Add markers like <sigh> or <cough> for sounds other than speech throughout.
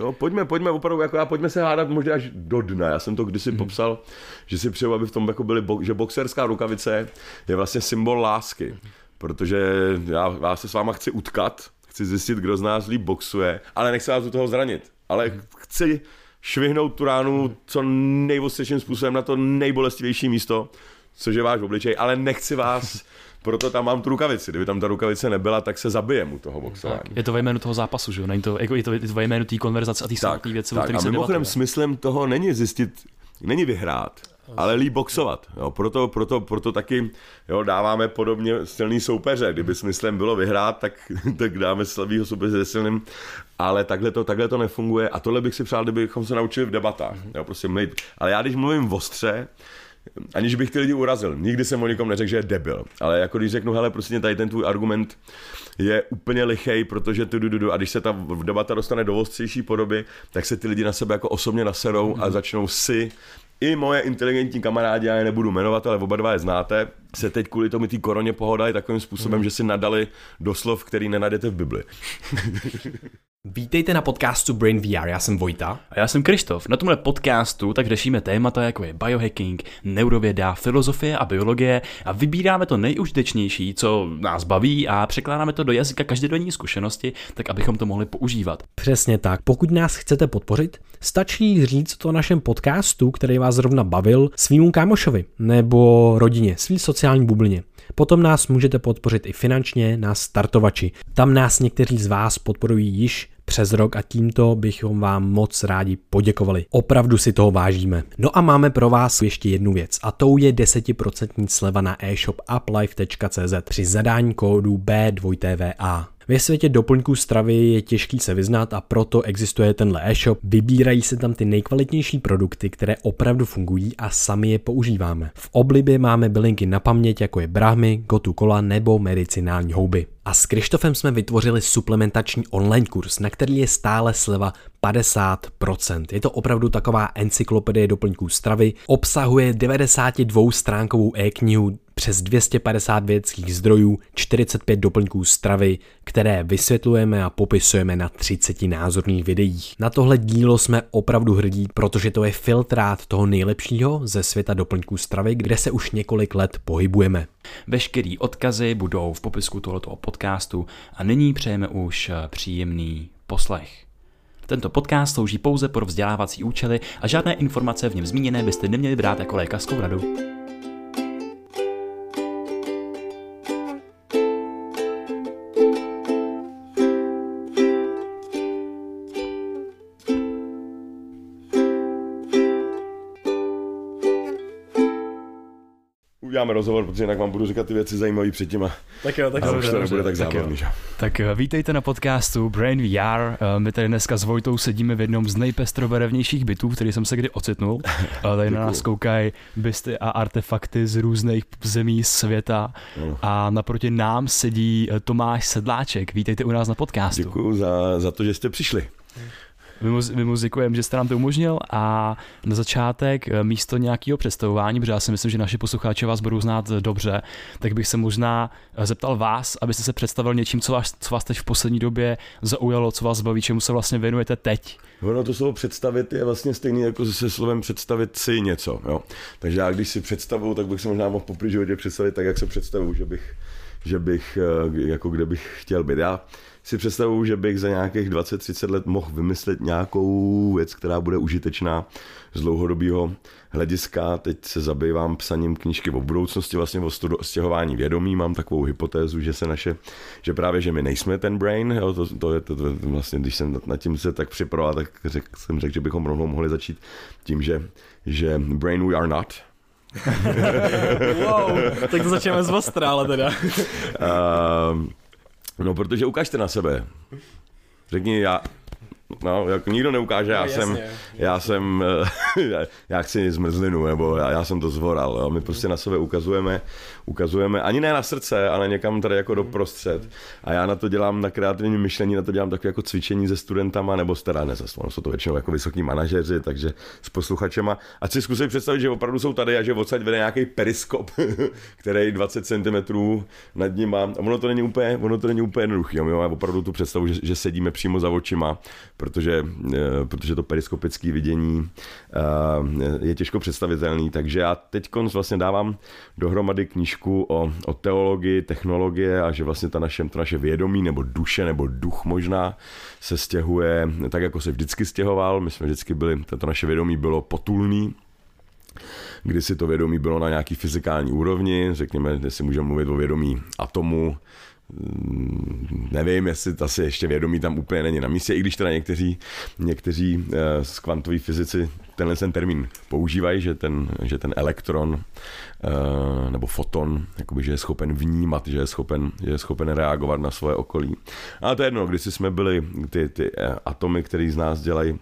Jo, pojďme, pojďme opravdu, jako já, pojďme se hádat možná až do dna. Já jsem to kdysi mm. popsal, že si přeju, aby v tom jako byly, bo, že boxerská rukavice je vlastně symbol lásky. Protože já, já se s váma chci utkat, chci zjistit, kdo z nás líp boxuje, ale nechci vás u toho zranit. Ale chci švihnout tu ránu co nejvostřejším způsobem na to nejbolestivější místo, což je váš obličej, ale nechci vás <laughs> proto tam mám tu rukavici. Kdyby tam ta rukavice nebyla, tak se zabijem u toho boxování. Tak, je to ve jménu toho zápasu, že jo? Není to, jako, je to, je to ve jménu té konverzace a té samotné věci, tak, o kterých se mimochodem smyslem toho není zjistit, není vyhrát, ale líp boxovat. Jo, proto, proto, proto taky jo, dáváme podobně silný soupeře. Kdyby smyslem bylo vyhrát, tak, <laughs> tak dáme slabýho soupeře se silným. Ale takhle to, takhle to nefunguje. A tohle bych si přál, kdybychom se naučili v debatách. Jo, prostě mít. Ale já když mluvím ostře, aniž bych ty lidi urazil. Nikdy jsem o nikom neřekl, že je debil. Ale jako když řeknu, hele, prostě tady ten tvůj argument je úplně lichej, protože tu, du, du, a když se ta debata dostane do ostřejší podoby, tak se ty lidi na sebe jako osobně naserou a začnou si i moje inteligentní kamarádi, já je nebudu jmenovat, ale oba dva je znáte, se teď kvůli tomu té koroně pohodají takovým způsobem, mm. že si nadali doslov, který nenajdete v Bibli. <laughs> Vítejte na podcastu Brain VR, já jsem Vojta. A já jsem Krištof. Na tomhle podcastu tak řešíme témata jako je biohacking, neurověda, filozofie a biologie a vybíráme to nejužitečnější, co nás baví a překládáme to do jazyka každodenní zkušenosti, tak abychom to mohli používat. Přesně tak. Pokud nás chcete podpořit, stačí říct to našem podcastu, který vás zrovna bavil, svýmu kámošovi nebo rodině, svý sociální bublině. Potom nás můžete podpořit i finančně na startovači. Tam nás někteří z vás podporují již přes rok a tímto bychom vám moc rádi poděkovali. Opravdu si toho vážíme. No a máme pro vás ještě jednu věc a tou je 10% sleva na e-shop uplife.cz při zadání kódu B2TVA. Ve světě doplňků stravy je těžký se vyznat a proto existuje tenhle e-shop. Vybírají se tam ty nejkvalitnější produkty, které opravdu fungují a sami je používáme. V oblibě máme bylinky na paměť, jako je brahmy, gotu kola nebo medicinální houby. A s Krištofem jsme vytvořili suplementační online kurz, na který je stále sleva 50%. Je to opravdu taková encyklopedie doplňků stravy, obsahuje 92 stránkovou e-knihu, přes 250 vědeckých zdrojů, 45 doplňků stravy, které vysvětlujeme a popisujeme na 30 názorných videích. Na tohle dílo jsme opravdu hrdí, protože to je filtrát toho nejlepšího ze světa doplňků stravy, kde se už několik let pohybujeme. Veškerý odkazy budou v popisku tohoto podcastu a nyní přejeme už příjemný poslech. Tento podcast slouží pouze pro vzdělávací účely a žádné informace v něm zmíněné byste neměli brát jako lékařskou radu. Uděláme rozhovor, protože jinak vám budu říkat ty věci zajímavé předtím a, tak jo, tak a už to nebude tak zábavný. Tak, tak eh, vítejte na podcastu Brain VR. Eh, my tady dneska s Vojtou sedíme v jednom z nejpestrobarevnějších bytů, který jsem se kdy ocitnul. <laughs> tady na nás koukají bysty a artefakty z různých zemí světa a naproti nám sedí eh, Tomáš Sedláček. Vítejte u nás na podcastu. Děkuji za, za to, že jste přišli vymuzikujeme, že jste nám to umožnil a na začátek eh, místo nějakého představování, protože já si myslím, že naši posluchači vás budou znát dobře, tak bych se možná eh, zeptal vás, abyste se představil něčím, co vás, co vás teď v poslední době zaujalo, co vás baví, čemu se vlastně věnujete teď. Ono to slovo představit je vlastně stejný jako se slovem představit si něco. Jo. Takže já když si představuju, tak bych se možná mohl po životě představit tak, jak se představuju, že bych, že bych eh, jako kde bych chtěl být. Já si představuju, že bych za nějakých 20-30 let mohl vymyslet nějakou věc, která bude užitečná z dlouhodobého hlediska. Teď se zabývám psaním knížky o budoucnosti, vlastně o stěhování vědomí. Mám takovou hypotézu, že se naše, že právě, že my nejsme ten brain, jo, to, to, je to, to, vlastně, když jsem nad tím se tak připravoval, tak řek, jsem řekl, že bychom rovnou mohli začít tím, že, že brain we are not, <laughs> wow, tak to začneme z ostra, ale teda. <laughs> uh, No, protože ukážte na sebe. Řekni, já, no, jako nikdo neukáže, já no, jsem, já jsem, <laughs> já chci zmrzlinu, nebo já, já jsem to zvoral. Jo. My prostě na sebe ukazujeme, ukazujeme, ani ne na srdce, ale někam tady jako do prostřed. A já na to dělám na kreativní myšlení, na to dělám takové jako cvičení se studentama, nebo teda ne, jsou to většinou jako vysoký manažeři, takže s posluchačema. A si zkusím představit, že opravdu jsou tady a že odsaď vede nějaký periskop, <laughs> který 20 cm nad ním má. A ono to není úplně, ono to není úplně jednoduché. Já opravdu tu představu, že, že, sedíme přímo za očima, protože, eh, protože to periskopické vidění eh, je těžko představitelný. Takže já teď vlastně dávám dohromady knížku o, o teologii, technologie a že vlastně ta naše, to naše vědomí nebo duše nebo duch možná se stěhuje tak, jako se vždycky stěhoval. My jsme vždycky byli, to naše vědomí bylo potulný, kdy si to vědomí bylo na nějaký fyzikální úrovni, řekněme, jestli můžeme mluvit o vědomí atomu, nevím, jestli asi ještě vědomí tam úplně není na místě, i když teda někteří, někteří eh, z kvantoví fyzici tenhle ten termín používají, že ten, že ten elektron eh, nebo foton, jakoby, že je schopen vnímat, že je schopen, že je schopen reagovat na svoje okolí. A to je jedno, když jsme byli ty, ty eh, atomy, které z nás dělají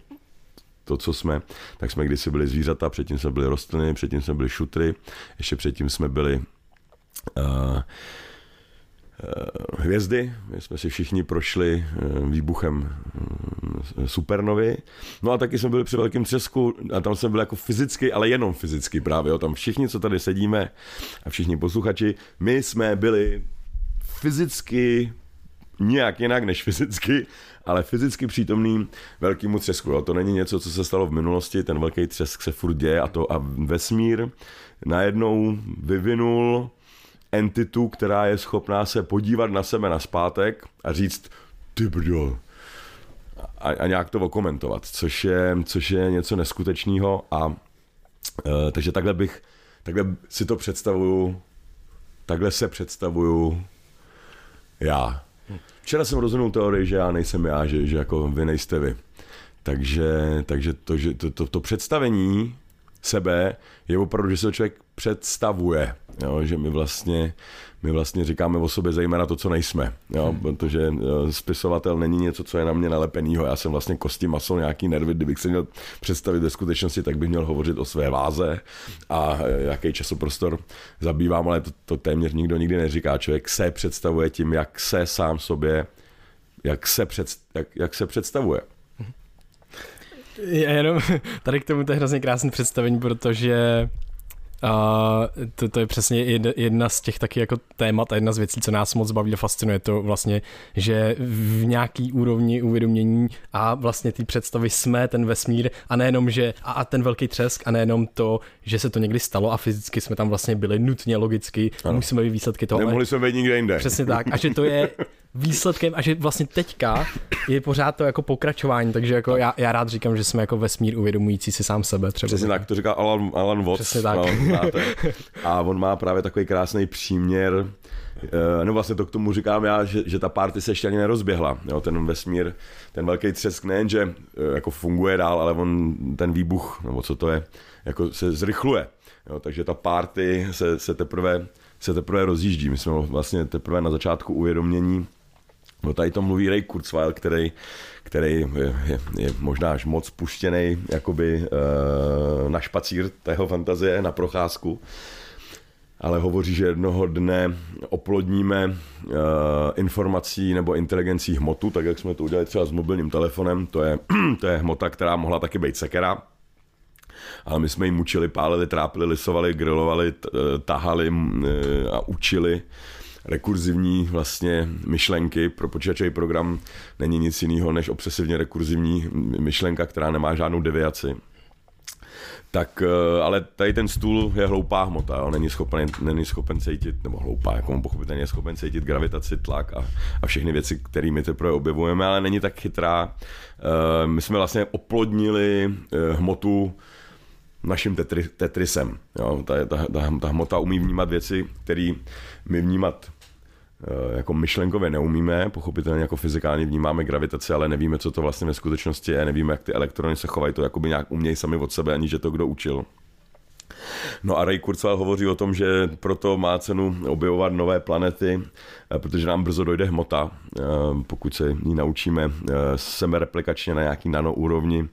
to, co jsme, tak jsme kdysi byli zvířata, předtím jsme byli rostliny, předtím jsme byli šutry, ještě předtím jsme byli uh, hvězdy. My jsme si všichni prošli výbuchem supernovy. No a taky jsme byli při velkém třesku a tam jsme byli jako fyzicky, ale jenom fyzicky právě. Jo. Tam všichni, co tady sedíme a všichni posluchači, my jsme byli fyzicky nějak jinak než fyzicky, ale fyzicky přítomný velkýmu třesku. Jo. To není něco, co se stalo v minulosti, ten velký třesk se furt děje a to a vesmír najednou vyvinul entitu, která je schopná se podívat na sebe na zpátek a říct, ty brdo, a, a nějak to okomentovat, což je, což je něco neskutečného a e, takže takhle bych, takhle si to představuju, takhle se představuju já. Včera jsem rozhodnul teorii, že já nejsem já, že, že jako vy nejste vy. Takže, takže to, že to, to, to představení sebe je opravdu, že se člověk představuje. Jo, že my vlastně, my vlastně říkáme o sobě zejména to, co nejsme. Jo, hmm. Protože eh, spisovatel není něco, co je na mě nalepenýho. Já jsem vlastně kosti, maso, nějaký nervy. Kdybych se měl představit ve skutečnosti, tak bych měl hovořit o své váze a eh, jaký časoprostor zabývám, ale to, to téměř nikdo nikdy neříká. Člověk se představuje tím, jak se sám sobě, jak se, před, jak, jak se představuje. Já jenom <laughs> tady k tomu to je hrozně krásné představení, protože a to, to je přesně jedna z těch taky jako témat a jedna z věcí, co nás moc baví a fascinuje, to vlastně, že v nějaký úrovni uvědomění a vlastně ty představy jsme ten vesmír a nejenom, že a, a ten velký třesk a nejenom to, že se to někdy stalo a fyzicky jsme tam vlastně byli nutně, logicky, ano. musíme být výsledky toho. Nemohli jsme být nikde jinde. Přesně tak. A že to je <laughs> výsledkem a že vlastně teďka je pořád to jako pokračování, takže jako já, já rád říkám, že jsme jako vesmír uvědomující si sám sebe. Třeba Přesně tak, to říká Alan, Alan Watts. Přesně tak. No, <laughs> a on má právě takový krásný příměr, eh, no vlastně to k tomu říkám já, že, že ta party se ještě ani nerozběhla. Jo, ten vesmír, ten velký třesk nejen, že eh, jako funguje dál, ale on ten výbuch, nebo co to je, jako se zrychluje. Jo, takže ta party se, se teprve se teprve rozjíždí. My jsme vlastně teprve na začátku uvědomění No tady to mluví Ray Kurzweil, který, který je, je, možná až moc puštěný jakoby e, na špacír tého fantazie, na procházku, ale hovoří, že jednoho dne oplodníme e, informací nebo inteligencí hmotu, tak jak jsme to udělali třeba s mobilním telefonem, to je, <clears throat> to je hmota, která mohla taky být sekera, ale my jsme ji mučili, pálili, trápili, lisovali, grilovali, tahali e, a učili rekurzivní vlastně myšlenky. Pro počítačový program není nic jiného než obsesivně rekurzivní myšlenka, která nemá žádnou deviaci. Tak, eh, ale tady ten stůl je hloupá hmota, jo? Není, schopen, není schopen cítit, nebo hloupá, jako pochopitelně je schopen cítit gravitaci, tlak a, a všechny věci, které my teprve objevujeme, ale není tak chytrá. Eh, my jsme vlastně oplodnili eh, hmotu naším tetri, tetrisem. Jo? Ta, ta, ta, ta hmota umí vnímat věci, které my vnímat jako myšlenkově neumíme, pochopitelně jako fyzikálně vnímáme gravitaci, ale nevíme, co to vlastně ve skutečnosti je, nevíme, jak ty elektrony se chovají, to jakoby nějak umějí sami od sebe, ani že to kdo učil. No a Ray Kurzweil hovoří o tom, že proto má cenu objevovat nové planety, eh, protože nám brzo dojde hmota, eh, pokud se ji naučíme replikačně na nějaký nanoúrovni,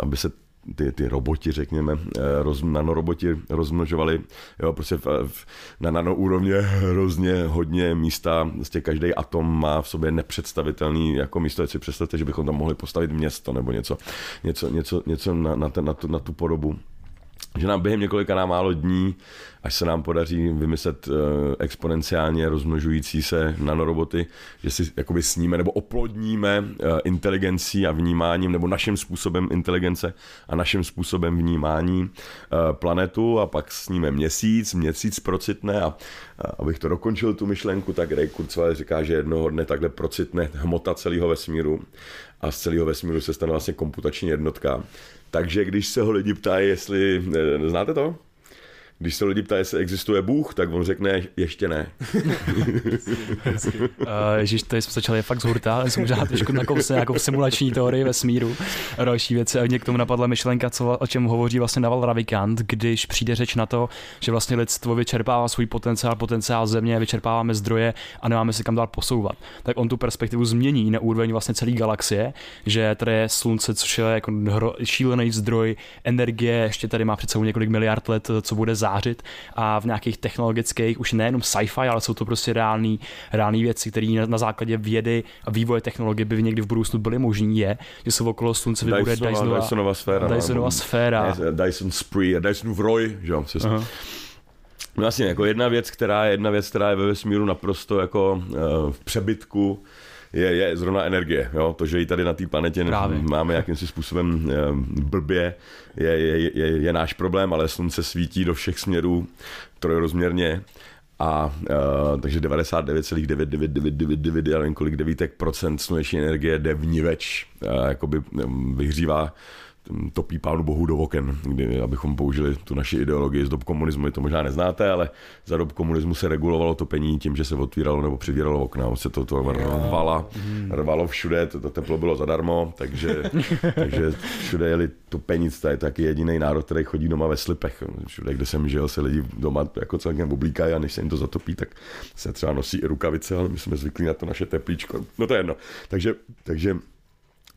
aby se ty, ty roboti, řekněme, roz, nanoroboti rozmnožovali, jo, prostě v, v, na nanoúrovně hrozně hodně místa, prostě každý atom má v sobě nepředstavitelný jako místo, si představte, že bychom tam mohli postavit město nebo něco, něco, něco, něco na, na, ten, na, tu, na tu podobu že nám během několika na málo dní, až se nám podaří vymyslet uh, exponenciálně rozmnožující se nanoroboty, že si jakoby sníme nebo oplodníme uh, inteligencí a vnímáním nebo naším způsobem inteligence a naším způsobem vnímání uh, planetu a pak sníme měsíc, měsíc procitne a, a abych to dokončil tu myšlenku, tak Ray Kurzweil říká, že jednoho dne takhle procitne hmota celého vesmíru a z celého vesmíru se stane vlastně komputační jednotka takže když se ho lidi ptají, jestli, znáte to? Když se lidi ptají, jestli existuje Bůh, tak on řekne, ještě ne. uh, Ježíš, tady jsme začali fakt z hurta, ale jsem možná trošku nakousne nějakou simulační teorii vesmíru a další věci. A mě k tomu napadla myšlenka, co, o čem hovoří vlastně Naval Ravikant, když přijde řeč na to, že vlastně lidstvo vyčerpává svůj potenciál, potenciál země, vyčerpáváme zdroje a nemáme se kam dál posouvat. Tak on tu perspektivu změní na úroveň vlastně celé galaxie, že tady je slunce, což je jako šílený zdroj energie, ještě tady má sebou několik miliard let, co bude za zářit a v nějakých technologických, už nejenom sci-fi, ale jsou to prostě reální, reální věci, které na, na, základě vědy a vývoje technologie by někdy v budoucnu byly možný, je, že se okolo slunce vybude Dysonova, Dysonova sféra. Dysonova sféra. Dyson Spree, Dysonův roj, že jo, No vlastně, jako jedna věc, která je jedna věc, která je ve vesmíru naprosto jako uh, v přebytku, je, je zrovna energie. Jo? To, že ji tady na té planetě Právě. máme jakýmsi způsobem eh, blbě, je, je, je, je náš problém, ale slunce svítí do všech směrů trojrozměrně a uh, takže 99,9999 já nevím kolik devítek procent sluneční energie jde vníveč, uh, jakoby vyhřívá topí pánu bohu do oken, kdy, abychom použili tu naši ideologii z dob komunismu, to možná neznáte, ale za dob komunismu se regulovalo topení tím, že se otvíralo nebo přivíralo okna, se to, to rvalo, rvalo všude, to, to teplo bylo zadarmo, takže, <laughs> takže všude jeli topení, to je taky jediný národ, který chodí doma ve slipech. Všude, kde jsem žil, se lidi doma jako celkem oblíkají a než se jim to zatopí, tak se třeba nosí i rukavice, ale my jsme zvyklí na to naše teplíčko. No to je jedno. Takže, takže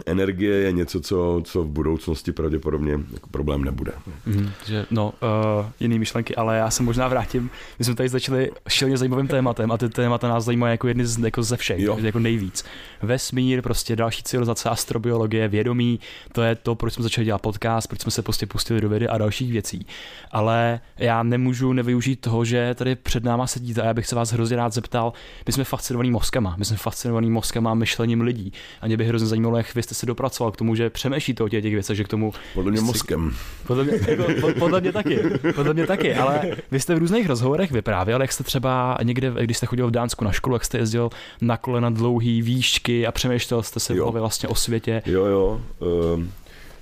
energie je něco, co, co v budoucnosti pravděpodobně jako problém nebude. Mm, že, no, uh, jiný myšlenky, ale já se možná vrátím. My jsme tady začali šilně zajímavým tématem a ty témata nás zajímají jako jedny z, jako ze všech, jo. jako nejvíc. Vesmír, prostě další civilizace, astrobiologie, vědomí, to je to, proč jsme začali dělat podcast, proč jsme se prostě pustili do vědy a dalších věcí. Ale já nemůžu nevyužít toho, že tady před náma sedíte a já bych se vás hrozně rád zeptal, my jsme fascinovaný mozkama, my jsme fascinovaný mozkama a myšlením lidí. A mě by hrozně zajímalo, jak vy jste se dopracoval k tomu, že přemýšlíte o těch, těch věcech, že k tomu... Podle mě mozkem. Podle mě, jako, podle mě taky, podle mě taky, ale vy jste v různých rozhovorech vyprávěl, jak jste třeba někde, když jste chodil v Dánsku na školu, jak jste jezdil na kole na dlouhý výšky a přemýšlel jste se vlastně o světě. Jo, jo. Um...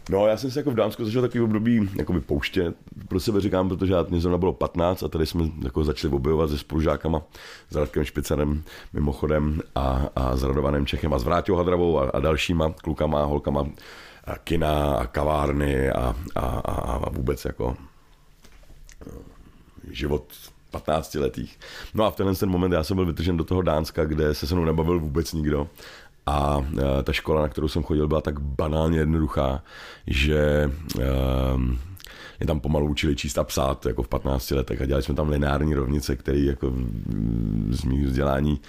No, já jsem si jako v Dánsku zažil takový období jakoby pouště, pro sebe říkám, protože mě zrovna bylo 15 a tady jsme jako začali objevovat se spolužákama, s Radkem Špicerem mimochodem a, a s Radovanem Čechem a s Vráťou Hadravou a, a dalšíma klukama, holkama a kina a kavárny a, a, a, a vůbec jako no, život 15 letých. No a v tenhle ten moment já jsem byl vytržen do toho Dánska, kde se se mnou nebavil vůbec nikdo a e, ta škola, na kterou jsem chodil, byla tak banálně jednoduchá, že um, mě tam pomalu učili číst a psát jako v 15 letech. A dělali jsme tam lineární rovnice, které jako z mých vzdělání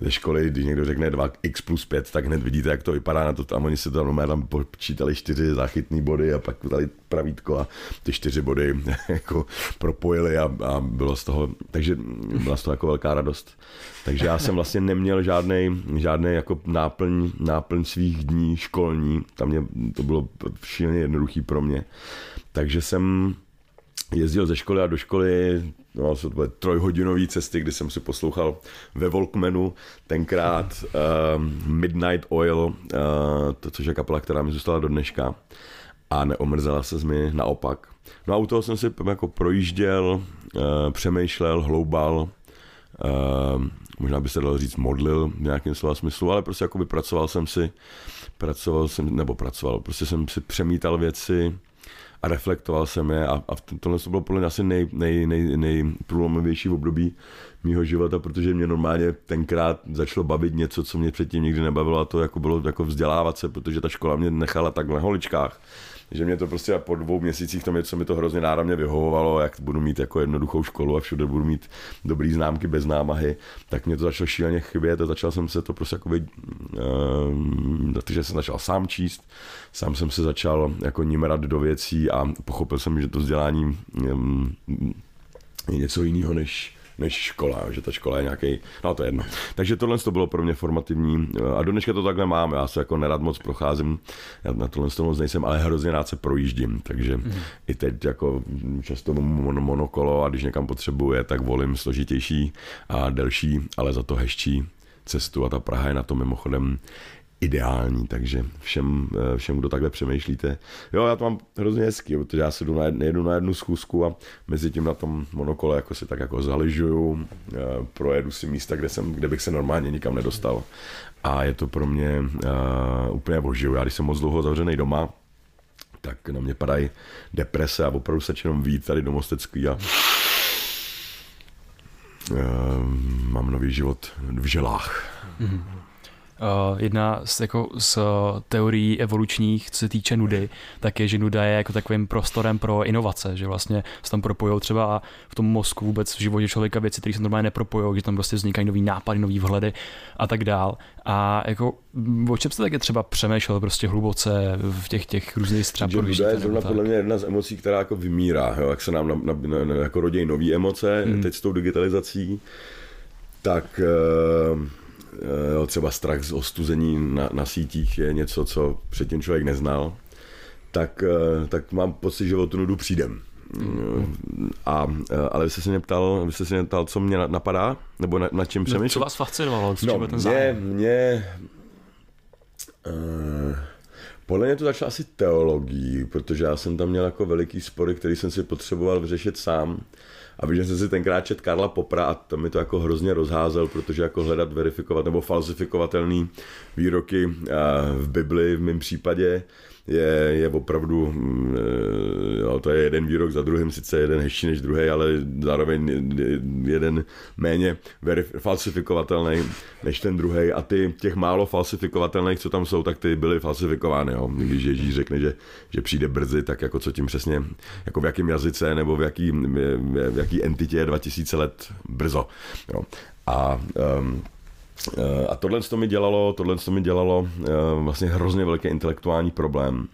ze školy, když někdo řekne 2x plus 5, tak hned vidíte, jak to vypadá na to. Tam oni se tam, tam počítali čtyři záchytné body a pak dali pravítko a ty čtyři body <laughs> jako propojili a, a bylo z toho, takže byla z toho jako velká radost. Takže já jsem vlastně neměl žádný, žádný jako náplň, náplň svých dní školní, tam mě, to bylo šíleně jednoduchý pro mě. Takže jsem jezdil ze školy a do školy, no, to byly trojhodinové cesty, kdy jsem si poslouchal ve Volkmanu tenkrát uh, Midnight Oil, uh, to, což je kapela, která mi zůstala do dneška a neomrzela se z mi naopak. No a u toho jsem si jako projížděl, uh, přemýšlel, hloubal, uh, možná by se dalo říct modlil v nějakém slova smyslu, ale prostě jako pracoval jsem si, pracoval jsem, nebo pracoval, prostě jsem si přemítal věci, a reflektoval jsem je a, a tohle to bylo podle mě asi nej, nej, nej, nejprůlomovější období mýho života, protože mě normálně tenkrát začalo bavit něco, co mě předtím nikdy nebavilo a to jako bylo jako vzdělávat se, protože ta škola mě nechala tak na holičkách že mě to prostě po dvou měsících to mě, co mi to hrozně náramně vyhovovalo, jak budu mít jako jednoduchou školu a všude budu mít dobrý známky bez námahy, tak mě to začalo šíleně chybět a začal jsem se to prostě jako uh, takže jsem začal sám číst, sám jsem se začal jako nímerat do věcí a pochopil jsem, že to vzdělání um, je něco jiného než než škola, že ta škola je nějaký, no to je jedno. Takže tohle to bylo pro mě formativní a do dneška to takhle mám, já se jako nerad moc procházím, já na tohle to moc nejsem, ale hrozně rád se projíždím, takže mm. i teď jako často mon- monokolo a když někam potřebuje, tak volím složitější a delší, ale za to hezčí cestu a ta Praha je na to mimochodem ideální, takže všem, eh, všem, kdo takhle přemýšlíte. Jo, já to mám hrozně hezky, protože já se jdu na, jedu na jednu schůzku a mezi tím na tom monokole jako si tak jako zaližuju, eh, projedu si místa, kde, jsem, kde bych se normálně nikam nedostal. A je to pro mě uh, úplně božiju. Já když jsem moc dlouho zavřený doma, tak na mě padají deprese a opravdu se jenom vít tady do Mostecký a uh, mám nový život v želách. Mm-hmm. Uh, jedna z, jako, z teorií evolučních, co se týče nudy, tak je, že nuda je jako takovým prostorem pro inovace, že vlastně se tam propojují třeba v tom mozku vůbec v životě člověka věci, které se normálně nepropojují, že tam prostě vznikají nový nápady, nový vhledy a tak dál. A jako o čem jste také třeba přemýšlel prostě hluboce v těch, těch různých třeba nuda je zrovna podle mě jedna z emocí, která jako vymírá, jo, jak se nám na, na, na, na, jako rodí nové emoce, hmm. teď s tou digitalizací, tak uh, Eh, jo, třeba strach z ostuzení na, na sítích je něco, co předtím člověk neznal, tak, eh, tak mám pocit, že o tu nudu přijdem. A, eh, ale vy jste se mě ptal, vy jste se mě ptal, co mě napadá, nebo na, na čem přemýšlím? No, co vás fascinovalo, no, ten zájem? Mě, mě uh, podle mě to začalo asi teologií, protože já jsem tam měl jako veliký spory, který jsem si potřeboval vyřešit sám. A vím, že jsem si tenkrát čet Karla Popra a to mi to jako hrozně rozházel, protože jako hledat, verifikovat nebo falsifikovatelný výroky v Bibli v mém případě je, je opravdu, mm, eh, jo, to je jeden výrok za druhým, sice jeden hezčí než druhý, ale zároveň jeden méně verif- falsifikovatelný než ten druhý a ty těch málo falsifikovatelných, co tam jsou, tak ty byly falsifikovány, jo. Když Ježíš řekne, že, že přijde brzy, tak jako co tím přesně, jako v jakém jazyce nebo v jaký, v jaký entitě je 2000 let brzo, jo. A um, a tohle to mi dělalo, tohle to mi dělalo eh, vlastně hrozně velký intelektuální problém.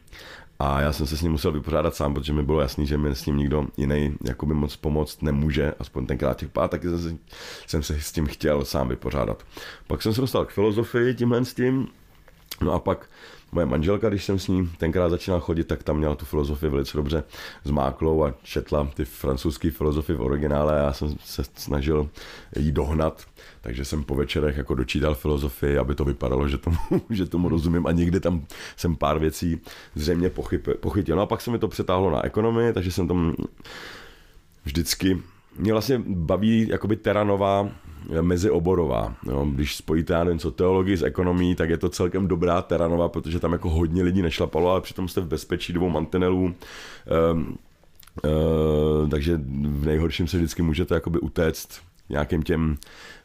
A já jsem se s ním musel vypořádat sám, protože mi bylo jasný, že mi s ním nikdo jiný jakoby moc pomoct nemůže, aspoň tenkrát těch pár, taky jsem, jsem se s tím chtěl sám vypořádat. Pak jsem se dostal k filozofii tímhle s tím, no a pak moje manželka, když jsem s ní tenkrát začínal chodit, tak tam měla tu filozofii velice dobře zmáklou a četla ty francouzské filozofie v originále a já jsem se snažil jí dohnat, takže jsem po večerech jako dočítal filozofii, aby to vypadalo, že tomu, <laughs> že tomu rozumím a někdy tam jsem pár věcí zřejmě pochyb, pochytil. No a pak se mi to přetáhlo na ekonomii, takže jsem tam vždycky mě vlastně baví jakoby teranová mezioborová. Jo. Když spojíte, já nevím, co teologii s ekonomií, tak je to celkem dobrá teranova, protože tam jako hodně lidí nešlapalo, ale přitom jste v bezpečí dvou mantinelů. Um, Uh, takže v nejhorším se vždycky můžete jakoby utéct nějakým těm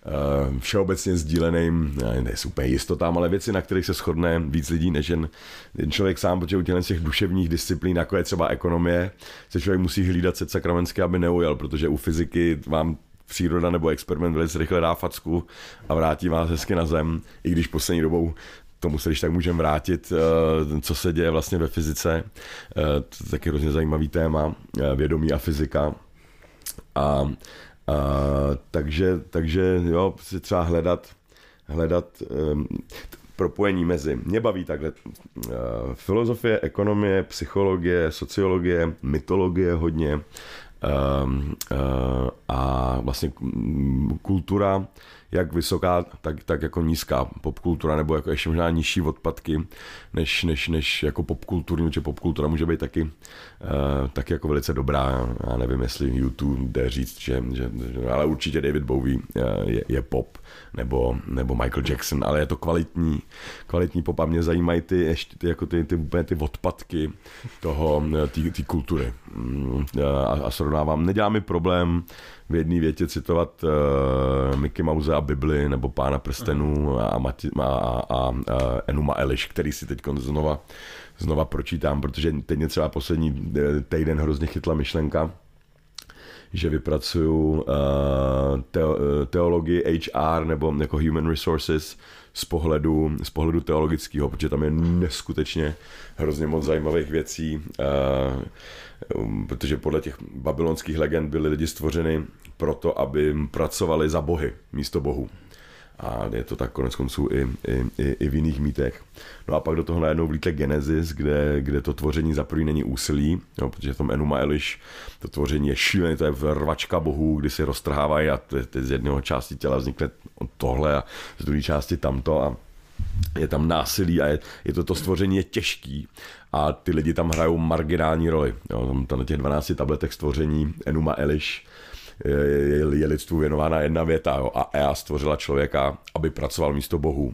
uh, všeobecně sdíleným, ne úplně jistotám, ale věci, na kterých se shodne víc lidí než jen, jen člověk sám, protože u těch, těch duševních disciplín, jako je třeba ekonomie, se člověk musí hlídat se sakramensky, aby neujel, protože u fyziky vám příroda nebo experiment velice rychle dá facku a vrátí vás hezky na zem, i když poslední dobou tomu se když tak můžeme vrátit, eh, co se děje vlastně ve fyzice. Eh, to je taky hrozně zajímavý téma, vědomí a fyzika. A, a takže, takže jo, si třeba hledat, hledat um, propojení mezi. Mě baví takhle uh, filozofie, ekonomie, psychologie, sociologie, mytologie hodně, Ehm, eh, a vlastně kultura, jak vysoká, tak, tak jako nízká popkultura, nebo jako ještě možná nižší odpadky, než, než, než jako popkulturní, protože popkultura může být taky, uh, taky jako velice dobrá. Já nevím, jestli YouTube jde říct, že, že, ale určitě David Bowie eh, je, je pop, nebo, nebo Michael Jackson, ale je to kvalitní, kvalitní pop a mě zajímají ty, ještě ty, jako ty, ty, ty, ty odpadky toho, té kultury. Mm, a, a srovnávám. Nedělá mi problém v jedné větě citovat uh, Mickey Mouse a Bibli nebo Pána prstenů a, Mati, a, a, a, Enuma Eliš, který si teď znova, znova pročítám, protože teď mě třeba poslední eh, týden hrozně chytla myšlenka, že vypracuju uh, teologii HR nebo jako human resources z pohledu, z pohledu teologického, protože tam je neskutečně hrozně moc zajímavých věcí, uh, protože podle těch babylonských legend byly lidi stvořeny proto, aby pracovali za bohy místo bohu. A je to tak konec konců i, i, i, i v jiných mítech. No a pak do toho najednou vlítne Genesis, kde, kde to tvoření za prvý není úsilí, jo, protože v tom Enuma Eliš to tvoření je šílené, to je rvačka bohů, kdy si roztrhávají a ty, ty z jedného části těla vznikne tohle a z druhé části tamto a je tam násilí a je, je to, to stvoření je těžký a ty lidi tam hrajou marginální roli. Jo, tam na těch 12 tabletech stvoření Enuma Eliš je, je, je lidstvu věnována jedna věta jo, a EA stvořila člověka, aby pracoval místo bohů.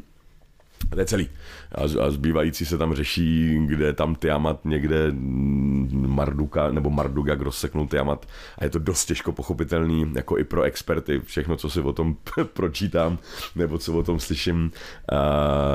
A to je celý. A, a zbývající se tam řeší, kde tam Tiamat někde Marduka, nebo Marduga, kdo seknul Tiamat. A je to dost těžko pochopitelný, jako i pro experty. Všechno, co si o tom <laughs> pročítám, nebo co o tom slyším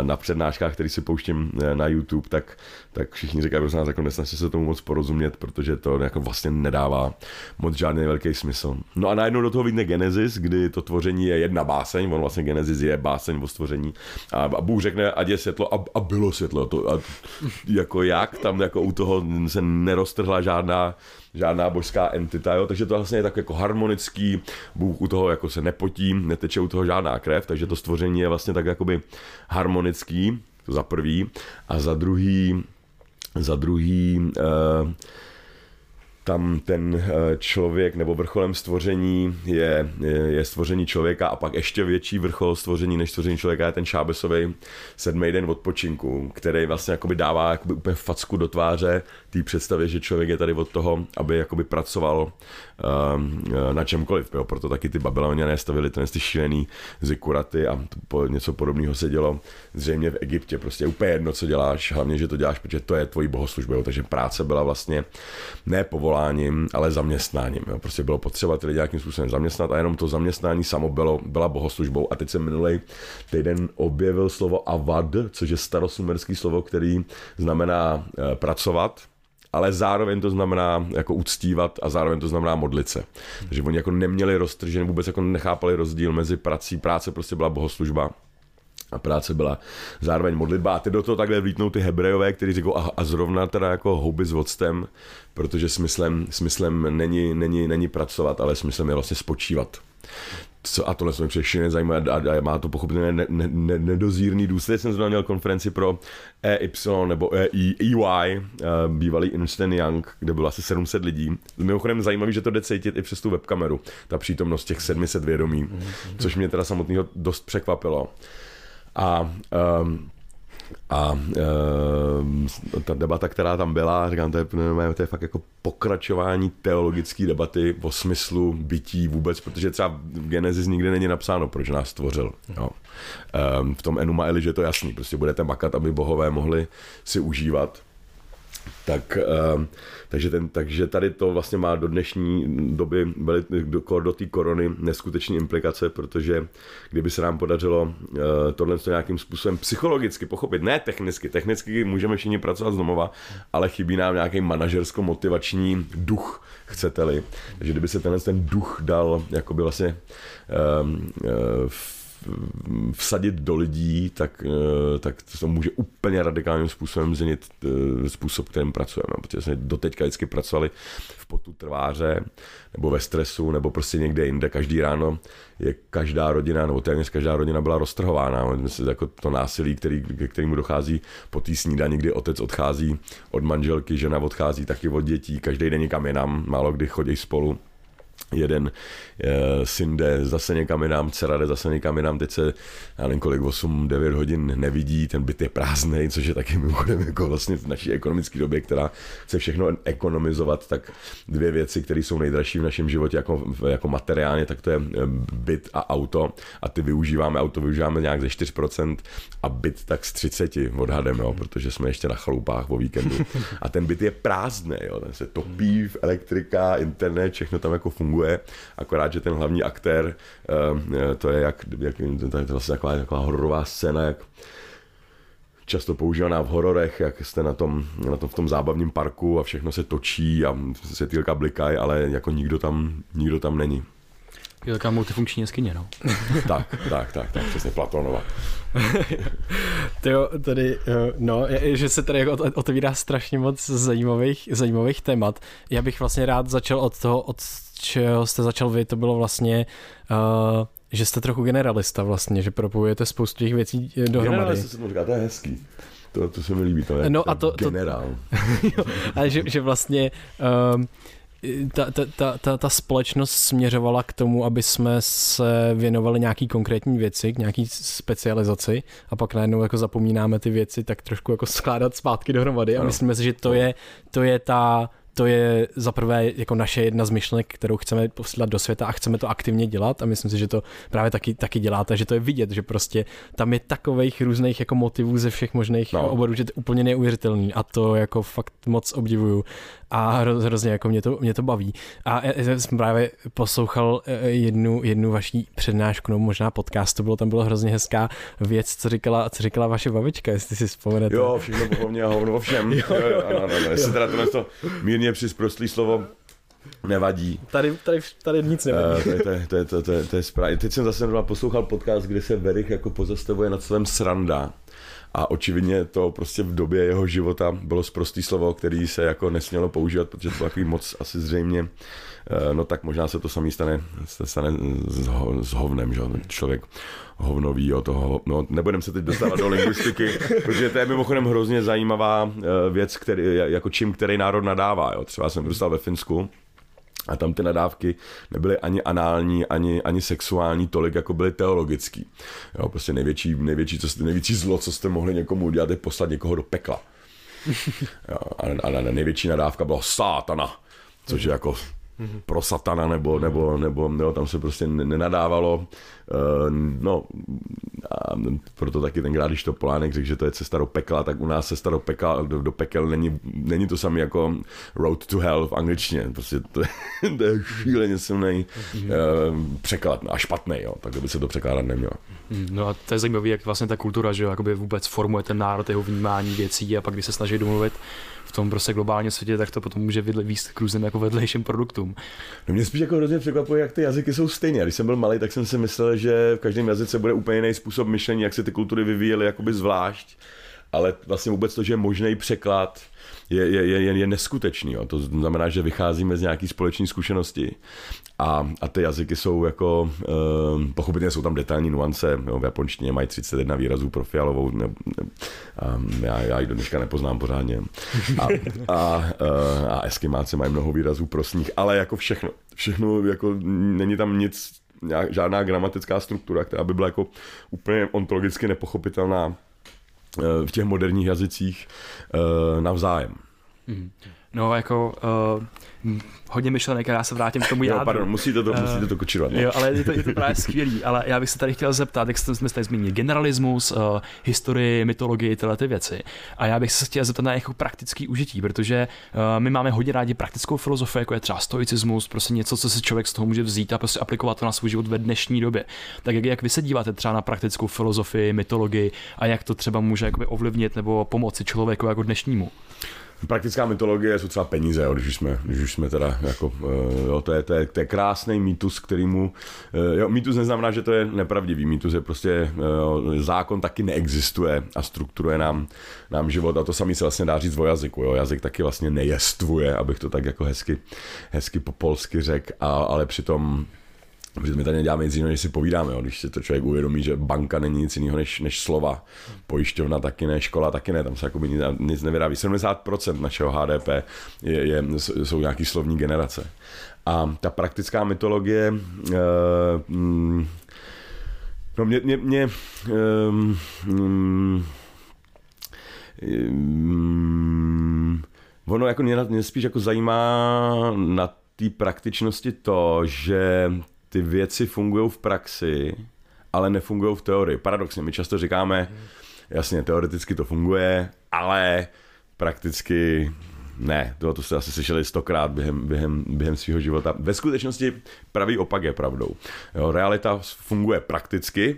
na přednáškách, který si pouštím e, na YouTube, tak, tak všichni říkají, prosím nás, jako nesnažte se tomu moc porozumět, protože to jako vlastně nedává moc žádný velký smysl. No a najednou do toho vidne Genesis, kdy to tvoření je jedna báseň, on vlastně Genesis je báseň o stvoření. A, a Bůh řekne, ať je světlo a, a bylo světlo. To, a, jako jak, tam jako u toho se neroztrhla žádná žádná božská entita, jo? takže to vlastně je tak jako harmonický, Bůh u toho jako se nepotí, neteče u toho žádná krev, takže to stvoření je vlastně tak jakoby harmonický, to za prvý, a za druhý, za druhý, uh, tam ten eh, člověk nebo vrcholem stvoření je, je stvoření člověka a pak ještě větší vrchol stvoření než stvoření člověka je ten šábesový sedmý den odpočinku, který vlastně jakoby dává jakoby úplně facku do tváře té představě, že člověk je tady od toho, aby jakoby pracoval um, na čemkoliv. Jo. Proto taky ty babyloniané stavili ten ty šílený zikuraty a po, něco podobného se dělo zřejmě v Egyptě. Prostě úplně jedno, co děláš, hlavně, že to děláš, protože to je tvojí bohoslužba. Jo. Takže práce byla vlastně ne povoláním, ale zaměstnáním. Jo. Prostě bylo potřeba ty lidi nějakým způsobem zaměstnat a jenom to zaměstnání samo bylo, byla bohoslužbou. A teď se minulý týden objevil slovo avad, což je starosumerský slovo, který znamená e, pracovat ale zároveň to znamená jako uctívat a zároveň to znamená modlit se. Takže oni jako neměli roztržený, vůbec jako nechápali rozdíl mezi prací, práce prostě byla bohoslužba a práce byla zároveň modlitba. A ty do toho takhle vlítnou ty hebrejové, kteří říkají, a, a zrovna teda jako houby s vodstem, protože smyslem, smyslem není, není, není pracovat, ale smyslem je vlastně spočívat co, a tohle mi přešli zajímavé a, a, má to pochopitelně ne, ne, ne, nedozírný důsledek. Jsem zrovna měl konferenci pro EY nebo EY, EY, bývalý Instant Young, kde bylo asi 700 lidí. Mimochodem zajímavý, že to jde cítit i přes tu webkameru, ta přítomnost těch 700 vědomí, mm-hmm. což mě teda samotného dost překvapilo. A um, a e, ta debata, která tam byla, říkám, to je, to je fakt jako pokračování teologické debaty o smyslu bytí vůbec, protože třeba v Genesis nikdy není napsáno, proč nás stvořil. Jo. E, v tom Enuma Eli, že je to jasný, prostě budete makat, aby bohové mohli si užívat tak, ehm, takže, ten, takže tady to vlastně má do dnešní doby do, do té korony neskutečné implikace, protože kdyby se nám podařilo eh, tohle nějakým způsobem psychologicky pochopit, ne technicky, technicky můžeme všichni pracovat z domova, ale chybí nám nějaký manažersko-motivační duch, chcete-li. Takže kdyby se tenhle ten duch dal jakoby vlastně um, vsadit do lidí, tak, eh, tak to může úplně radikálním způsobem změnit eh, způsob, kterým pracujeme. Protože jsme doteďka vždycky pracovali v potu trváře, nebo ve stresu, nebo prostě někde jinde. Každý ráno je každá rodina, nebo téměř každá rodina byla roztrhována. Myslím, jako to násilí, který, ke kterému dochází po té snídani, kdy otec odchází od manželky, žena odchází taky od dětí, každý den někam jinam, málo kdy chodí spolu jeden e, syn jde zase někam jinam, dcera jde zase někam jinam, teď se, já nevím kolik, 8-9 hodin nevidí, ten byt je prázdný, což je taky mimochodem jako vlastně v naší ekonomické době, která chce všechno ekonomizovat, tak dvě věci, které jsou nejdražší v našem životě jako, jako materiálně, tak to je eh, byt a auto. A ty využíváme, auto využíváme nějak ze 4% a byt tak z 30 odhadem, jo, protože jsme ještě na chalupách o víkendu. <laughs> A ten byt je prázdný, jo, ten se topí v elektrika, internet, všechno tam jako funguje funguje, akorát, že ten hlavní aktér, eh, to je jak, jak to je vlastně taková, taková hororová scéna, jak často používaná v hororech, jak jste na tom, na tom v tom zábavním parku a všechno se točí a světýlka blikají, ale jako nikdo tam, nikdo tam není. Je taková multifunkční jeskyně, no. <laughs> tak, tak, tak, tak, přesně Platonova. <laughs> Ty jo, tady, eh, no, že se tady jako otevírá strašně moc zajímavých, zajímavých témat. Já bych vlastně rád začal od toho, od čeho jste začal vy, to bylo vlastně uh, že jste trochu generalista vlastně, že propojujete spoustu těch věcí eh, dohromady. Generalista se to říká, to je hezký. To, to se mi líbí, to je no a to, generál. <laughs> To, ale že, že vlastně um, ta, ta, ta, ta, ta společnost směřovala k tomu, aby jsme se věnovali nějaký konkrétní věci, k nějaký specializaci a pak najednou jako zapomínáme ty věci tak trošku jako skládat zpátky dohromady a myslíme si, že to je, to je ta to je za prvé jako naše jedna z myšlenek, kterou chceme posílat do světa a chceme to aktivně dělat a myslím si, že to právě taky, taky děláte, že to je vidět, že prostě tam je takových různých jako motivů ze všech možných no. oborů, že to je úplně neuvěřitelný a to jako fakt moc obdivuju a hro, hrozně jako mě to, mě to baví. A já jsem právě poslouchal e, jednu, jednu vaší přednášku, no možná podcast, to bylo, tam bylo hrozně hezká věc, co říkala, co říkala vaše babička, jestli si vzpomenete. Jo, všechno po mně a hovno všem. <laughs> jo, jo, jo, ano, ano, ano. Jestli teda to, to mírně při prostlý slovo nevadí. Tady, tady, tady nic nevadí. Uh, to, je, to, je, to, je, to, je, to je správně. Teď jsem zase poslouchal podcast, kde se Verich jako pozastavuje nad svém sranda. A očividně to prostě v době jeho života bylo zprostý slovo, který se jako nesmělo používat, protože to takový moc asi zřejmě, eh, no tak možná se to samý stane, se stane s, ho, s hovnem, že člověk hovnový o toho, no nebudem se teď dostávat do lingvistiky, <laughs> protože to je mimochodem hrozně zajímavá eh, věc, který, jako čím který národ nadává, jo. třeba jsem vyrůstal ve Finsku, a tam ty nadávky nebyly ani anální, ani, ani sexuální tolik, jako byly teologický. Jo, prostě největší, největší, co jste, největší zlo, co jste mohli někomu udělat, je poslat někoho do pekla. <laughs> Jo, a, a, a největší nadávka byla sátana, což je jako mm-hmm. pro satana, nebo, nebo, nebo nebo tam se prostě nenadávalo. Uh, no, a proto taky tenkrát, když to Polánek řekl, že to je cesta do pekla, tak u nás cesta do, pekla, do, do pekel není, není to samé jako road to hell v angličtině. Prostě to je, to je šíleně silný mm-hmm. uh, překlad a špatný, jo, tak by se to překládat nemělo. Mhm, no a to je zajímavé, jak vlastně ta kultura, že jo, vůbec formuje ten národ, jeho vnímání věcí a pak když se snaží domluvit v tom prostě globálním světě, tak to potom může výst k různým jako vedlejším produktům. No mě spíš jako hrozně překvapuje, jak ty jazyky jsou stejné. Když jsem byl malý, tak jsem si myslel, že v každém jazyce bude úplně jiný způsob myšlení, jak se ty kultury vyvíjely jakoby zvlášť. Ale vlastně vůbec to, že je možný překlad, je, je, je, je neskutečný. Jo. To znamená, že vycházíme z nějaké společné zkušenosti a, a ty jazyky jsou jako, uh, pochopitelně jsou tam detailní nuance, jo, v japonštině mají 31 výrazů pro fialovou, ne, ne, um, já, já ji do dneška nepoznám pořádně. A, a, uh, a eskimáci mají mnoho výrazů pro sníh, ale jako všechno, všechno, jako není tam nic, žádná gramatická struktura, která by byla jako úplně ontologicky nepochopitelná v těch moderních jazycích uh, navzájem. Mm. No, jako uh, hodně myšlenek, já se vrátím k tomu jádru. Jo, pardon, musíte to, uh, musíte to kočírovat. Jo, ale je to, je to právě skvělý, ale já bych se tady chtěl zeptat, jak jsme tady zmínili, generalismus, uh, historii, mytologii, tyhle ty věci. A já bych se chtěl zeptat na jako praktický užití, protože uh, my máme hodně rádi praktickou filozofii, jako je třeba stoicismus, prostě něco, co si člověk z toho může vzít a prostě aplikovat to na svůj život ve dnešní době. Tak jak, jak vy se díváte třeba na praktickou filozofii, mytologii a jak to třeba může jakoby ovlivnit nebo pomoci člověku jako dnešnímu? Praktická mytologie jsou třeba peníze, jo, když, jsme, když už jsme teda jako, eh, jo, to je, to je, to je krásný mýtus, kterýmu, eh, jo, mýtus neznamená, že to je nepravdivý, mýtus je prostě, jo, zákon taky neexistuje a strukturuje nám, nám život. A to samý se vlastně dá říct o jazyku, jo, jazyk taky vlastně nejestvuje, abych to tak jako hezky, hezky po polsky řekl, ale přitom Protože my tady neděláme nic jiného, než si povídáme, jo. když si to člověk uvědomí, že banka není nic jiného než, než slova, pojišťovna taky ne, škola taky ne, tam se jako nic, nic nevyrábí. 70% našeho HDP je, je, jsou nějaký slovní generace. A ta praktická mytologie, uh, no mě, mě, mě um, um, ono jako mě, mě spíš jako zajímá na té praktičnosti to, že ty věci fungují v praxi, ale nefungují v teorii. Paradoxně, my často říkáme, jasně, teoreticky to funguje, ale prakticky ne, to, to jste asi slyšeli stokrát během, během, během svého života. Ve skutečnosti pravý opak je pravdou. Jo, realita funguje prakticky,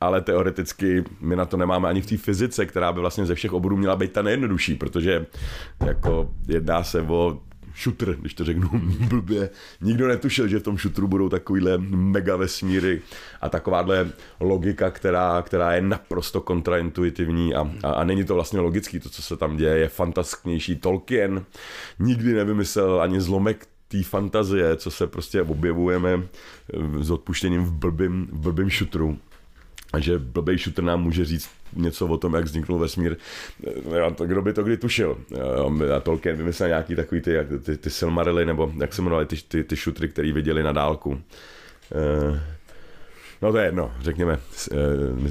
ale teoreticky my na to nemáme ani v té fyzice, která by vlastně ze všech oborů měla být ta nejjednodušší, protože jako jedná se o šutr, když to řeknu <laughs> blbě. Nikdo netušil, že v tom šutru budou takovýhle mega vesmíry a takováhle logika, která, která je naprosto kontraintuitivní a, a, a není to vlastně logický, to, co se tam děje, je fantastičnější. Tolkien nikdy nevymyslel ani zlomek té fantazie, co se prostě objevujeme s odpuštěním v blbým, v blbým šutru že blbej shooter nám může říct něco o tom, jak vzniknul vesmír. Kdo by to kdy tušil? A Tolkien vymyslel nějaký takový ty, ty, ty Silmarily, nebo jak se jmenovali ty, ty, ty šutry, který viděli na dálku. Eh, no to je jedno, řekněme. Eh,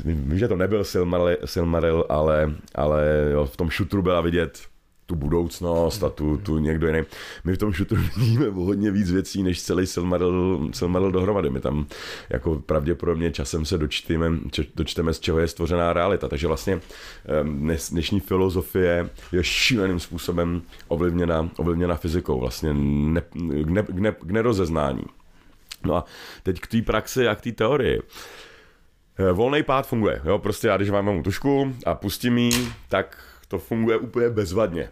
vím, že to nebyl Silmaril, Silmaril ale, ale jo, v tom šutru byla vidět tu budoucnost a tu, tu někdo jiný. My v tom šutru <laughs> vidíme hodně víc věcí, než celý Silmaril, Silmaril dohromady. My tam jako pravděpodobně časem se dočteme, dočteme, z čeho je stvořená realita. Takže vlastně dnešní filozofie je šíleným způsobem ovlivněna, ovlivněna fyzikou, vlastně ne, k, ne, ne, k nerozeznání. No a teď k té praxi a k té teorii. Eh, volný pád funguje, jo, prostě já když vám tušku a pustím ji, tak to funguje úplně bezvadně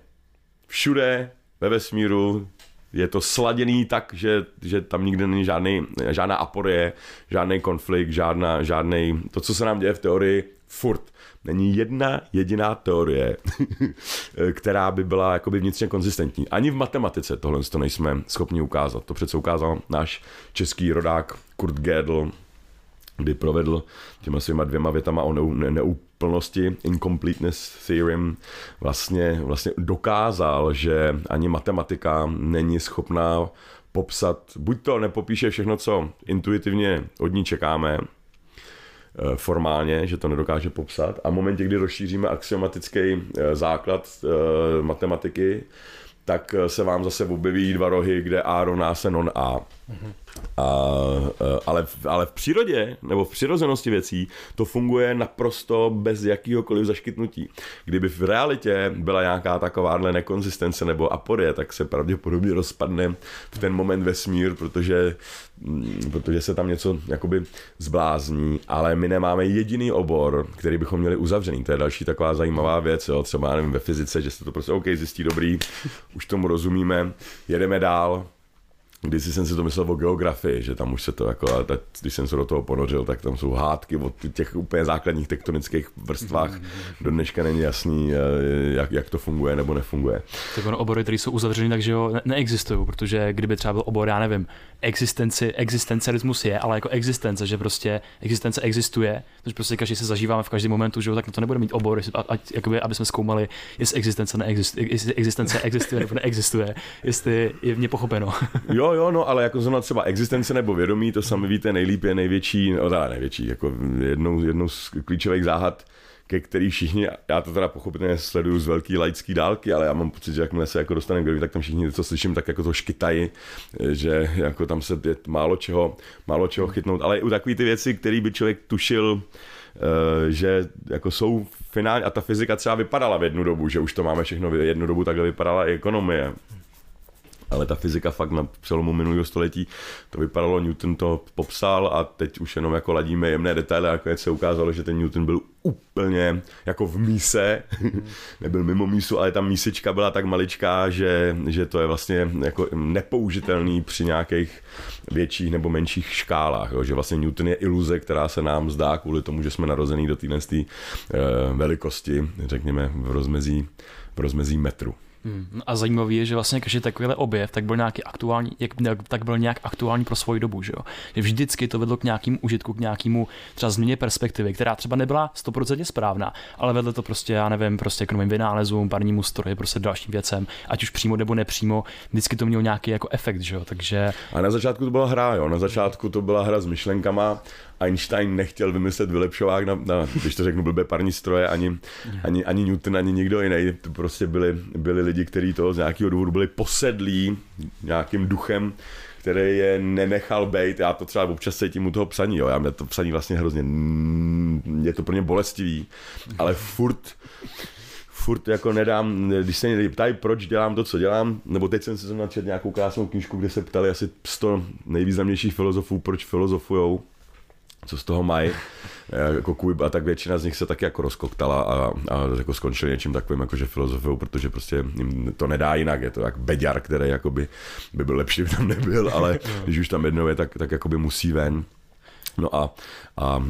všude ve vesmíru je to sladěný tak, že, že tam nikde není žádný, žádná aporie, žádný konflikt, žádná, žádný, to, co se nám děje v teorii, furt. Není jedna jediná teorie, <laughs> která by byla jakoby vnitřně konzistentní. Ani v matematice tohle to nejsme schopni ukázat. To přece ukázal náš český rodák Kurt Gödel, kdy provedl těma svýma dvěma větama o neúplnosti, incompleteness theorem, vlastně, vlastně dokázal, že ani matematika není schopná popsat, buď to nepopíše všechno, co intuitivně od ní čekáme, eh, formálně, že to nedokáže popsat a v momentě, kdy rozšíříme axiomatický eh, základ eh, matematiky, tak se vám zase objeví dva rohy, kde A rovná se non A. A, ale, ale v přírodě nebo v přirozenosti věcí to funguje naprosto bez jakýhokoliv zaškytnutí. Kdyby v realitě byla nějaká takováhle nekonzistence nebo aporie, tak se pravděpodobně rozpadne v ten moment vesmír, protože, mm, protože se tam něco jakoby zblázní, ale my nemáme jediný obor, který bychom měli uzavřený. To je další taková zajímavá věc, jo? třeba nevím, ve fyzice, že se to prostě OK, zjistí dobrý, už tomu rozumíme, jedeme dál, když jsem si to myslel o geografii, že tam už se to jako, ale tak, když jsem se do toho ponořil, tak tam jsou hádky o těch úplně základních tektonických vrstvách. Mm-hmm. Do dneška není jasný, eh, jak, jak to funguje nebo nefunguje. Tak ono obory, které jsou uzavřeny, takže jo, ne- neexistují, protože kdyby třeba byl obor, já nevím, existenci, existencialismus je, ale jako existence, že prostě existence existuje, takže prostě každý se zažíváme v každém momentu, že jo, tak na to nebude mít obor, jestli, ať, jakoby, aby jsme zkoumali, jestli existence, neexistuje, jestli existence existuje nebo neexistuje, jestli je mě pochopeno. Jo, jo, no, ale jako zrovna třeba existence nebo vědomí, to sami víte nejlíp je největší, no teda největší, jako jednou, jednou z klíčových záhad ke který všichni, já to teda pochopitelně sleduju z velký laický dálky, ale já mám pocit, že jakmile se jako dostaneme k tak tam všichni, co slyším, tak jako to škytají, že jako tam se je málo čeho, málo čeho chytnout, ale i u takový ty věci, které by člověk tušil, eh, že jako jsou finální, a ta fyzika třeba vypadala v jednu dobu, že už to máme všechno v jednu dobu, takhle vypadala i ekonomie ale ta fyzika fakt na přelomu minulého století to vypadalo, Newton to popsal a teď už jenom jako ladíme jemné detaily, jako se ukázalo, že ten Newton byl úplně jako v míse, <laughs> nebyl mimo mísu, ale ta mísečka byla tak maličká, že, že to je vlastně jako nepoužitelný při nějakých větších nebo menších škálách, jo? že vlastně Newton je iluze, která se nám zdá kvůli tomu, že jsme narození do téhle uh, velikosti, řekněme v rozmezí, v rozmezí metru. Hmm. A zajímavý je, že vlastně každý takovýhle objev tak byl nějaký aktuální, jak, tak byl nějak aktuální pro svoji dobu, že jo? Že vždycky to vedlo k nějakému užitku, k nějakému třeba změně perspektivy, která třeba nebyla 100% správná, ale vedlo to prostě, já nevím, prostě k novým vynálezům, parnímu stroji, prostě dalším věcem, ať už přímo nebo nepřímo, vždycky to mělo nějaký jako efekt, že jo? Takže... A na začátku to byla hra, jo? Na začátku to byla hra s myšlenkama, Einstein nechtěl vymyslet vylepšovák na, na když to řeknu blbé parní stroje, ani, ani, ani Newton, ani nikdo jiný. To prostě byli, byli lidi, kteří to z nějakého důvodu byli posedlí nějakým duchem, který je nenechal být. Já to třeba občas cítím u toho psaní, jo. Já mě to psaní vlastně hrozně, je to pro mě bolestivý, ale furt, furt jako nedám, když se mě ptají, proč dělám to, co dělám, nebo teď jsem se načet nějakou krásnou knižku, kde se ptali asi 100 nejvýznamnějších filozofů, proč filozofujou co z toho mají. <laughs> jako Kuib a tak většina z nich se taky jako rozkoktala a, a jako skončili něčím takovým jako že filozofou, protože prostě jim to nedá jinak, je to jak Beďar, který jakoby by byl lepší, <laughs> by tam nebyl, ale <laughs> když už tam jednou je, tak, tak jakoby musí ven. No a, a, a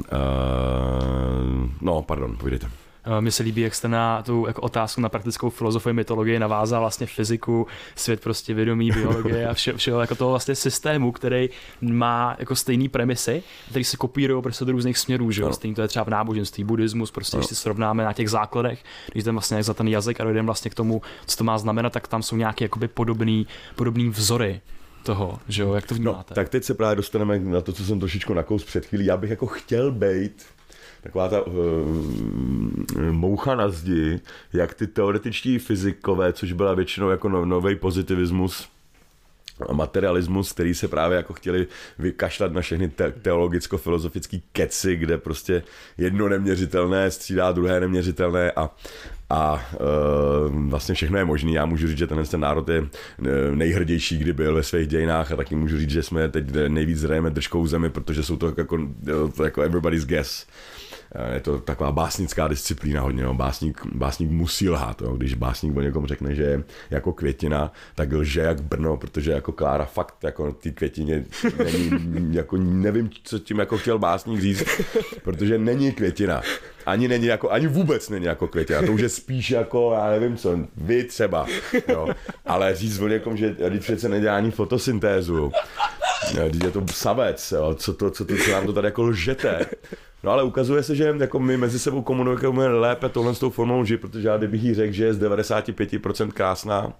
no, pardon, povídejte. Eh, mně se líbí, jak jste na tu jako otázku na praktickou filozofii mytologii navázal vlastně fyziku, svět prostě vědomí, biologie a vše, všeho jako toho vlastně systému, který má jako stejný premisy, který se kopírují prostě do různých směrů, že jo? Stejný to je třeba v náboženství, buddhismus, prostě no. když si srovnáme na těch základech, když jdeme vlastně za ten jazyk a dojdeme vlastně k tomu, co to má znamenat, tak tam jsou nějaké jakoby podobný, podobný vzory toho, že jo, jak to no, vnímáte? No, tak teď se právě dostaneme na to, co jsem trošičku nakous před chvílí. Já bych jako chtěl být taková ta uh, moucha na zdi, jak ty teoretičtí fyzikové, což byla většinou jako no, nový pozitivismus, a materialismus, který se právě jako chtěli vykašlat na všechny te- teologicko-filozofický keci, kde prostě jedno neměřitelné střídá druhé neměřitelné a, a e, vlastně všechno je možné. Já můžu říct, že ten, ten národ je nejhrdější, kdy byl ve svých dějinách a taky můžu říct, že jsme teď nejvíc zrejeme držkou zemi, protože jsou to jako, jako everybody's guess. Eh, je to taková básnická disciplína hodně, no. básník, básník musí lhát, jo. když básník o někom řekne, že je jako květina, tak lže jak Brno, protože jako Klára fakt jako ty květině není, <laughs> jako nevím, co tím jako chtěl básník říct, protože není květina. Ani není jako, ani vůbec není jako květina, to už je spíš jako, já nevím co, vy třeba, jo. ale říct o někom, že když přece nedělá ani fotosyntézu, je to savec, jo. Co, to, co, to, co nám to tady jako lžete, No ale ukazuje se, že jako my mezi sebou komunikujeme lépe tohle s tou formou lži, protože já kdybych jí řekl, že je z 95% krásná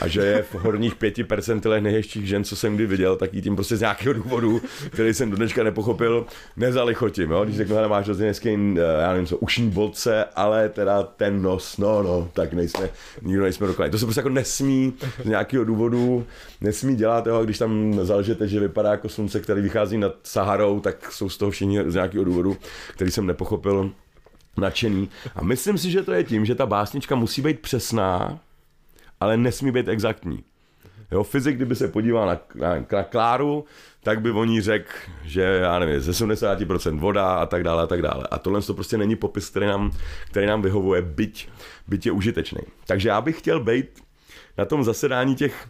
a že je v horních 5% nejhezčích žen, co jsem kdy viděl, tak jí tím prostě z nějakého důvodu, který jsem do dneška nepochopil, nezalichotím. Jo? Když řeknu, že máš hrozně hezký, eh, já nevím co, ušní vodce, ale teda ten nos, no no, tak nejsme, nikdo nejsme dokonalí. To se prostě jako nesmí z nějakého důvodu, nesmí dělat, jo? když tam zalžete, že vypadá jako slunce, který vychází nad Saharou, tak jsou z toho všichni z nějakého důvodu který jsem nepochopil, nadšený. A myslím si, že to je tím, že ta básnička musí být přesná, ale nesmí být exaktní. Jo, fyzik, kdyby se podíval na, na, na Kláru, tak by o ní řekl, že já nevím, ze 70% voda a tak dále a tak dále. A tohle to prostě není popis, který nám, který nám vyhovuje, byť, byť je užitečný. Takže já bych chtěl být na tom zasedání těch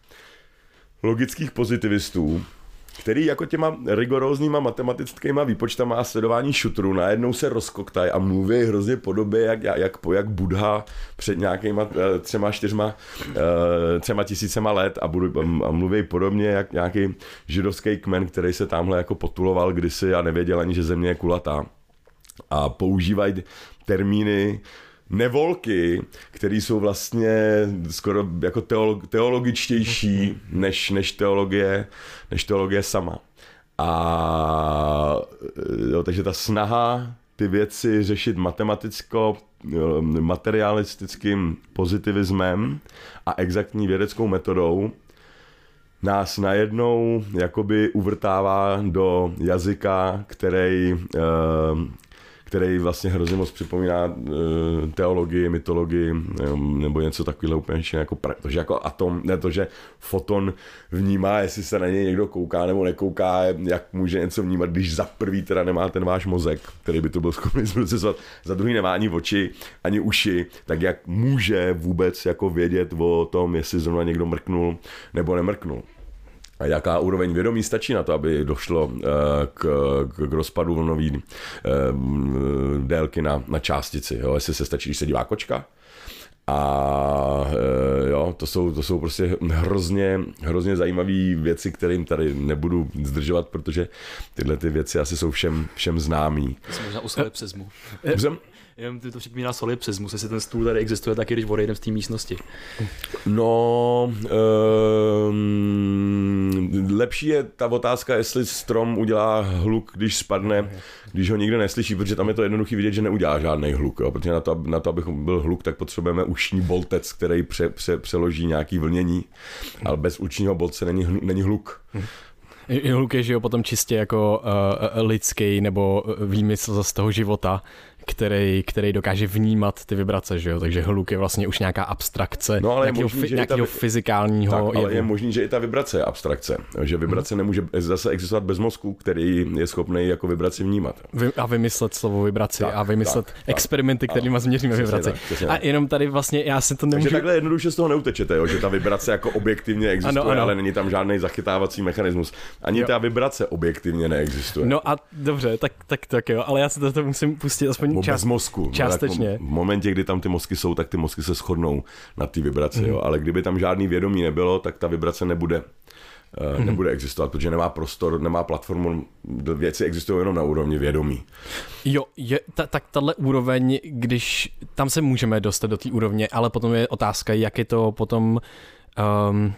logických pozitivistů, který jako těma rigorózníma matematickýma výpočtama a sledování šutrů najednou se rozkoktají a mluví hrozně podobě jak, jak, jak Budha před nějakýma eh, třema, čtyřma, eh, třema tisícema let a, budu, a mluví podobně jak nějaký židovský kmen, který se tamhle jako potuloval kdysi a nevěděl ani, že země je kulatá. A používají termíny, nevolky, které jsou vlastně skoro jako teolog, teologičtější než, než, teologie, než teologie sama. A jo, takže ta snaha ty věci řešit matematicko, materialistickým pozitivismem a exaktní vědeckou metodou nás najednou jakoby uvrtává do jazyka, který který vlastně hrozně moc připomíná uh, teologii, mytologii nebo něco takového úplně jako, to, že jako atom, ne to, že foton vnímá, jestli se na něj někdo kouká nebo nekouká, jak může něco vnímat, když za prvý teda nemá ten váš mozek, který by to byl schopný <laughs> zprocesovat, za druhý nemá ani oči, ani uši, tak jak může vůbec jako vědět o tom, jestli zrovna někdo mrknul nebo nemrknul a jaká úroveň vědomí stačí na to, aby došlo eh, k, k, k rozpadu vlnový eh, délky na, na částici. Jo? Jestli se stačí, když se dívá kočka, A e, jo, to jsou, to jsou prostě hrozně, hrozně zajímavé věci, kterým tady nebudu zdržovat, protože tyhle ty věci asi jsou všem, všem známý. Jsme možná u solipsismu. Jsem, Jenom ty to připomíná solipsismus, jestli ten stůl tady existuje taky, když odejdeme z té místnosti. No, um, lepší je ta otázka, jestli strom udělá hluk, když spadne, když ho nikdo neslyší, protože tam je to jednoduchý vidět, že neudělá žádný hluk. Jo? Protože na to, na to, aby byl hluk, tak potřebujeme ušní boltec, který pře, pře, přeloží nějaký vlnění, ale bez učního bolce není, není hluk. Hluk je, že jo, potom čistě jako uh, lidský nebo výmysl z toho života, který, který dokáže vnímat ty vibrace, že jo? Takže hluk je vlastně už nějaká abstrakce No, ale nějakého, možný, fi, nějakého ta- fyzikálního Tak, ale je možný, že i ta vibrace je abstrakce. Že vibrace nemůže zase existovat bez mozku, který je schopný jako vibraci vnímat. Vy, a vymyslet slovo vibraci Tak, a vymyslet tak, tak. experimenty, kterými změříme vibraci. tak, přesně a jenom tady vlastně, já si to Takže nemůžu... takhle jednoduše z toho neutečete, jo? že ta vibrace jako objektivně existuje, Ano, ano. ale není tam žádný zachytávací mechanismus. Ani Jo. ta vibrace objektivně neexistuje. No a dobře, tak, tak, tak jo, ale já si to musím pustit aspoň Nebo čas. bez mozku. částečně. No, tak v momentě, kdy tam ty mozky jsou, tak ty mozky se shodnou na té vibraci. Mm. Jo? Ale kdyby tam žádný vědomí nebylo, tak ta vibrace nebude mm. nebude existovat, protože nemá prostor, nemá platformu, věci existují jenom na úrovni vědomí. Jo, je, ta, tak tahle úroveň, když tam se můžeme dostat do té úrovně, ale potom je otázka, jak je to potom Um,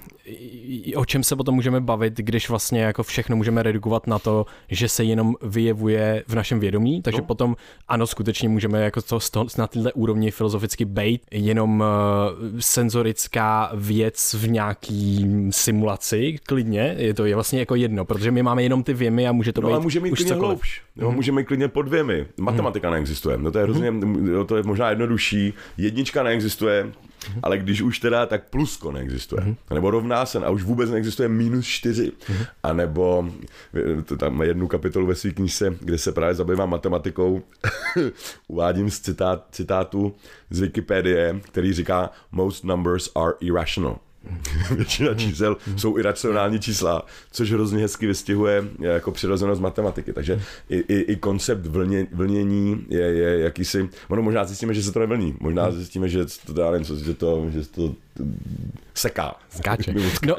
o čem se potom můžeme bavit, když vlastně jako všechno můžeme redukovat na to, že se jenom vyjevuje v našem vědomí, takže No. potom ano, skutečně můžeme jako to, to na této úrovni filozoficky být jenom uh, senzorická věc v nějaký simulaci, klidně, je to je vlastně jako jedno, protože my máme jenom ty věmy a může to No být ale může mít už klidně hloubš. Jo, můžeme mít klidně pod dvěmi. Matematika neexistuje. No to je hrozně, jo, to je možná jednodušší. Jednička neexistuje, ale když už teda, tak plusko neexistuje. Nebo rovná se, a už vůbec neexistuje minus čtyři. A nebo eh, tam má jednu kapitolu ve své knížce, kde se právě zabývám matematikou. <laughs> Uvádím z citát, citátu z Wikipedie, který říká Most numbers are irrational. <laughs> Většina čísel jsou iracionální čísla, což hrozně hezky vystihuje jako přirozenost matematiky. Takže i, i, i koncept vlně, vlnění je, je jakýsi... Ono možná zjistíme, že se to nevlní. Možná zjistíme, že to dá něco, že to, že to seká. Skáče. <laughs> No,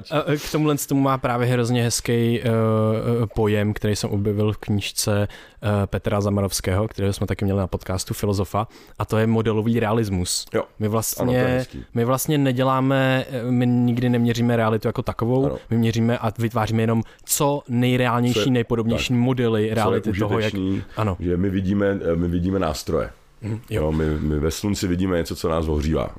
k tomuhle tomu má právě hrozně hezký uh, pojem, který jsem objevil v knížce uh, Petra Zamarovského, kterého jsme taky měli na podcastu Filozofa, a to je modelový realismus. Jo. My Ano, vlastně, hezký. my vlastně neděláme, eh, my nikdy neměříme realitu jako takovou, Ano. my měříme a vytváříme jenom co nejreálnější, Co je- nejpodobnější modely Co je reality toho, jak... Ano. že my vidíme, my vidíme nástroje. Jo. Jo, my, my ve slunci vidíme něco, co nás ohřívá.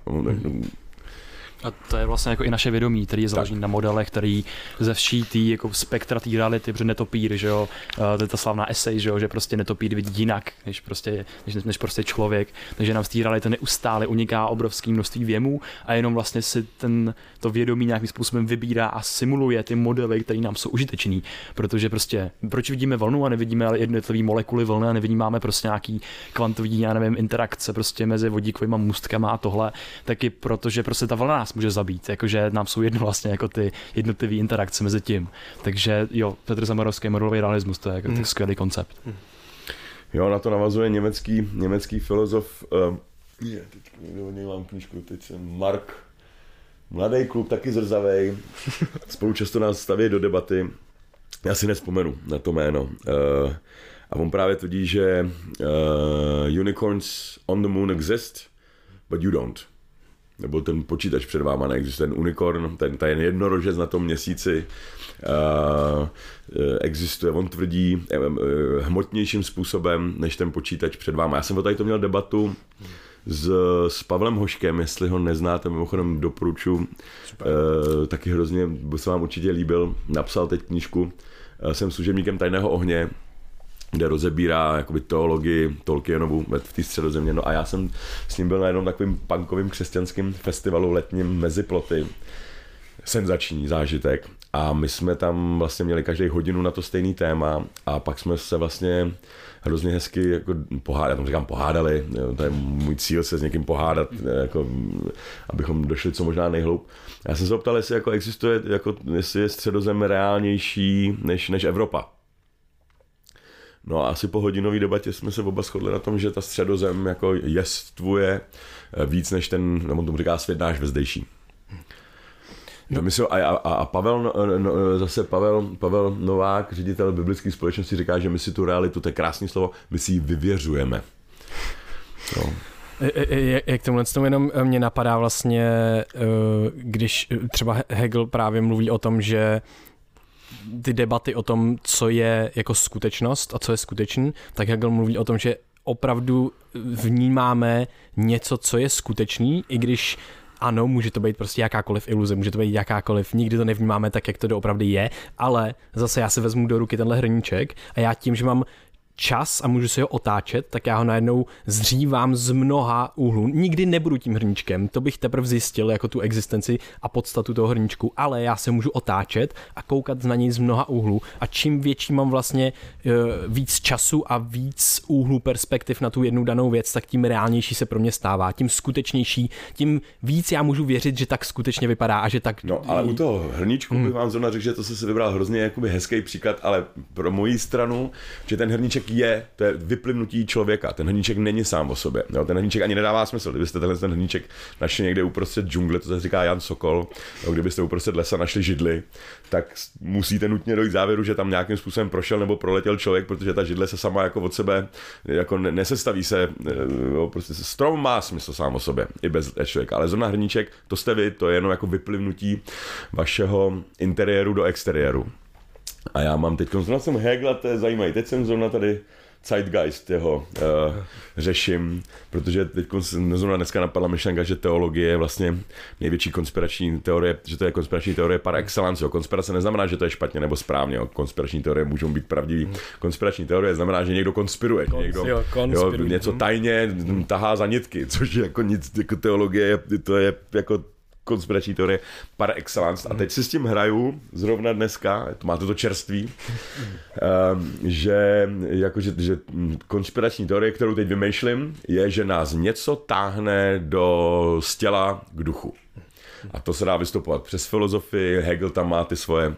A to je vlastně jako i naše vědomí, který je založený na modelech, který ze vší tý jako spektra té reality, protože netopír, že jo, to je ta slavná esej, že jo, že prostě netopír vidí jinak, než prostě, než, než prostě člověk, takže nám z té reality neustále uniká obrovský množství věmů a jenom vlastně si ten, to vědomí nějakým způsobem vybírá a simuluje ty modely, které nám jsou užitečný, protože prostě, proč vidíme vlnu a nevidíme ale jednotlivé molekuly vlny a nevidíme prostě nějaký kvantový, já nevím, interakce prostě mezi vodíkovými můstkama a tohle, taky protože prostě ta vlna nás může zabít, jakože nám jsou jedno vlastně jako ty jednotlivé interakce mezi tím. Takže jo, Petr Zamarovský modelový realismus, to je jako mm. skvělý koncept. Jo, na to navazuje německý, německý filozof, uh, je, teď od něj mám knížku, teď jsem Mark, mladý kluk, taky zrzavej, <laughs> spolu často nás staví do debaty, já si nespomenu na to jméno. Uh, a on právě tvrdí, že uh, unicorns on the moon exist, but you don't. Nebo ten počítač před váma neexistuje, ten unikorn, ten, ten jednorožec na tom měsíci uh, existuje, on tvrdí eh, eh, hmotnějším způsobem než ten počítač před váma. Já jsem o tady to měl debatu s, s Pavlem Hoškem, jestli ho neznáte, mimochodem doporučuji, uh, taky hrozně, by se vám určitě líbil, napsal teď knížku, jsem služebníkem tajného ohně, kde rozebírá jakoby teologii Tolkienovu v té středozemě. No a já jsem s ním byl na jednom takovým punkovým křesťanským festivalu letním mezi ploty. Senzační zážitek. A my jsme tam vlastně měli každý hodinu na to stejný téma a pak jsme se vlastně hrozně hezky jako pohádali, já tomu říkám pohádali, jo, to je můj cíl se s někým pohádat, jako, abychom došli co možná nejhloub. Já jsem se optal, jestli jako existuje, jako, jestli je středozem reálnější než, než Evropa. No a asi po hodinové debatě jsme se oba shodli na tom, že ta středozem jako jestvuje eh, víc než ten, nebo tomu říká svět náš vezdejší. No. Myslím, a, a, a Pavel, no, no, no, zase Pavel, Pavel Novák, ředitel biblické společnosti, říká, že my si tu realitu, to je krásné slovo, my si ji vyvěřujeme. No. Jak tomuhle tomu jenom mě napadá vlastně, eh, když třeba Hegel právě mluví o tom, že ty debaty o tom, co je jako skutečnost a co je skutečný, tak Hegel mluví o tom, že opravdu vnímáme něco, co je skutečný, i když ano, může to být prostě jakákoliv iluze, může to být jakákoliv, nikdy to nevnímáme tak, jak to doopravdy je, ale zase já si vezmu do ruky tenhle hrníček a já tím, že mám čas a můžu si ho otáčet, tak já ho najednou zřívám z mnoha úhlů. Nikdy nebudu tím hrníčkem, to bych teprve zjistil jako tu existenci a podstatu toho hrníčku, ale já se můžu otáčet a koukat na něj z mnoha úhlů a čím větší mám vlastně uh, víc času a víc úhlů perspektiv na tu jednu danou věc, tak tím reálnější se pro mě stává, tím skutečnější, tím víc já můžu věřit, že tak skutečně vypadá a že tak... No ale u toho hrníčku hmm. bych vám zrovna řekl, že to se vybral hrozně jakoby hezký příklad, ale pro moji stranu, že ten hrníček je, to je vyplynutí člověka. Ten hrníček není sám o sobě. Jo? Ten hrníček ani nedává smysl. Kdybyste tenhle ten hrníček našli někde uprostřed džungle, to se říká Jan Sokol, jo? kdybyste uprostřed lesa našli židli, tak musíte nutně dojít závěru, že tam nějakým způsobem prošel nebo proletěl člověk, protože ta židle se sama jako od sebe jako nesestaví se, eh, jo? prostě strom má smysl sám o sobě, i bez člověka, ale zrovna hrníček, to jste vy, to je jenom jako vyplynutí vašeho interiéru do exteriéru. A já mám teď, zrovna jsem Hegla, to je zajímavý, teď jsem zrovna tady Zeitgeist jeho uh, řeším, protože teď zrovna dneska napadla myšlenka, že teologie je vlastně největší konspirační teorie, že to je konspirační teorie par excellence. Jo. Konspirace neznamená, že to je špatně nebo správně. Jo. Konspirační teorie můžou být pravdivý. Konspirační teorie znamená, že někdo konspiruje, Kons, někdo jo, jo, něco tajně tahá za nitky, což je jako nic, jako teologie, to je jako konspirační teorie par excellence. A teď si s tím hraju zrovna dneska, to máte to čerství, um, že, jako, že, že konspirační teorie, kterou teď vymýšlím, je, že nás něco táhne do stěla k duchu. A to se dá vystupovat přes filozofii, Hegel tam má ty svoje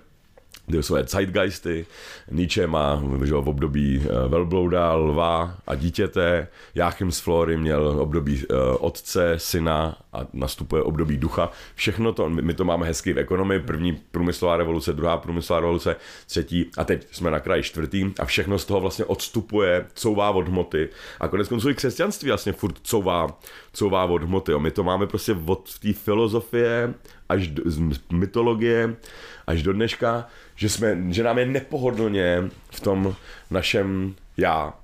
ty své zeitgeisty. Nietzsche má že, v období eh, velblouda, lva a dítěte. Jáchym z Flory měl období uh, otce, syna a nastupuje období ducha. Všechno to, my to máme hezky v ekonomii. První průmyslová revoluce, druhá průmyslová revoluce, třetí a teď jsme na kraji čtvrtý a všechno z toho vlastně odstupuje, couvá od hmoty. A konec konců i křesťanství vlastně furt couvá, couvá od hmoty. My to máme prostě od té filozofie až do, z mytologie až do dneška, že, jsme, že nám je nepohodlně v tom našem já.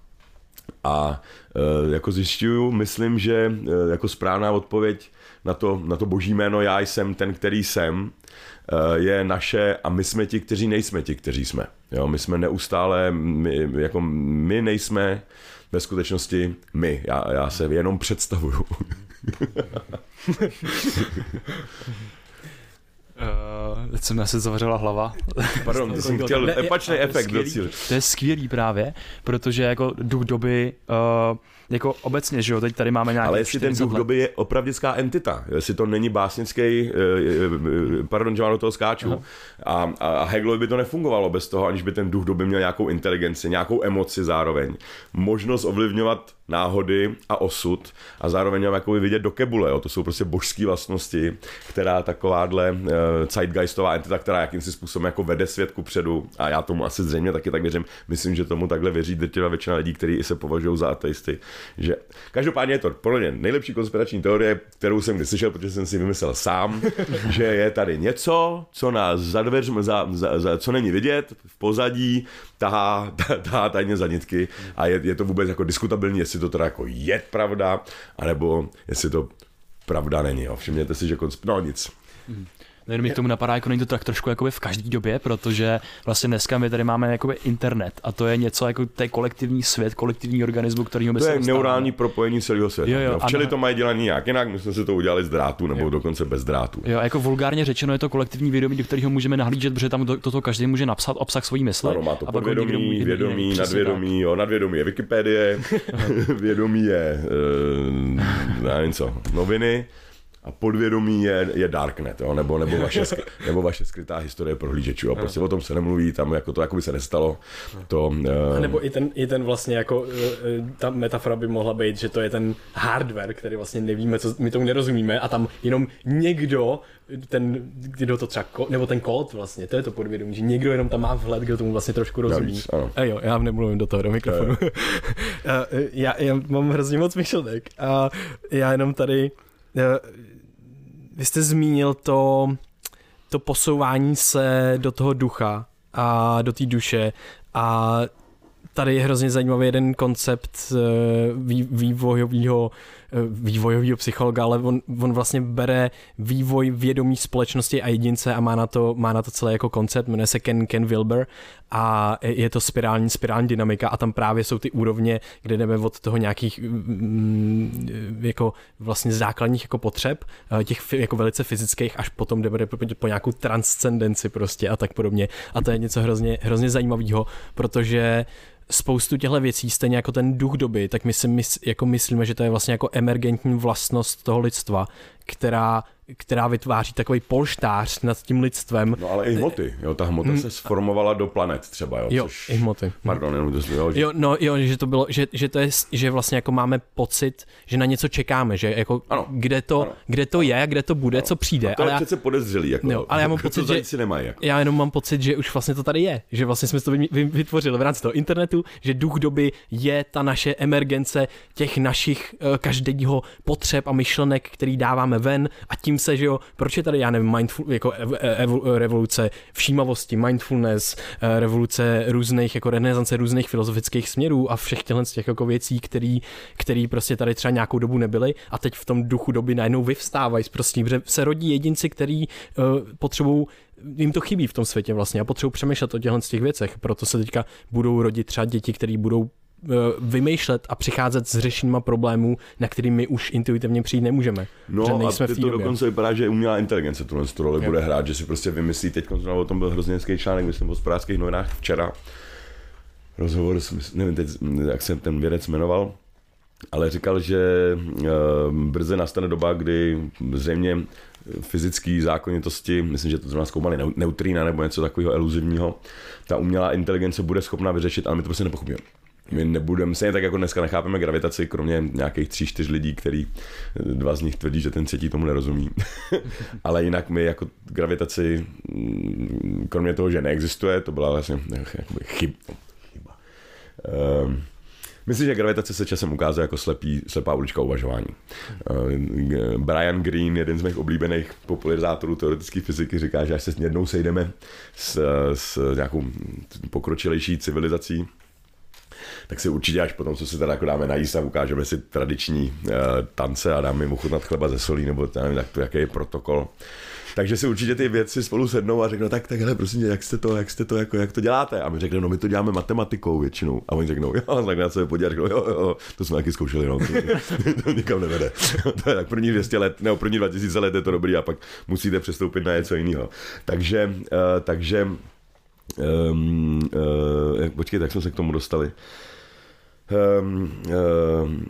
A e, jako zjišťuju, myslím, že e, jako správná odpověď na to, na to boží jméno já jsem ten, který jsem, e, je naše a my jsme ti, kteří nejsme ti, kteří jsme. Jo, my jsme neustále, my, jako my nejsme ve skutečnosti my. Já, já se jenom představuju. <laughs> <laughs> Uh, teď se mi asi zavřela hlava. Pardon, <laughs> ty jsem chtěl opačný efekt docílit. To je skvělý právě, protože jako duch doby uh, jako obecně, že jo, teď tady máme nějaký Ale jestli ten duch let. doby je opravdická entita, jestli to není básnický, eh, pardon, že vám do toho skáču, a, a Hegelovi by to nefungovalo bez toho, aniž by ten duch doby měl nějakou inteligenci, nějakou emoci zároveň, možnost ovlivňovat náhody a osud a zároveň jako vidět do kebule, jo. to jsou prostě božské vlastnosti, která takováhle uh, zeitgeistová entita, která jakýmsi způsobem jako vede svět ku předu a já tomu asi zřejmě taky tak věřím, myslím, že tomu takhle věří drtivá většina lidí, kteří se považují za ateisty, že každopádně je to pro mě nejlepší konspirační teorie, kterou jsem kdy slyšel, protože jsem si vymyslel sám, <laughs> že je tady něco, co nás za dveřmi, za, za, za, co není vidět, v pozadí, tahá, <laughs> tahá tajně za nitky a je, je to vůbec jako diskutabilní, jestli to teda jako je pravda, anebo jestli to pravda není. Jo. Všimněte si, že konsp... no nic. Hmm. Nevím, mi k tomu napadá, jako není to tak trošku jakoby v každé době, protože vlastně dneska my tady máme jakoby internet a to je něco jako ten kolektivní svět, kolektivní organismus, který by To je neurální propojení celého světa. Jo, jo, no, včely to mají dělat nějak jinak, my jsme si to udělali z drátu nebo jo. dokonce bez drátu. Jo, jako vulgárně řečeno je to kolektivní vědomí, do kterého můžeme nahlížet, protože tam toto to každý může napsat obsah svojí mysli. Ano, má to podvědomí, vědomí, nadvědomí, jo, nadvědomí je Wikipedie, <laughs> <laughs> vědomí je, uh, nevím co, noviny, a podvědomí je, je darknet, jo? Nebo, nebo, vaše, <laughs> nebo vaše skrytá historie prohlížečů. Jo? Prostě o tom se nemluví, tam jako to jako by se nestalo. To, uh... Nebo i ten, i ten vlastně jako, ta metafora by mohla být, že to je ten hardware, který vlastně nevíme, co, my tomu nerozumíme a tam jenom někdo ten, kdo to třeba, nebo ten kód vlastně, to je to podvědomí, že někdo jenom tam má vhled, kdo tomu vlastně trošku rozumí. Navíc, ano. A jo, já nemluvím do toho, do mikrofonu. <laughs> já, já mám hrozně moc myšlenek a já jenom tady, vy jste zmínil to, to posouvání se do toho ducha a do té duše. A tady je hrozně zajímavý jeden koncept eh, vývojového vývojového psychologa, ale on, on vlastně bere vývoj vědomí společnosti a jedince a má na to, má na to celé jako koncept, jmenuje se Ken, Ken Wilber a je to spirální, spirální dynamika a tam právě jsou ty úrovně, kde jdeme od toho nějakých mm, mm, jako vlastně základních jako potřeb, eh, těch jako velice fyzických, až potom jdeme po nějakou transcendenci prostě a tak podobně. A to je něco hrozně, hrozně zajímavého, protože spoustu těchto věcí, stejně jako ten duch doby, tak my si mys, jako myslíme, že to je vlastně jako emergentní vlastnost toho lidstva, která která vytváří takový polštář nad tím lidstvem. No ale i hmoty, jo, ta hmota mm. se sformovala do planet třeba, jo, jo což... i hmoty. Pardon, jenom to jo, že... jo, no, jo, že to bylo, že, že to je, že vlastně jako máme pocit, že na něco čekáme, že jako ano. kde to, ano. kde to je, kde to bude, ano. co přijde. A to ale je přece podezřelý, jako, jo, ale já mám <laughs> pocit, že, si nemají, jako. já jenom mám pocit, že už vlastně to tady je, že vlastně jsme to vytvořili v rámci toho internetu, že duch doby je ta naše emergence těch našich uh, každodenního potřeb a myšlenek, který dáváme ven a tím se, že jo, proč je tady, já nevím, mindful, jako ev, ev, revoluce všímavosti, mindfulness, eh, revoluce různých, jako renesance různých filozofických směrů a všech těchto těch jako věcí, který, který prostě tady třeba nějakou dobu nebyly a teď v tom duchu doby najednou vyvstávají prostě, se rodí jedinci, který uh, potřebují jim to chybí v tom světě vlastně a potřebují přemýšlet o těchto těch věcech, proto se teďka budou rodit třeba děti, které budou vymýšlet a přicházet s řešením problémů, na který my už intuitivně přijít nemůžeme. No nejsme a ty to dokonce vypadá, že umělá inteligence tuhle roli bude hrát, že si prostě vymyslí, teď o tom byl hrozně hezký článek, myslím, o hospodářských novinách včera, rozhovor, nevím teď, jak se ten vědec jmenoval, ale říkal, že eh, brzy nastane doba, kdy zřejmě fyzické zákonitosti, myslím, že to zrovna zkoumali neutrína nebo něco takového eluzivního, ta umělá inteligence bude schopna vyřešit, ale my to prostě nepochopíme my nebudeme, stejně tak jako dneska nechápeme gravitaci, kromě nějakých tří, čtyř lidí, který dva z nich tvrdí, že ten třetí tomu nerozumí. <laughs> Ale jinak my jako gravitaci, mm, kromě toho, že neexistuje, to byla vlastně chyb, chyba. Um, Myslím, že gravitace se časem ukázala jako slepý, slepá ulička uvažování. Ehm, Brian Greene, jeden z mých oblíbených popularizátorů teoretické fyziky, říká, že až se jednou sejdeme s, s nějakou pokročilejší civilizací, tak si určitě až potom, co si teda jako dáme najíst a ukážeme si tradiční uh, tance a dáme jim ochutnat chleba ze solí, nebo nevím, tak to, jaký je protokol. Takže si určitě ty věci spolu sednou a řeknou, tak, tak hele, prosím tě, jak jste to, jak jste to, jako, jak to děláte? A my řekneme, no my to děláme matematikou většinou. A oni řeknou, jo, <laughs> tak na se podívat, řeknou, jo, jo, to jsme taky zkoušeli, no, to, <laughs> to nikam nevede. <laughs> to je tak první 200 let, nebo první 2000 let je to dobrý a pak musíte přestoupit na něco jiného. Takže, uh, takže Um, uh, počkejte, jak jsme se k tomu dostali? Um, um,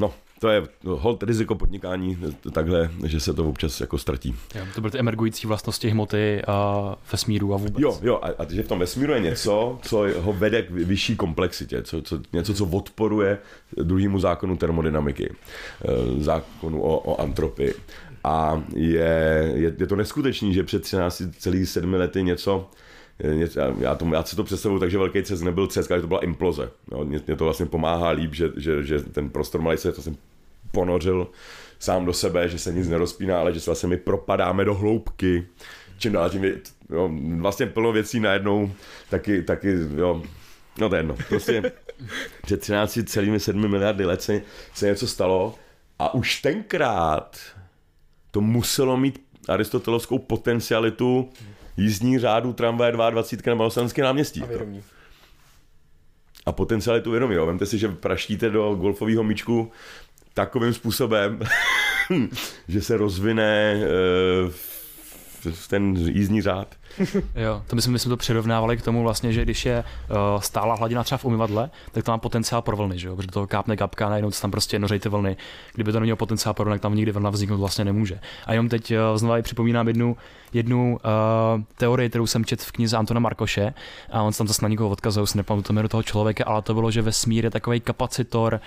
no, to je hold riziko podnikání takhle, že se to občas jako ztratí. Jo, to byly ty emergující vlastnosti hmoty a vesmíru a vůbec. Jo, jo, a, a že v tom vesmíru je něco, co ho vede k vyšší komplexitě, co, co, něco, co odporuje druhému zákonu termodynamiky, eh, zákonu o, o antropii. A je, je, je to neskutečný, že před 13,7 lety něco, něco já, to, já si to představuju takže velký třes nebyl třesk, ale to byla imploze. Jo, mě, mě, to vlastně pomáhá líp, že, že, že ten prostor malý se to jsem ponořil sám do sebe, že se nic nerozpíná, ale že se vlastně my propadáme do hloubky. Čím dál tím jo, vlastně plno věcí najednou taky, taky jo, no to je jedno. Prostě <laughs> před 13,7 miliardy let se, se něco stalo a už tenkrát to muselo mít aristotelovskou potencialitu jízdní řádu tramvaje 22 na Malostranské náměstí. A vědomí. A potencialitu vědomí. Jo. Vemte si, že praštíte do golfového míčku takovým způsobem, <laughs> že se rozvine e, ten jízdní řád. <laughs> jo, to my jsme, my jsme to přirovnávali k tomu vlastně, že když je uh, stála hladina třeba v umyvadle, tak to má potenciál pro vlny, že jo? protože to kápne kapka, najednou tam prostě nořejí ty vlny. Kdyby to nemělo potenciál pro vlny, tak tam nikdy vlna vzniknout vlastně nemůže. A jenom teď uh, znovu připomínám jednu, jednu uh, teorii, kterou jsem četl v knize Antona Markoše a on tam zase na někoho odkazoval, si nepamatuju toho člověka, ale to bylo, že vesmír je takový kapacitor,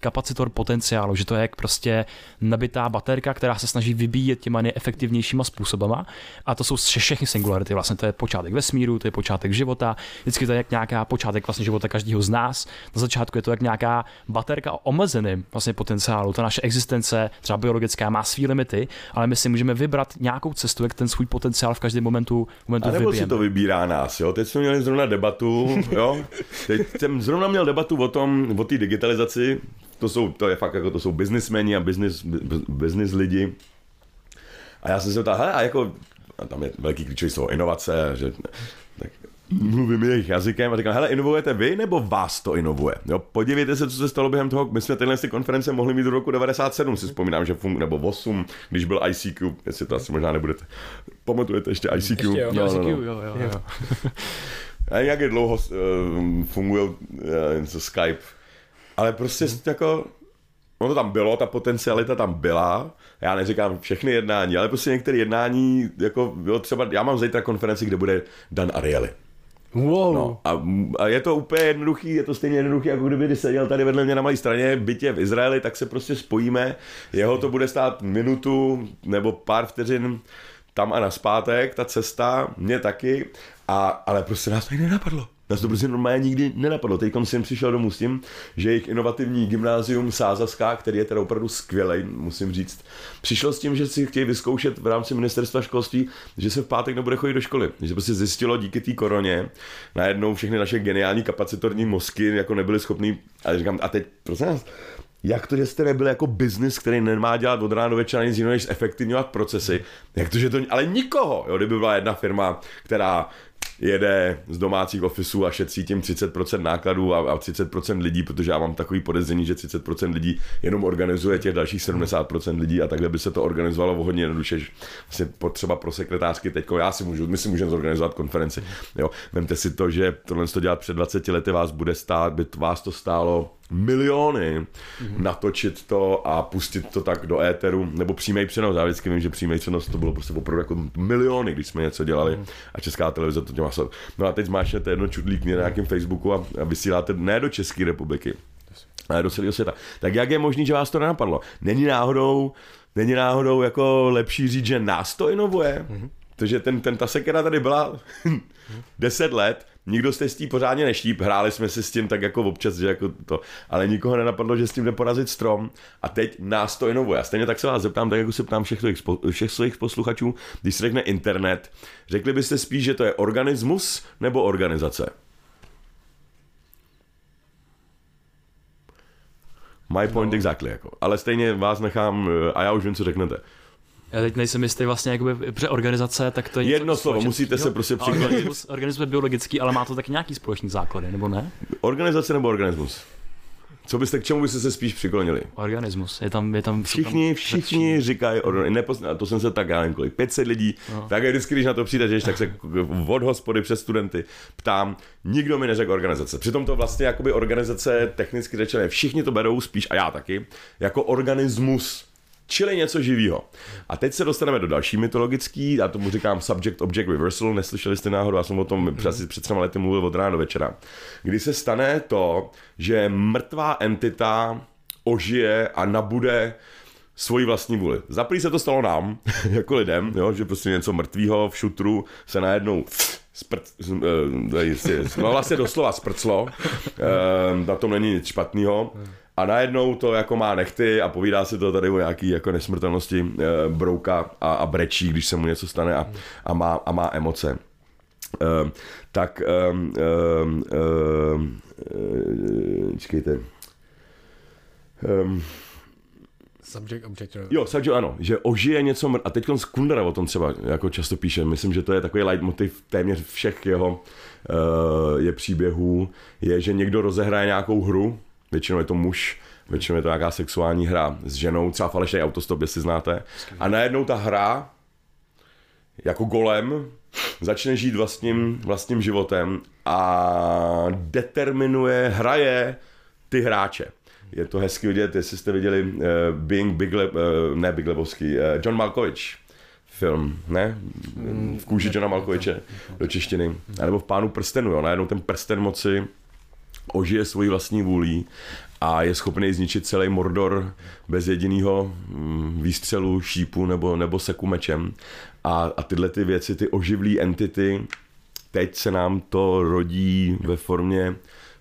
kapacitor potenciálu, že to je jak prostě nabitá baterka, která se snaží vybíjet těma nejefektivnějšíma způsobama a to jsou všechny vlastně to je počátek vesmíru, to je počátek života, vždycky to je jak nějaká počátek vlastně života každého z nás. Na začátku je to jak nějaká baterka o omezeném vlastně potenciálu. Ta naše existence, třeba biologická, má své limity, ale my si můžeme vybrat nějakou cestu, jak ten svůj potenciál v každém momentu, momentu A nebo si to vybírá nás, jo? Teď jsme měli zrovna debatu, jo? Teď jsem zrovna měl debatu o tom, o té digitalizaci, to jsou, to je fakt jako, to jsou biznismeni a business, business lidi. A já jsem se ptal, hele, a jako, a tam je velký klíčový slovo, inovace, že, tak mluvím jejich jazykem a říkám, hele, inovujete vy nebo vás to inovuje? Jo, podívejte se, co se stalo během toho, my jsme tenhle si konference mohli mít do roku 97, si vzpomínám, že funguje, nebo 8, když byl ICQ, jestli to asi možná nebudete. Pamatujete ještě ICQ? Ještě jo, no, ICQ, no, no. jo, jo, jo. A jak je dlouho uh, fungují uh, Skype, ale prostě hmm. jako, ono to tam bylo, ta potencialita tam byla, já neříkám všechny jednání, ale prostě některé jednání, jako bylo třeba, já mám zítra konferenci, kde bude Dan Ariely. Wow. No, a, a, je to úplně jednoduchý, je to stejně jednoduchý, jako kdyby seděl tady vedle mě na malé straně, bytě v Izraeli, tak se prostě spojíme. Jeho to bude stát minutu nebo pár vteřin tam a naspátek, ta cesta, mě taky, a, ale prostě nás tady nenapadlo. Nás to prostě normálně nikdy nenapadlo. Teď jsem přišel domů s tím, že jejich inovativní gymnázium Sázaská, který je teda opravdu skvělý, musím říct, přišel s tím, že si chtějí vyzkoušet v rámci ministerstva školství, že se v pátek nebude chodit do školy. Že prostě zjistilo díky té koroně, najednou všechny naše geniální kapacitorní mozky jako nebyly schopný. A říkám, a teď, prosím nás, jak to, že jste nebyli jako biznis, který nemá dělat od rána do večera nic jiného, než zefektivňovat procesy, jak to, že to, ale nikoho, jo, kdyby byla jedna firma, která jede z domácích ofisů a šetří tím 30% nákladů a, a 30% lidí, protože já mám takový podezření, že 30% lidí jenom organizuje těch dalších 70% lidí a takhle by se to organizovalo o hodně jednoduše. Vlastně potřeba pro sekretářky teď, já si můžu, my si můžeme zorganizovat konferenci. Jo. Vemte si to, že tohle to dělat před 20 lety vás bude stát, by vás to stálo miliony mm-hmm. natočit to a pustit to tak do éteru, nebo přímý přenos. Já vždycky vím, že přímý přenos to bylo prostě opravdu jako miliony, když jsme něco dělali mm-hmm. a česká televize to dělá. No a teď zmášnete jedno čudlík na nějakém Facebooku a, a vysíláte ne do České republiky, ale do celého světa. Tak jak je možné, že vás to nenapadlo? Není náhodou, není náhodou jako lepší říct, že nás to inovuje? Mm-hmm. Protože ten, ten, ta sekera tady byla <laughs> 10 let nikdo se s tím pořádně neštíp, hráli jsme si s tím tak jako občas, že jako to, ale nikoho nenapadlo, že s tím jde porazit strom a teď nás to inovuje. A stejně tak se vás zeptám, tak jako se ptám všech svých, všech svých posluchačů, když se řekne internet, řekli byste spíš, že to je organismus nebo organizace? My point no. exactly, jako. Ale stejně vás nechám, a já už vím, co řeknete. Já teď nejsem jistý vlastně jakoby při organizace, tak to je Jedno slovo, musíte se prostě přiklonit. Organismus, organismus je biologický, ale má to taky nějaký společný základy, nebo ne? Organizace nebo organismus? Co byste, k čemu byste se spíš přiklonili? Organismus. Je tam, je tam, všichni, tam všichni říkají, nepozna, to jsem se tak, já nevím kolik, 500 lidí, no. tak vždycky, když na to přijdeš, tak se od hospody přes studenty ptám, nikdo mi neřekl organizace. Přitom to vlastně jakoby organizace technicky řečené, všichni to berou spíš, a já taky, jako organismus čili něco živého. A teď se dostaneme do další mytologický, já tomu říkám subject object reversal, neslyšeli jste náhodou, já jsem o tom před, před třema lety mluvil od rána do večera. Kdy se stane to, že mrtvá entita ožije a nabude svoji vlastní vůli. Zaprý se to stalo nám, <laughs> jako lidem, jo, že prostě něco mrtvého v šutru se najednou <sniffs> sprt, uh, no vlastně doslova sprclo, uh, na tom není nic špatného a najednou to jako má nechty a povídá si to tady o nějaký jako nesmrtelnosti e, brouka a, a brečí, když se mu něco stane a, a, má, a má emoce. E, tak e, e, e, čekejte. E, Subject, object. Jo, subject, ano, že ožije něco, mr- a teď Kundera o tom třeba jako často píše, myslím, že to je takový leitmotiv téměř všech jeho uh, je příběhů, je, že někdo rozehraje nějakou hru, Většinou je to muž, většinou je to nějaká sexuální hra s ženou, třeba falešný autostop, jestli znáte. A najednou ta hra jako golem začne žít vlastním, vlastním životem a determinuje, hraje ty hráče. Je to hezky vidět, jestli jste viděli uh, Being Big, Le, uh, ne Big Lebowski, uh, John Malkovich film, ne? V kůži Johna Malkoviče do češtiny. A nebo v Pánu prstenu, jo? Najednou ten prsten moci ožije svoji vlastní vůlí a je schopný zničit celý Mordor bez jediného mm, výstřelu, šípu nebo, nebo seku mečem. A, a tyhle ty věci, ty oživlé entity, teď se nám to rodí ve formě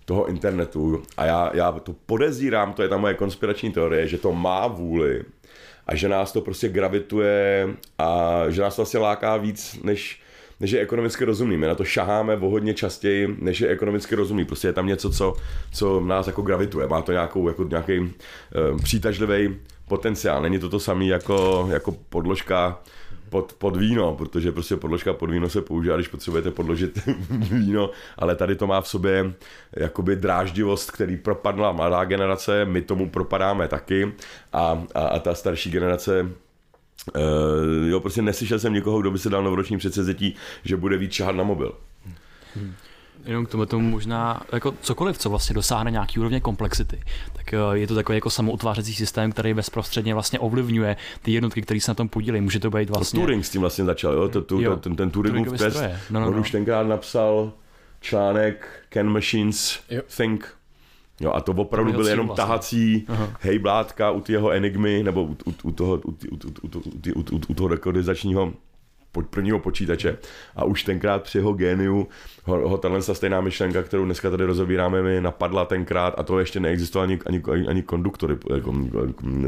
toho internetu a já, já to podezírám, to je ta moje konspirační teorie, že to má vůli a že nás to prostě gravituje a že nás to asi láká víc, než, než je ekonomicky rozumný. My na to šaháme o hodně častěji, než je ekonomicky rozumný. Prostě je tam něco, co, co nás jako gravituje. Má to nějakou, jako nějaký uh, přitažlivý potenciál. Není to to samé jako, jako podložka pod, pod víno, protože prostě podložka pod víno se používá, když potřebujete podložit <laughs> víno, ale tady to má v sobě jakoby dráždivost, který propadla mladá generace, my tomu propadáme taky a, a, a ta starší generace Uh, jo, prostě neslyšel jsem někoho, kdo by se dal novoroční předsezetí, že bude víc čahat na mobil. Hmm jenom k tomu, tomu možná jako cokoliv, co vlastně dosáhne nějaký úrovně komplexity, tak eh, je to takový jako samoutvářecí systém, který bezprostředně vlastně ovlivňuje ty jednotky, které se na tom podílejí. Může to být vlastně... To Turing s tím vlastně začal, jo? To, to, jo. Ten, ten Turingův test, no, no, on no. už tenkrát napsal článek Can Machines jo. Think, Jo, a to opravdu byl jenom vlastně. tahací Aha. hejblátka u jeho enigmy, nebo u, u, u toho, u, u, u, u, u, u toho rekodizačního prvního počítače a už tenkrát při jeho géniu ho, ho tahle stejná myšlenka, kterou dneska tady rozobíráme, mi napadla tenkrát a to ještě neexistovalo ani, ani, ani konduktory, jako,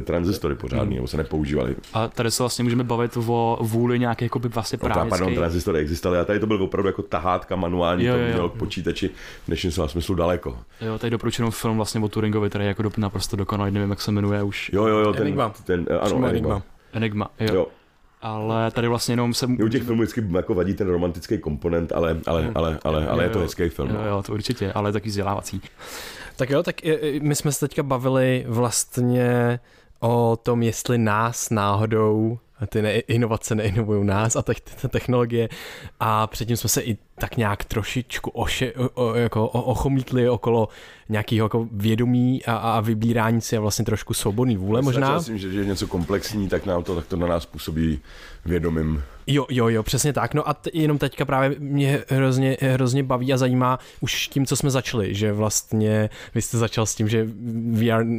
transistory pořádný, nebo se nepoužívali. A tady se vlastně můžeme bavit o vůli nějaké jako by vlastně právnický. No, pardon, transistory existovaly a tady to byl opravdu jako tahátka manuální, jo, to mělo k počítači v dnešním slova smyslu daleko. Jo, tady doporučený film vlastně o Turingovi, který je jako naprosto dokonalý, nevím, jak se jmenuje už. Jo, jo, jo, ten, Enigma. Ten, ano, Enigma. Enigma. Enigma, jo. jo ale tady vlastně jenom se... U těch filmů vždycky jako vadí ten romantický komponent, ale, ale, hmm. ale, ale, ale jo, je to hezký film. Jo, no. jo, to určitě, ale taky vzdělávací. Tak jo, tak my jsme se teďka bavili vlastně o tom, jestli nás náhodou ty ne- inovace neiноvují nás a te- te- technologie a předtím jsme se i tak nějak trošičku oše, o, jako o, ochomítli okolo nějakého jako vědomí a, a vybírání si a vlastně trošku svobodný vůle Já možná. Myslím, že, že je něco komplexní, tak nám to, tak to na nás působí vědomím. Jo, jo, jo, přesně tak. No a t- jenom teďka právě mě hrozně, hrozně baví a zajímá už tím, co jsme začali, že vlastně vy jste začal s tím, že we are, uh,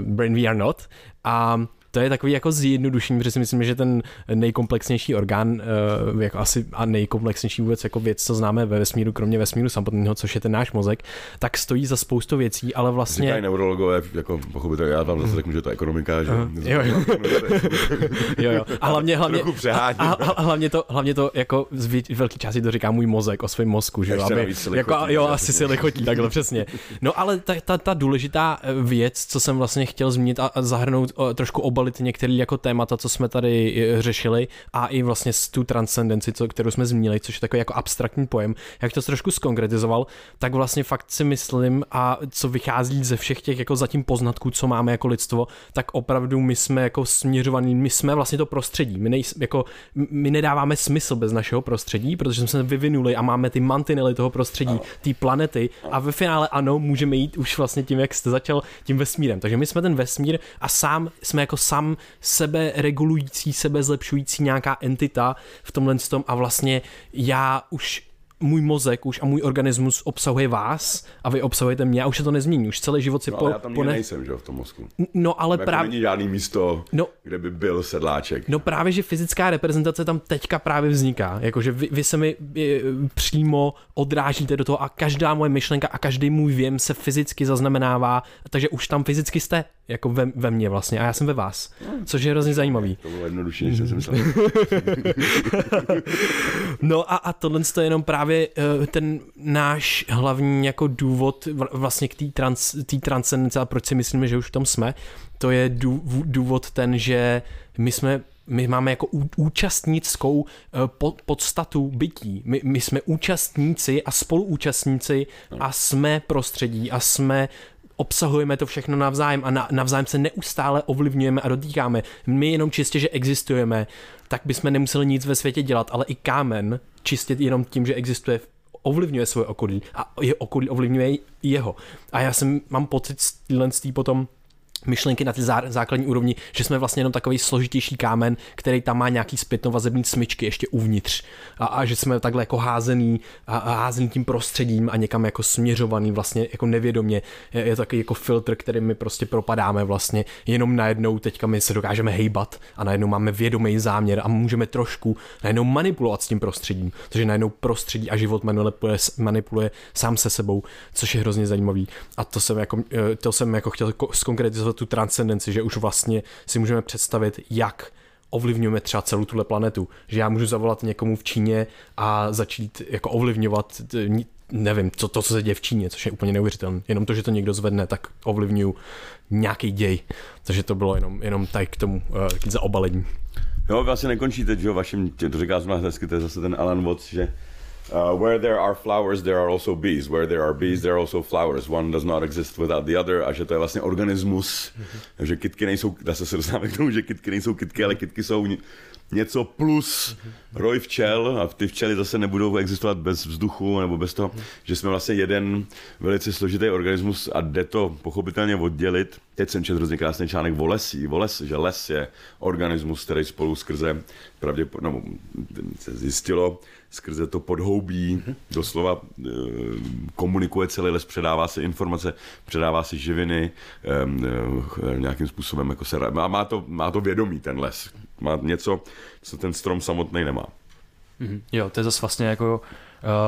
brain we are not a to je takový jako zjednodušení, protože si myslím, že ten nejkomplexnější orgán, uh, jako asi a nejkomplexnější vůbec jako věc, co známe ve vesmíru, kromě vesmíru samotného, což je ten náš mozek, tak stojí za spoustu věcí, ale vlastně... Říkají neurologové, jako pochopitelně, já vám zase řeknu, že to je ekonomika, že... Uh, jo, jo. <laughs> jo, jo. A hlavně, hlavně, a, a, a, hlavně, to, hlavně to jako z velké části to říká můj mozek o svém mozku, že jo, aby, jako, jo, asi si lichotí, takhle přesně. No ale ta, ta, ta důležitá věc, co jsem vlastně chtěl zmínit a, a zahrnout o, trošku obal obalit některé jako témata, co jsme tady eh, řešili a i vlastně tu transcendenci, co, kterou jsme zmínili, což je takový jako abstraktní pojem, jak to trošku skonkretizoval, tak vlastně fakt si myslím a co vychází ze všech těch jako zatím poznatků, co máme jako lidstvo, tak opravdu my jsme jako směřovaní, my jsme vlastně to prostředí, my, nej, jako, my nedáváme smysl bez našeho prostředí, protože jsme se vyvinuli a máme ty mantinely toho prostředí, té planety a ve finále ano, můžeme jít už vlastně tím, jak jste začal, tím vesmírem. Takže my jsme ten vesmír a sám jsme jako sám sám sebe regulující, sebe zlepšující nějaká entita v tomhle tom a vlastně já už můj mozek už a můj organismus obsahuje vás a vy obsahujete mě a už se to nezmění, už celý život si no, po, já tam pone... nejsem, že v tom mozku. No ale právě... není žádný místo, no, kde by byl sedláček. No právě, že fyzická reprezentace tam teďka právě vzniká, jakože vy, vy se mi vy, přímo odrážíte do toho a každá moje myšlenka a každý můj věm se fyzicky zaznamenává, takže už tam fyzicky jste, jako ve, ve mně vlastně a já jsem ve vás, což je hrozně zajímavý. To bylo jednodušší, než jsem si myslel. <laughs> no a, a tohle je jenom právě uh, ten náš hlavní jako důvod vlastně k té trans, transcendenci a proč si myslíme, že už v tom jsme, to je důvod ten, že my jsme my máme jako účastnickou uh, podstatu bytí. My, my jsme účastníci a spoluúčastníci a jsme prostředí a jsme obsahujeme to všechno navzájem a na, navzájem se neustále ovlivňujeme a dotýkáme. My jenom čistě, že existujeme, tak bychom nemuseli nic ve světě dělat, ale i kámen čistě jenom tím, že existuje, ovlivňuje svoje okolí a je okolí ovlivňuje jeho. A já jsem, mám pocit z potom myšlenky na ty základní úrovni, že jsme vlastně jenom takový složitější kámen, který tam má nějaký zpětnovazební smyčky ještě uvnitř. A, a že jsme takhle jako házený a, a házený tím prostředím a někam jako směřovaný vlastně jako nevědomě. Je, je takový jako filtr, který my prostě propadáme vlastně jenom najednou teďka my se dokážeme hejbat a najednou máme vědomý záměr a můžeme trošku najednou manipulovat s tím prostředím, takže najednou prostředí a život manipuluje, manipuluje sám se sebou, což je hrozně zajímavý. A to jsem jako, eh, to jsem jako chtěl skonkretizovat tu transcendenci, že už vlastně si můžeme představit, jak ovlivňujeme třeba celou tuhle planetu. Že já můžu zavolat někomu v Číně a začít jako ovlivňovat nevím, co, to, co se děje v Číně, což je úplně neuvěřitelné. Jenom to, že to někdo zvedne, tak ovlivňuju nějaký děj. Takže to bylo jenom, jenom tak k tomu uh, zaobalení. Jo, vy asi nekončíte, že jo, vaším, to říká zrovna hezky, to je zase ten Alan Watts, že Uh, where there are flowers, there are also bees. Where there are bees, there are also flowers. One does not exist without the other. A že to je vlastně organismus, mm-hmm. že kitky nejsou, zase se dostáváme k tomu, že kitky nejsou kitky, ale kitky jsou něco plus roj včel a ty včely zase nebudou existovat bez vzduchu nebo bez toho, že jsme vlastně jeden velice složitý organismus a jde to pochopitelně oddělit. Teď jsem četl hrozně krásný článek o lesí, o les, že les je organismus, který spolu skrze pravděpodobně, no, se zjistilo, skrze to podhoubí, doslova e, komunikuje celý les, předává se informace, předává si živiny, e, e, nějakým způsobem jako se, má, má, to, má to vědomí ten les, má něco, co ten strom samotný nemá. Mm-hmm. Jo, to je zase vlastně jako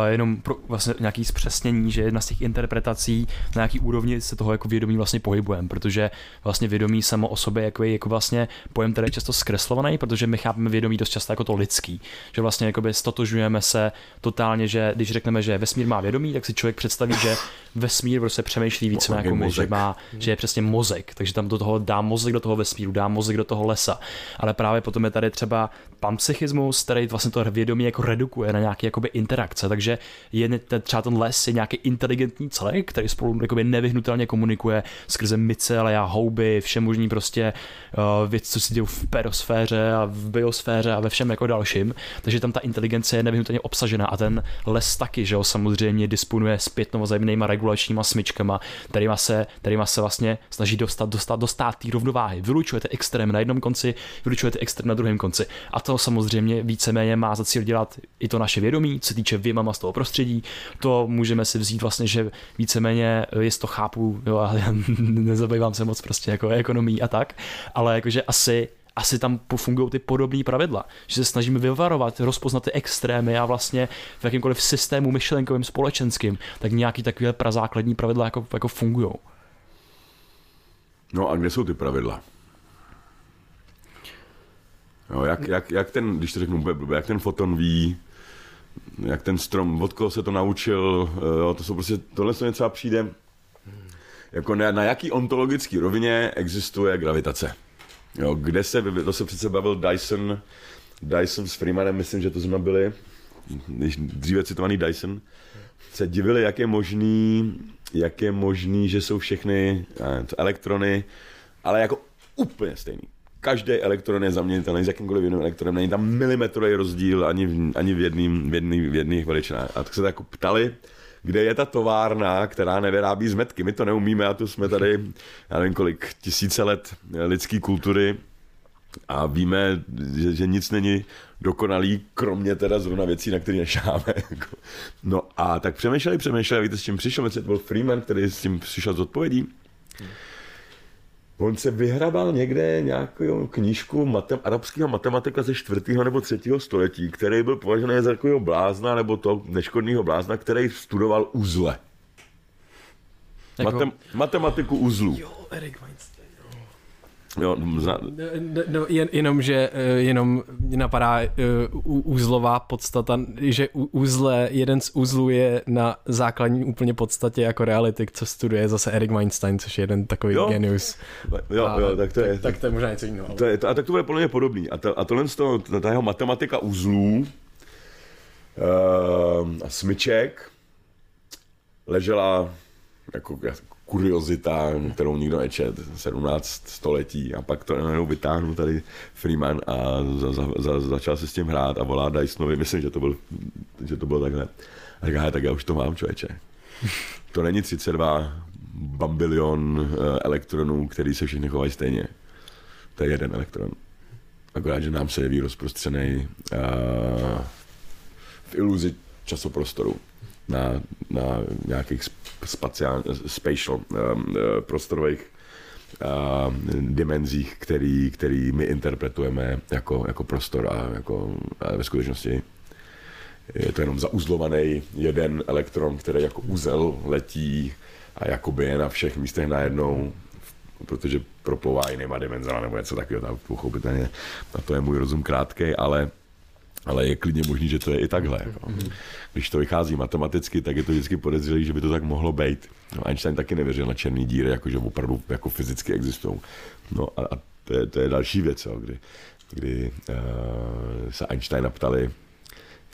jenom pro vlastně nějaký zpřesnění, že jedna z těch interpretací na nějaký úrovni se toho jako vědomí vlastně pohybujeme, protože vlastně vědomí samo o sobě jako je jako vlastně pojem, který je často zkreslovaný, protože my chápeme vědomí dost často jako to lidský, že vlastně jakoby stotožujeme se totálně, že když řekneme, že vesmír má vědomí, tak si člověk představí, že vesmír prostě přemýšlí více jako my, že, má, že je přesně mozek, takže tam do toho dá mozek do toho vesmíru, dá mozek do toho lesa, ale právě potom je tady třeba panpsychismus, který vlastně to vědomí jako redukuje na nějaké jakoby interakce, takže je třeba ten les je nějaký inteligentní celek, který spolu jakoby nevyhnutelně komunikuje skrze myce, ale já houby, vše možný prostě uh, věc, co si dějí v perosféře a v biosféře a ve všem jako dalším, takže tam ta inteligence je nevyhnutelně obsažena a ten les taky, že jo, samozřejmě disponuje zpětno vzájemnýma regulačníma smyčkama, kterýma se, kterýma se vlastně snaží dostat, dostat, dostat té rovnováhy. Vylučujete extrém na jednom konci, vylučujete extrém na druhém konci. A to samozřejmě víceméně má za cíl dělat i to naše vědomí, co se týče věmama z toho prostředí. To můžeme si vzít vlastně, že víceméně, jestli to chápu, jo, ale <laughs> nezabývám se moc prostě jako ekonomí a tak, ale jakože asi asi tam fungují ty podobné pravidla, že se snažíme vyvarovat, rozpoznat ty extrémy a vlastně v jakýmkoliv systému myšlenkovým společenským, tak nějaký takové prazákladní pravidla jako, jako fungují. No a kde jsou ty pravidla? Jo, jak, jak, jak ten, když to řeknu blbě, jak ten foton ví, jak ten strom, od koho se to naučil, eh, jo, to jsou prostě, tohle se třeba přijde, jako na, na jaký ontologický rovině existuje gravitace. Jo, kde se, to se přece bavil Dyson, Dyson s Freemanem, myslím, že to jsme byli, dříve citovaný Dyson, se divili, jak je možný, jak je možný, že jsou všechny ne, elektrony, ale jako úplně stejný každý elektron je zaměnitelný s jakýmkoliv jiným elektronem, není tam milimetrový rozdíl ani v, ani v, jedným, v, jedný, v jedných veličinách. A tak se tak ptali, kde je ta továrna, která nevyrábí zmetky. My to neumíme a tu jsme tady, já nevím kolik, tisíce let lidské kultury a víme, že, že nic není dokonalý, kromě teda zrovna věcí, na které nešáme. <laughs> No a tak přemýšleli, přemýšleli, víte, s čím přišel, myslím, to byl Freeman, který s tím přišel z odpovědí. On se vyhrabal někde nějakou knížku matem, arabského matematika ze 4. nebo 3. století, který byl považený za takového blázna nebo to neškodného blázna, který studoval uzle. Jako... Matem, matematiku uzlů. Jo, Eric Weinstein. Jo, zna... no, no, jen, jenom, že eh, jenom napadá uh, úzlová podstata, že úzle, jeden z úzlů je na základní úplně podstatě jako reality, co studuje zase Eric Weinstein, což je jeden takový jo. genius. Jo, a, jo, tak to je. Tak, tak to je možná něco jiného. To je, a tak to bude podle mě podobný. A, to, a tohle z toho, ta jeho matematika uzlů uh, a smyček ležela jako kuriozita, kterou nikdo nečet, 17 století a pak to najednou vytáhnu tady Freeman a za, za, za, začal se s tím hrát a volá Dysonovi, myslím, že to, byl, že to bylo takhle. A říká, tak já už to mám, člověče. <laughs> To není 32 bambilion eh, elektronů, který se všichni chovají stejně. To je jeden elektron. Akorát, že nám se jeví rozprostřený uh, v iluzi časoprostoru na, na nějakých spaciál, spatial um, prostorových uh, dimenzích, který, který my interpretujeme jako, jako prostor a, jako, a ve skutečnosti je to jenom zauzlovaný jeden elektron, který jako úzel letí a jakoby je na všech místech najednou, protože proplouvá jinýma dimenzama nebo něco takového, tam pochopitelně, na to je můj rozum krátký, ale ale je klidně možný, že to je i takhle. Jako. Když to vychází matematicky, tak je to vždycky podezřelý, že by to tak mohlo být. No, Einstein taky nevěřil na černý díry, jako že opravdu jako fyzicky existují. No a, a to, je, to je další věc, jo, kdy, kdy uh, se Einsteina ptali,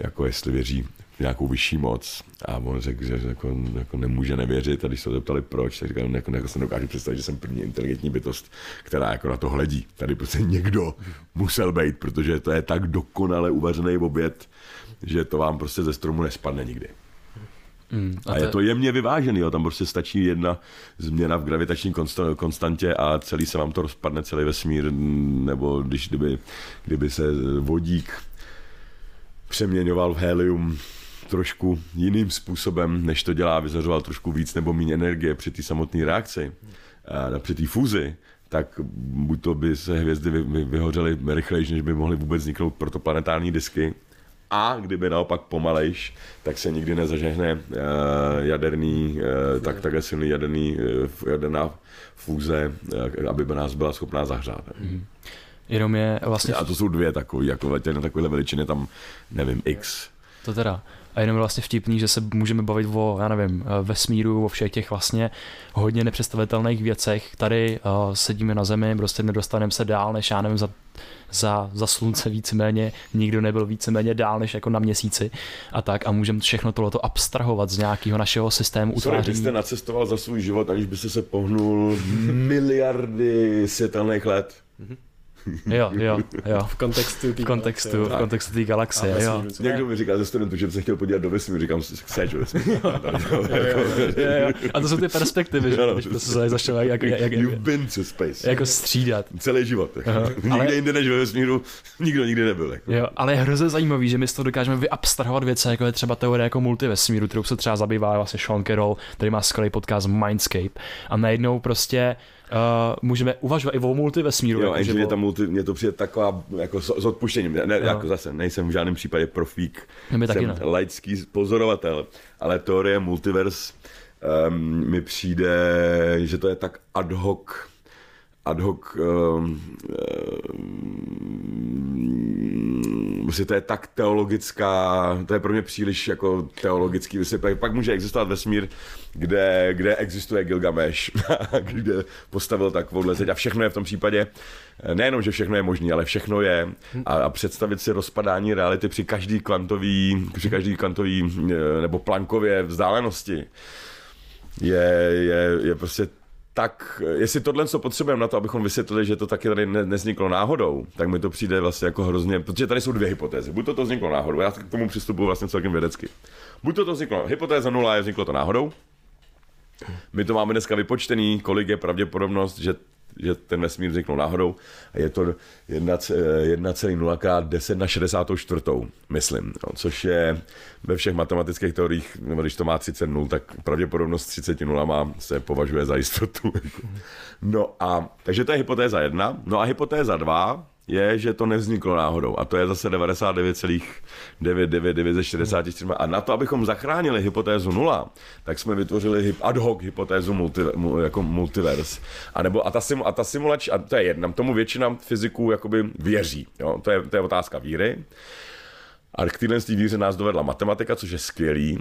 jako jestli věří nějakou vyšší moc a on řekl, že jako, jako nemůže nevěřit a když se ho zeptali proč, tak říkal, jako, jako se dokáže představit, že jsem první inteligentní bytost, která jako na to hledí. Tady prostě někdo musel být, protože to je tak dokonale uvařený oběd, že to vám prostě ze stromu nespadne nikdy. Mm, a, a je to jemně vyvážený, jo. tam prostě stačí jedna změna v gravitační konstantě a celý se vám to rozpadne, celý vesmír, nebo když kdyby, kdyby se vodík přeměňoval v helium trošku jiným způsobem, než to dělá, vyzařoval trošku víc nebo méně energie při té samotné reakci, a při té fúzi, tak buď to by se hvězdy vy, vy, vyhořely rychleji, než by mohly vůbec vzniknout protoplanetární disky, a kdyby naopak pomalejš, tak se nikdy nezažehne uh, jaderný, uh, tak takhle silný jaderný, jaderná fúze, aby by nás byla schopná zahřát. Mm-hmm. Jenom je vlastně... A to jsou dvě takové, jako na takovéhle veličiny, tam nevím, x. To teda. A jenom vlastně vtipný, že se můžeme bavit o, já nevím, eh, vesmíru, o všech těch vlastně hodně nepředstavitelných věcech. Tady uh, sedíme na Zemi, prostě nedostaneme se dál, než já nevím, za, za, za slunce víceméně, nikdo nebyl víceméně dál, než jako na měsíci a tak a můžeme všechno tohleto abstrahovat z nějakého našeho systému utváření. Sorry, jste nacestoval za svůj život, aniž byste se pohnul miliardy světelných let. Mm-hmm. Jo, <laughs> jo, jo. V kontextu V kontextu, v kontextu té galaxie, jo. Někdo mi říkal ze studentů, že by se chtěl podívat do vesmíru, říkám, seč vesmíru. <laughs> A to jsou ty perspektivy, že? Když prostě se začal jak, jak, jak, You've been to space. Jako střídat. Celý život. Nikde ale... jinde než ve vesmíru, nikdo nikdy nebyl. Jako. Jo, ale je hrozně zajímavý, že my z toho dokážeme vyabstrahovat věci, jako je třeba teorie jako multivesmíru, kterou se třeba zabývá vlastně Sean Carroll, který má skvělý podcast Mindscape. A najednou prostě uh, můžeme uvažovat i o multivesmíru. Jo, jako, že tam multi, mě to přijde taková jako s odpuštěním. Ne, ne, jako zase nejsem v žádném případě profík, jsem taky ne. laický pozorovatel, ale teorie multivers um, mi přijde, že to je tak ad hoc ad hoc um, um, to je tak teologická, to je pro mě příliš jako teologický vysvětlení. Pak může existovat vesmír, kde, kde existuje Gilgamesh, <laughs> kde postavil takovouhle zeď a všechno je v tom případě, nejenom, že všechno je možné, ale všechno je a, a představit si rozpadání reality při každý kvantový, při každý kvantový eh, nebo plankově vzdálenosti je, je, je prostě tak jestli tohle co potřebujeme na to, abychom vysvětlili, že to taky tady ne, nezniklo náhodou, tak mi to přijde vlastně jako hrozně, protože tady jsou dvě hypotézy. Buď to to vzniklo náhodou, já k tomu přistupuji vlastně celkem vědecky. Buď to to vzniklo, hypotéza nula je vzniklo to náhodou, my to máme dneska vypočtený, kolik je pravděpodobnost, že že ten vesmír vzniknul náhodou. A je to 1,0 krát 10 na 64, myslím. No, což je ve všech matematických teoriích, nebo když to má 30 nul, tak pravděpodobnost 30 nulama se považuje za jistotu. No a, takže to je hypotéza jedna. No a hypotéza dva je, že to nevzniklo náhodou. A to je zase 99,999 ze 64. A na to, abychom zachránili hypotézu nula, tak jsme vytvořili ad hoc hypotézu multi, jako multivers. A, nebo, a, ta, sim, a ta simulač, a to je jedna, tomu většina fyziků jakoby věří. Jo? To, je, to je otázka víry. A k téhle víře nás dovedla matematika, což je skvělý.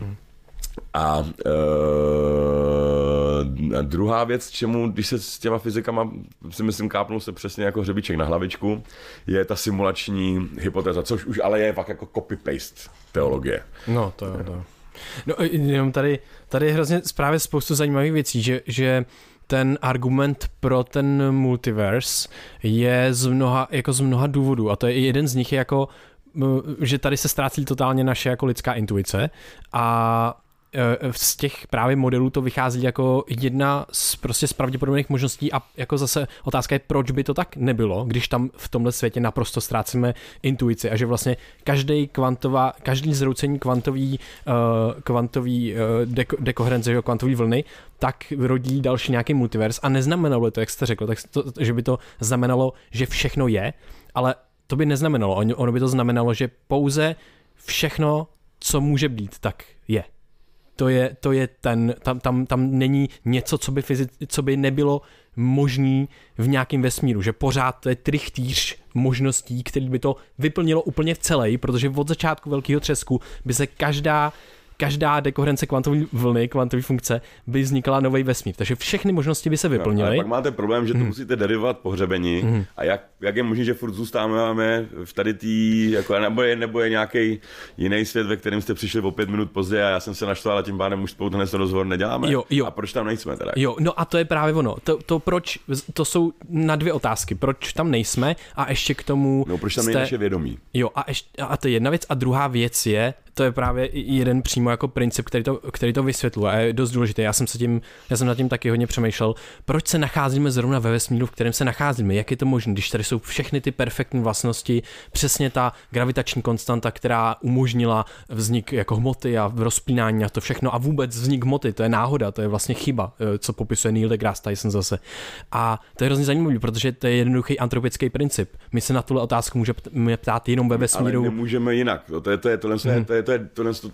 A e, a druhá věc, čemu, když se s těma fyzikama, si myslím, kápnul se přesně jako hřebiček na hlavičku, je ta simulační hypotéza, což už ale je fakt jako copy-paste teologie. No, to je to. No jenom tady, tady je hrozně právě spoustu zajímavých věcí, že, že ten argument pro ten multiverse je z mnoha, jako z mnoha důvodů a to je jeden z nich je jako že tady se ztrácí totálně naše jako lidská intuice a z těch právě modelů to vychází jako jedna z prostě z pravděpodobných možností a jako zase otázka je, proč by to tak nebylo, když tam v tomhle světě naprosto ztrácíme intuici a že vlastně každý kvantová, každý zroucení kvantový, uh, kvantový uh, deko, dekoherence, kvantový vlny, tak rodí další nějaký multivers a neznamenalo to, jak jste řekl, tak to, že by to znamenalo, že všechno je, ale to by neznamenalo, ono by to znamenalo, že pouze všechno, co může být, tak to je, to je ten, tam, tam, tam není něco, co by, fyzic, co by nebylo možný v nějakém vesmíru, že pořád to je trichtýř možností, který by to vyplnilo úplně v celé, protože od začátku velkého třesku by se každá každá dekoherence kvantové vlny, kvantové funkce by vznikala nový vesmír. Takže všechny možnosti by se vyplnily. No, pak máte problém, že to hmm. musíte derivovat pohřebení hmm. a jak, jak je možné, že furt zůstáváme v tady tý, jako, nebo, je, nebo je nějaký jiný svět, ve kterém jste přišli o pět minut později a já jsem se naštval a tím pádem už spolu tenhle rozhovor neděláme. Jo, jo. A proč tam nejsme teda? Jo, no a to je právě ono. To, to proč, to jsou na dvě otázky. Proč tam nejsme a ještě k tomu... No, proč tam jste... naše vědomí? Jo, a, ještě, a to je jedna věc. A druhá věc je, to je právě jeden přímo jako princip, který to, který to vysvětluje a je dost důležitý. Já jsem se tím, já jsem nad tím taky hodně přemýšlel, proč se nacházíme zrovna ve vesmíru, v kterém se nacházíme, jak je to možné, když tady jsou všechny ty perfektní vlastnosti, přesně ta gravitační konstanta, která umožnila vznik jako hmoty a rozpínání a to všechno a vůbec vznik hmoty, to je náhoda, to je vlastně chyba, eh, co popisuje Neil deGrasse Tyson zase. A to je hrozně zajímavé, protože to je jednoduchý antropický princip. My se na tuhle otázku můžeme ptát jenom ve vesmíru. Ale nemůžeme jinak. To je, to je, tohle, hmm. to je, to je, tohle, to,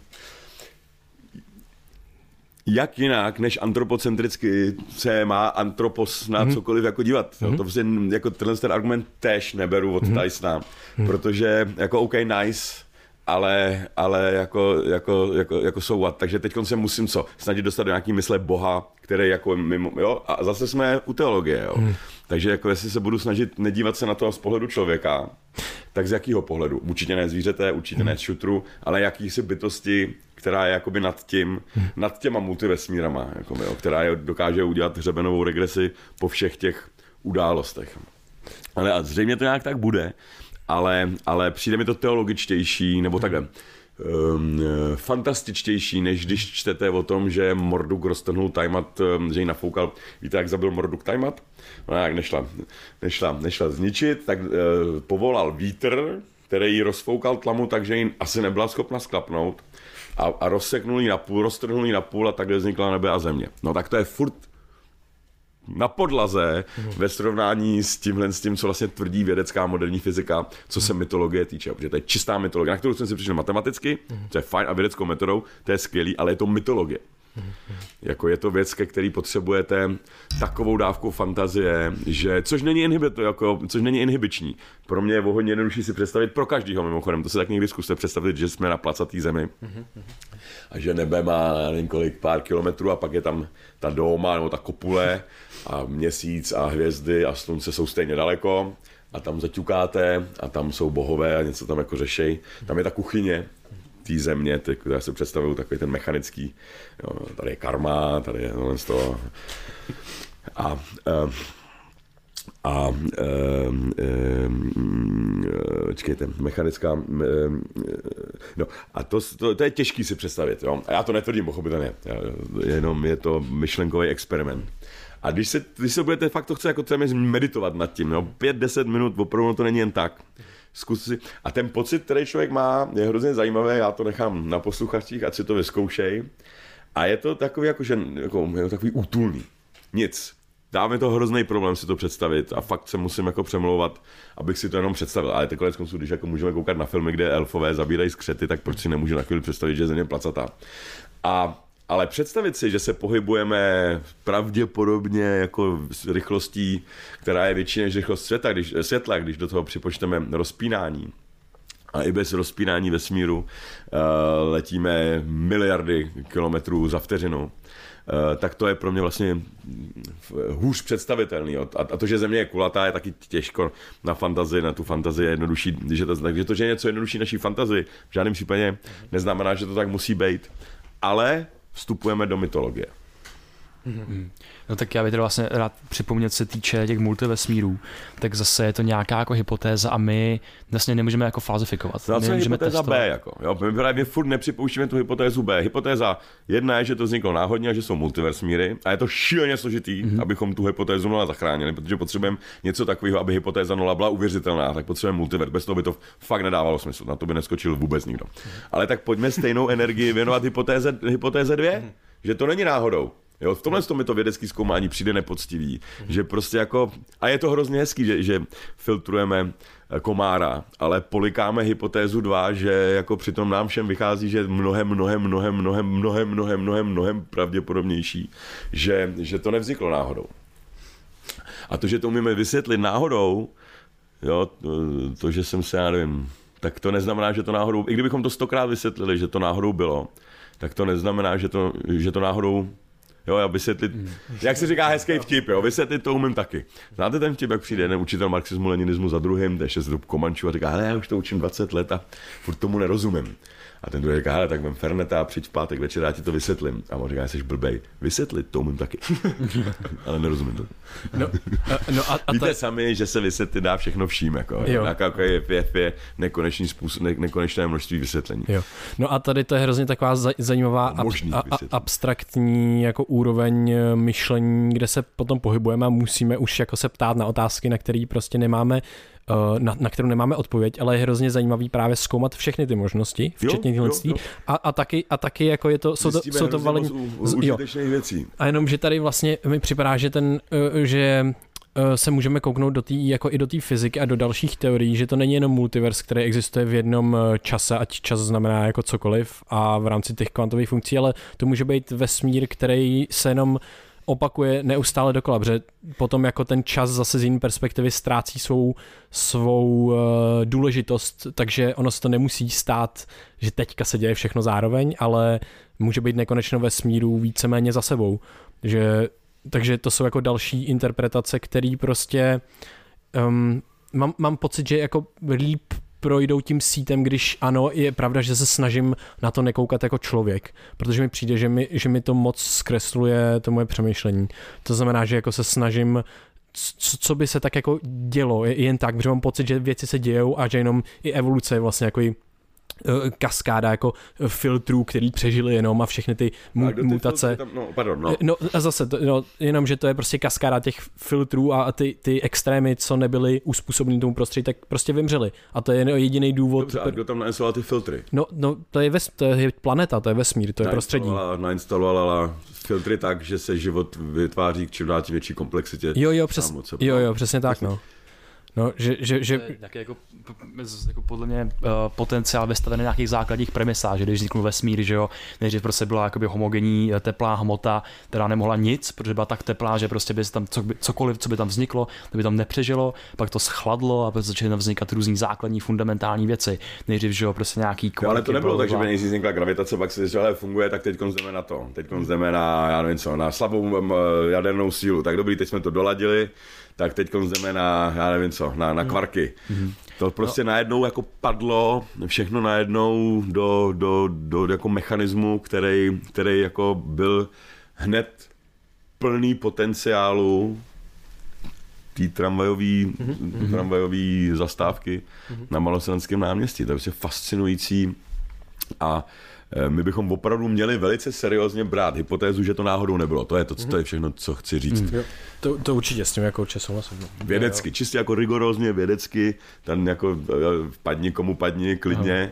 jak jinak, než antropocentricky se má antropos na mm-hmm. cokoliv jako dívat. Mm-hmm. To prostě jako tenhle ten argument tež neberu od mm-hmm. Tysona, mm-hmm. protože jako OK, nice, ale, ale jako, jako, jako, jako so what. Takže teď se musím co? Snažit dostat do nějaký mysle Boha, který jako mimo, jo? A zase jsme u teologie, jo? Mm. Takže jako jestli se budu snažit nedívat se na to z pohledu člověka, tak z jakého pohledu? Určitě ne zvířete, určitě ne šutru, ale jakýsi bytosti, která je jakoby nad tím, nad těma multivesmírama, jako, jo, která je, dokáže udělat hřebenovou regresi po všech těch událostech. Ale a zřejmě to nějak tak bude, ale, ale přijde mi to teologičtější, nebo takhle, um, fantastičtější, než když čtete o tom, že Morduk roztrhnul Tajmat, um, že ji nafoukal. Víte, jak zabil Morduk Tajmat? No jak nešla, nešla, nešla zničit, tak uh, povolal vítr, který ji rozfoukal tlamu, takže ji asi nebyla schopna sklapnout a, a rozseknul ji na půl, roztrhnul ji na půl a takhle vznikla nebe a země. No tak to je furt na podlaze ve srovnání s tímhle, s tím, co vlastně tvrdí vědecká moderní fyzika, co se mytologie týče. Protože to je čistá mytologie, na kterou jsem si přišel matematicky, to je fajn a vědeckou metodou, to je skvělý, ale je to mytologie. Jako je to věc, ke který potřebujete takovou dávku fantazie, že, což není, inhibito, jako, což není inhibiční. Pro mě je o hodně jednodušší si představit, pro každýho mimochodem, to se tak někdy zkuste představit, že jsme na placatý zemi a že nebe má nevím kolik, pár kilometrů a pak je tam ta doma nebo ta kopule a měsíc a hvězdy a slunce jsou stejně daleko a tam zaťukáte a tam jsou bohové a něco tam jako řešej. Tam je ta kuchyně té země, ty, já si představuju takový ten mechanický, jo, tady je karma, tady je tohle z toho. A, uh, a uh, uh, čekejte, mechanická, uh, no a to, to, to, je těžký si představit, jo. A já to netvrdím, pochopitelně, jenom je to myšlenkový experiment. A když se, když se budete fakt to chce jako třeba meditovat nad tím, no, pět, deset minut, opravdu to není jen tak, zkus si. A ten pocit, který člověk má, je hrozně zajímavý, já to nechám na posluchačích, ať si to vyzkoušej. A je to takový, jako, že, jako, takový útulný. Nic. Dáme to hrozný problém si to představit a fakt se musím jako přemlouvat, abych si to jenom představil. Ale konec konců, když jako můžeme koukat na filmy, kde elfové zabírají skřety, tak proč si nemůžu na chvíli představit, že je země placatá. A ale představit si, že se pohybujeme pravděpodobně jako s rychlostí, která je větší než rychlost světla, když, světla, když do toho připočteme rozpínání, a i bez rozpínání vesmíru uh, letíme miliardy kilometrů za vteřinu, uh, tak to je pro mě vlastně hůř představitelný. A, a to, že Země je kulatá, je taky těžko na fantazii, na tu fantazii je jednodušší. Že to, takže to, že je něco jednodušší naší fantazii, v žádném případě neznamená, že to tak musí být ale vstupujeme do mytologie. No tak já bych teda vlastně rád připomněl, co se týče těch multivesmírů, tak zase je to nějaká jako hypotéza a my vlastně nemůžeme jako falzifikovat. Je nemůžeme hypotéza testovat. B? Jako, jo? My právě furt nepřipouštíme tu hypotézu B. Hypotéza jedna je, že to vzniklo náhodně a že jsou multiversmíry a je to šíleně složitý, Mhm. mm-hmm. abychom tu hypotézu nula zachránili, protože potřebujeme něco takového, aby hypotéza nula byla uvěřitelná, tak potřebujeme multivers. Bez toho by to fakt nedávalo smysl, na to by neskočil vůbec nikdo. Ale tak pojďme stejnou energii věnovat hypotéze, hypotéze dvě, že to není náhodou. Jo, v tomhle tom mi to vědecký zkoumání přijde nepoctivý, že prostě jako, a je to hrozně hezký, že, že filtrujeme eh, komára, ale polikáme hypotézu 2, že jako přitom nám všem vychází, že mnohem, mnohem, mnohem, mnohem, mnohem, mnohem, mnohem, mnohem pravděpodobnější, že, že to nevzniklo náhodou. A to, že to umíme vysvětlit náhodou, jo, to, to, že jsem se, já nevím, tak to neznamená, že to náhodou, i kdybychom to stokrát vysvětlili, že to náhodou bylo, tak to neznamená, že to, že to náhodou Jo, já vysvětlit, jak se říká hezký vtip, jo, vysvětlit to umím taky. Znáte ten vtip, jak přijde jeden učitel marxismu, leninismu za druhým, jde šest do Komančů a říká, hele, já už to učím 20 let a furt tomu nerozumím. A ten druhý říká, hele, tak vem Ferneta a přijď v pátek večer, já ti to vysvětlím. A on říká, jsi blbej, vysvětlit to umím taky. <laughs> Ale nerozumím to. No, a, no a, a Víte ta, sami, že se vysvětlit dá všechno vším, jako, jo. Jako je, je, je nekonečný způsob, ne, nekonečné množství vysvětlení. Jo. No a tady to je hrozně taková zaj- zajímavá ab, a, a, abstraktní jako úroveň eh, myšlení, kde se potom pohybujeme a musíme už jako se ptát na otázky, na které prostě nemáme eh, na, na kterou nemáme odpověď, ale je hrozně zajímavý právě zkoumat všechny ty možnosti, včetně těchto a, a, taky, a taky jako je to, jsou to, jsou to u- jo. věcí. A jenom, že tady vlastně mi připadá, že ten, eh, že se můžeme kouknout do té, jako i do té fyziky a do dalších teorií, že to není jenom multivers, který existuje v jednom eh, čase, ať čas znamená jako cokoliv a v rámci těch kvantových funkcí, ale to může být vesmír, který se jenom opakuje neustále dokola, protože potom jako ten čas zase z jiné perspektivy ztrácí svou, svou uh, důležitost, takže ono se to nemusí stát, že teďka se děje všechno zároveň, ale může být nekonečno vesmíru víceméně za sebou. Že, takže to jsou jako další interpretace, které prostě um, mám, mám pocit, že jako líp projdou tím sítem, když ano, je pravda, že se snažím na to nekoukat jako člověk, protože mi přijde, že mi, že mi to moc zkresluje to moje přemýšlení. To znamená, že jako se snažím co, co by se tak jako dělo, je- jen tak, protože mám pocit, že věci se dějou a že jenom i evoluce je vlastně jako kaskáda jako eh, filtrů, který přežili jenom a všechny ty mu- A mutace. Tam, no, pardon, no. No a zase, to, no, jenom, že to je prostě kaskáda těch filtrů a, a ty, ty extrémy, co nebyly uspůsobeny tomu prostředí, tak prostě vymřely. A to je jediný důvod. Dobře, a kdo tam nainstaloval ty filtry? No, no to, je ves, to je planeta, to je vesmír, to je prostředí. Nainstalovala- filtry tak, že se život vytváří k čím dál tím větší komplexitě. Jo, jo, přes, jo, jo, přesně tak, no. No, že, že, že, taky jako, jako podle mě uh, potenciál vystavený na nějakých základních premisách, že když vzniknul vesmír, že jo, nejdřív prostě byla jakoby homogenní eh, teplá hmota, která nemohla nic, protože byla tak teplá, že prostě by se tam co, cokoliv, co by tam vzniklo, to by tam nepřežilo, pak to schladlo a prostě začaly tam vznikat různý základní fundamentální věci. Nejdřív, že jo, prostě nějaký kvarky, ale to nebylo tak, že by nejdřív vznikla gravitace, pak si říkal, ale funguje, tak teď jdeme na to. Teď jdeme na, já nevím co, na slabou um, jadernou sílu. Tak dobrý, teď jsme to doladili, tak teď jdeme na, já nevím co, na, na kvarky. To prostě no. najednou jako padlo, všechno najednou do, do, do jako mechanismu, který, který jako byl hned plný potenciálu té tramvajové mm-hmm. tramvajový zastávky mm-hmm. na Malostranském náměstí. To je prostě fascinující a my bychom opravdu měli velice seriózně brát hypotézu, že to náhodou nebylo. To je to, to je všechno, co chci říct. Mm. to, to určitě s tím jako určitě souhlasím. no. Vědecky, čistě jako rigorózně vědecky, tam jako eh, padni komu padni, klidně,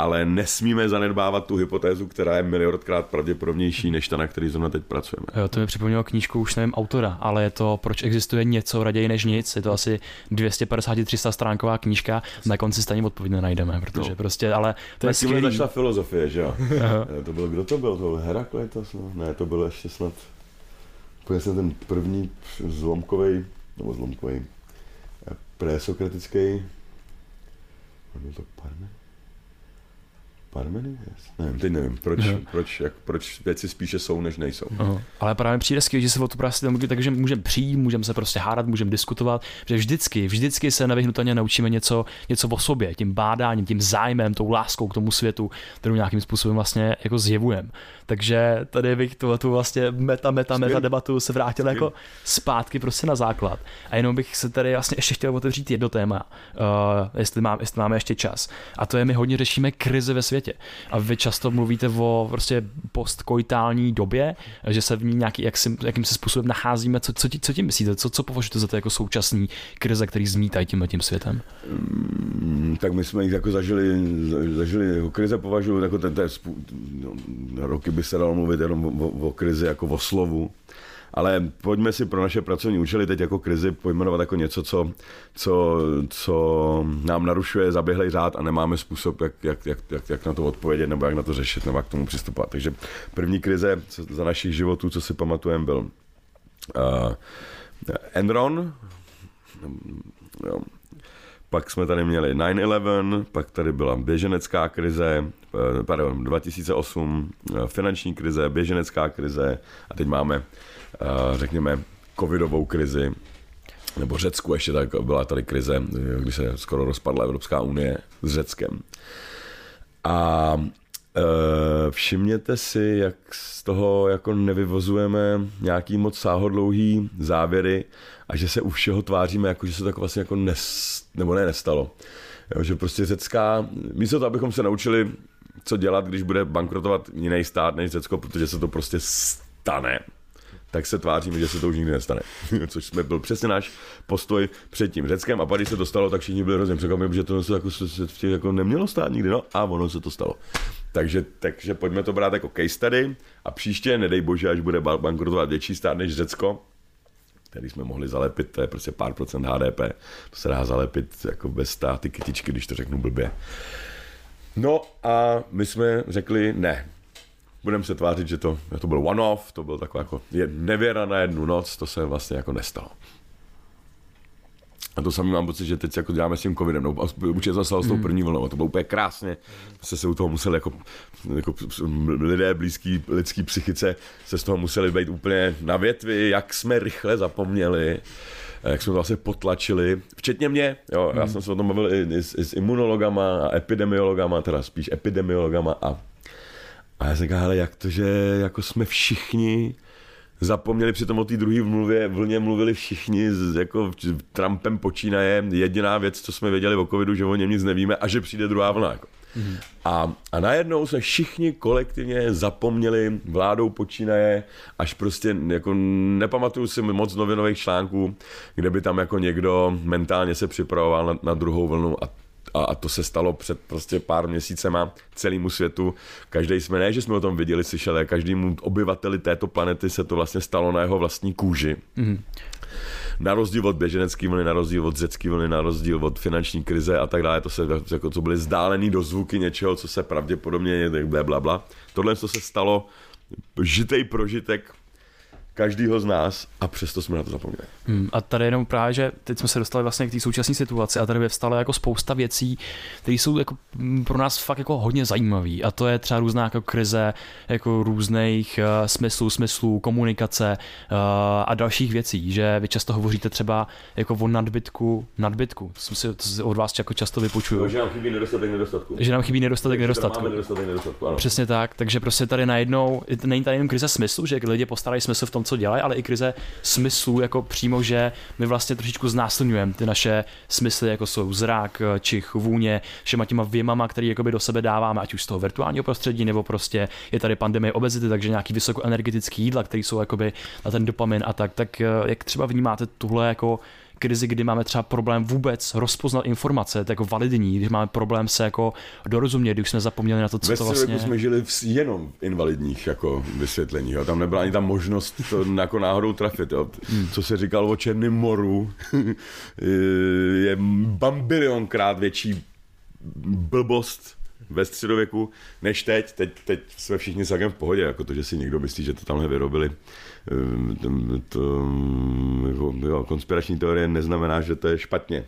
ale nesmíme zanedbávat tu hypotézu, která je miliardkrát pravděpodobnější, než ta, na který zrovna teď pracujeme. Jo, to mi připomnělo knížku, už nevím autora, ale je to Proč existuje něco raději než nic. Je to asi 250-300 stránková knížka, na konci stejně odpověď nenajdeme, protože No. prostě, ale to je Tak tímhle skvělý. začala filozofie, že jo? <laughs> Eh, to byl, kdo to byl? To byl Herakleitos? No? Ne, to byl ještě snad úplně snad ten první zlomkový, nebo zlomkový, eh, presokratický, byl to Parme? Parmenides? Nevím, teď nevím, proč, Aha. proč, jak, proč věci spíše jsou, než nejsou. Aha. Ale právě přijde skvělé, že se o to prostě mluví, takže můžeme přijít, můžeme se prostě hádat, můžeme diskutovat, že vždycky, vždycky se nevyhnutelně naučíme něco, něco o sobě, tím bádáním, tím zájmem, tou láskou k tomu světu, kterou nějakým způsobem vlastně jako zjevujeme. Takže tady bych tu, tu vlastně meta, meta, meta Skvělý. debatu se vrátil jako zpátky prostě na základ. A jenom bych se tady vlastně ještě chtěl otevřít jedno téma, uh, jestli, mám, jestli máme ještě čas. A to je, my hodně řešíme krizi ve světě. A vy často mluvíte o prostě postkoitální době, že se v ní nějaký, jak si, jakým se způsobem nacházíme. Co, co, co tím myslíte? Co, co považujete za to jako současný krize, který zmítají tímhle tím světem? Mm, tak my jsme jich jako zažili, zažili jako krize považuji, jako ten, ten no, roky by se dalo mluvit jenom o, o krizi jako o slovu, ale pojďme si pro naše pracovní účely teď jako krizi pojmenovat jako něco, co, co, co nám narušuje zaběhlej řád a nemáme způsob, jak, jak, jak, jak, jak na to odpovědět nebo jak na to řešit nebo jak k tomu přistupovat. Takže první krize za našich životů, co si pamatujeme, byl uh, Enron, jo, pak jsme tady měli 9-11, pak tady byla běženecká krize, eh, pardon, 2008, eh, finanční krize, běženecká krize a teď máme, řekněme, covidovou krizi, nebo Řecku ještě tak byla tady krize, eh, když se skoro rozpadla Evropská unie s Řeckem. A e, všimněte si, jak z toho jako nevyvozujeme nějaký moc sáhodlouhý závěry a že se u všeho tváříme, jako že se tak vlastně jako nes, nebo ne nestalo. Jo, že prostě řecká, místo toho, abychom se naučili, co dělat, když bude bankrotovat jiný stát než Řecko, protože se to prostě stane, tak se tváříme, že se to už nikdy nestane. <laughs> Což jsme byl přesně náš postoj před tím Řeckem a pak, když se to stalo, tak všichni byli hrozně překvapení, že to se, jako, se v těch jako nemělo stát nikdy, no a ono se to stalo. Takže, takže pojďme to brát jako case study a příště, nedej bože, až bude ba- bankrotovat větší stát než Řecko, který jsme mohli zalepit, to je prostě pár procent HDP, to se dá zalepit jako bez státy kytičky, když to řeknu blbě. No a my jsme řekli ne, budeme se tvářit, že to, že to byl one-off, to byl taková jako nevěra na jednu noc, to se vlastně jako nestalo. A to samý mám pocit, že teď jako děláme s tím covidem, no, určitě to stalo s tou první vlnou, a to bylo úplně krásně, se se u toho museli jako, jako lidé blízký lidský psychice se z toho museli být úplně na větvi, jak jsme rychle zapomněli, jak jsme to vlastně potlačili, včetně mě, jo, já jsem se o tom bavil i, i, s, i s imunologama a epidemiologama, teda spíš epidemiologama a a já jsem říkal, hele, jak to, že jako jsme všichni zapomněli přitom o té druhé vlně, vlně mluvili všichni, s, jako Trumpem počínaje, jediná věc, co jsme věděli o covidu, že o něm nic nevíme a že přijde druhá vlna. Jako. Mm. A, a najednou jsme všichni kolektivně zapomněli vládou počínaje, až prostě jako nepamatuju si moc novinových článků, kde by tam jako někdo mentálně se připravoval na, na druhou vlnu a a, to se stalo před prostě pár měsícema celému světu. Každý jsme, ne, že jsme o tom viděli, slyšeli, ale každému obyvateli této planety se to vlastně stalo na jeho vlastní kůži. Mm-hmm. Na rozdíl od běženecké vlny, na rozdíl od řecké vlny, na rozdíl od finanční krize a tak dále, to se jako to byly vzdálený dozvuky něčeho, co se pravděpodobně bla, bla, bla. Tohle to se stalo žitej prožitek každýho z nás a přesto jsme na to zapomněli. Hmm, a tady jenom právě, že teď jsme se dostali vlastně k té současné situaci a tady vyvstalo jako spousta věcí, které jsou jako pro nás fakt jako hodně zajímavé. A to je třeba různá jako krize, jako různých uh, smyslů, smyslů, komunikace uh, a dalších věcí, že vy často hovoříte třeba jako o nadbytku, nadbytku. To, jsem si, to si od vás jako často vypočuju. No, že nám chybí nedostatek nedostatku. Že nám chybí nedostatek nedostatku. Máme nedostatek nedostatku, ano. Přesně tak, takže prostě tady najednou, není tady jenom krize smyslu, že lidi postarají smysl v tom, co dělají, ale i krize smyslu, jako přímo, že my vlastně trošičku znásilňujeme ty naše smysly, jako jsou zrak, čich, vůně, všema těma věmama, který jakoby do sebe dáváme, ať už z toho virtuálního prostředí, nebo prostě je tady pandemie obezity, takže nějaký vysokoenergetický jídla, které jsou jakoby na ten dopamin a tak, tak jak třeba vnímáte tuhle jako krizi, kdy máme třeba problém vůbec rozpoznat informace, to jako validní, když máme problém se jako dorozumět, když jsme zapomněli na to, co Ve to vlastně... jsme žili v, jenom invalidních jako vysvětlení, jo. tam nebyla ani ta možnost to jako náhodou trafit. Jo. Hmm. Co se říkalo o Černém moru, <laughs> je bambilionkrát větší blbost ve středověku než teď. Teď, teď jsme všichni celkem v pohodě, jako to, že si někdo myslí, že to tamhle vyrobili. To, to, jako, jo, konspirační teorie neznamená, že to je špatně.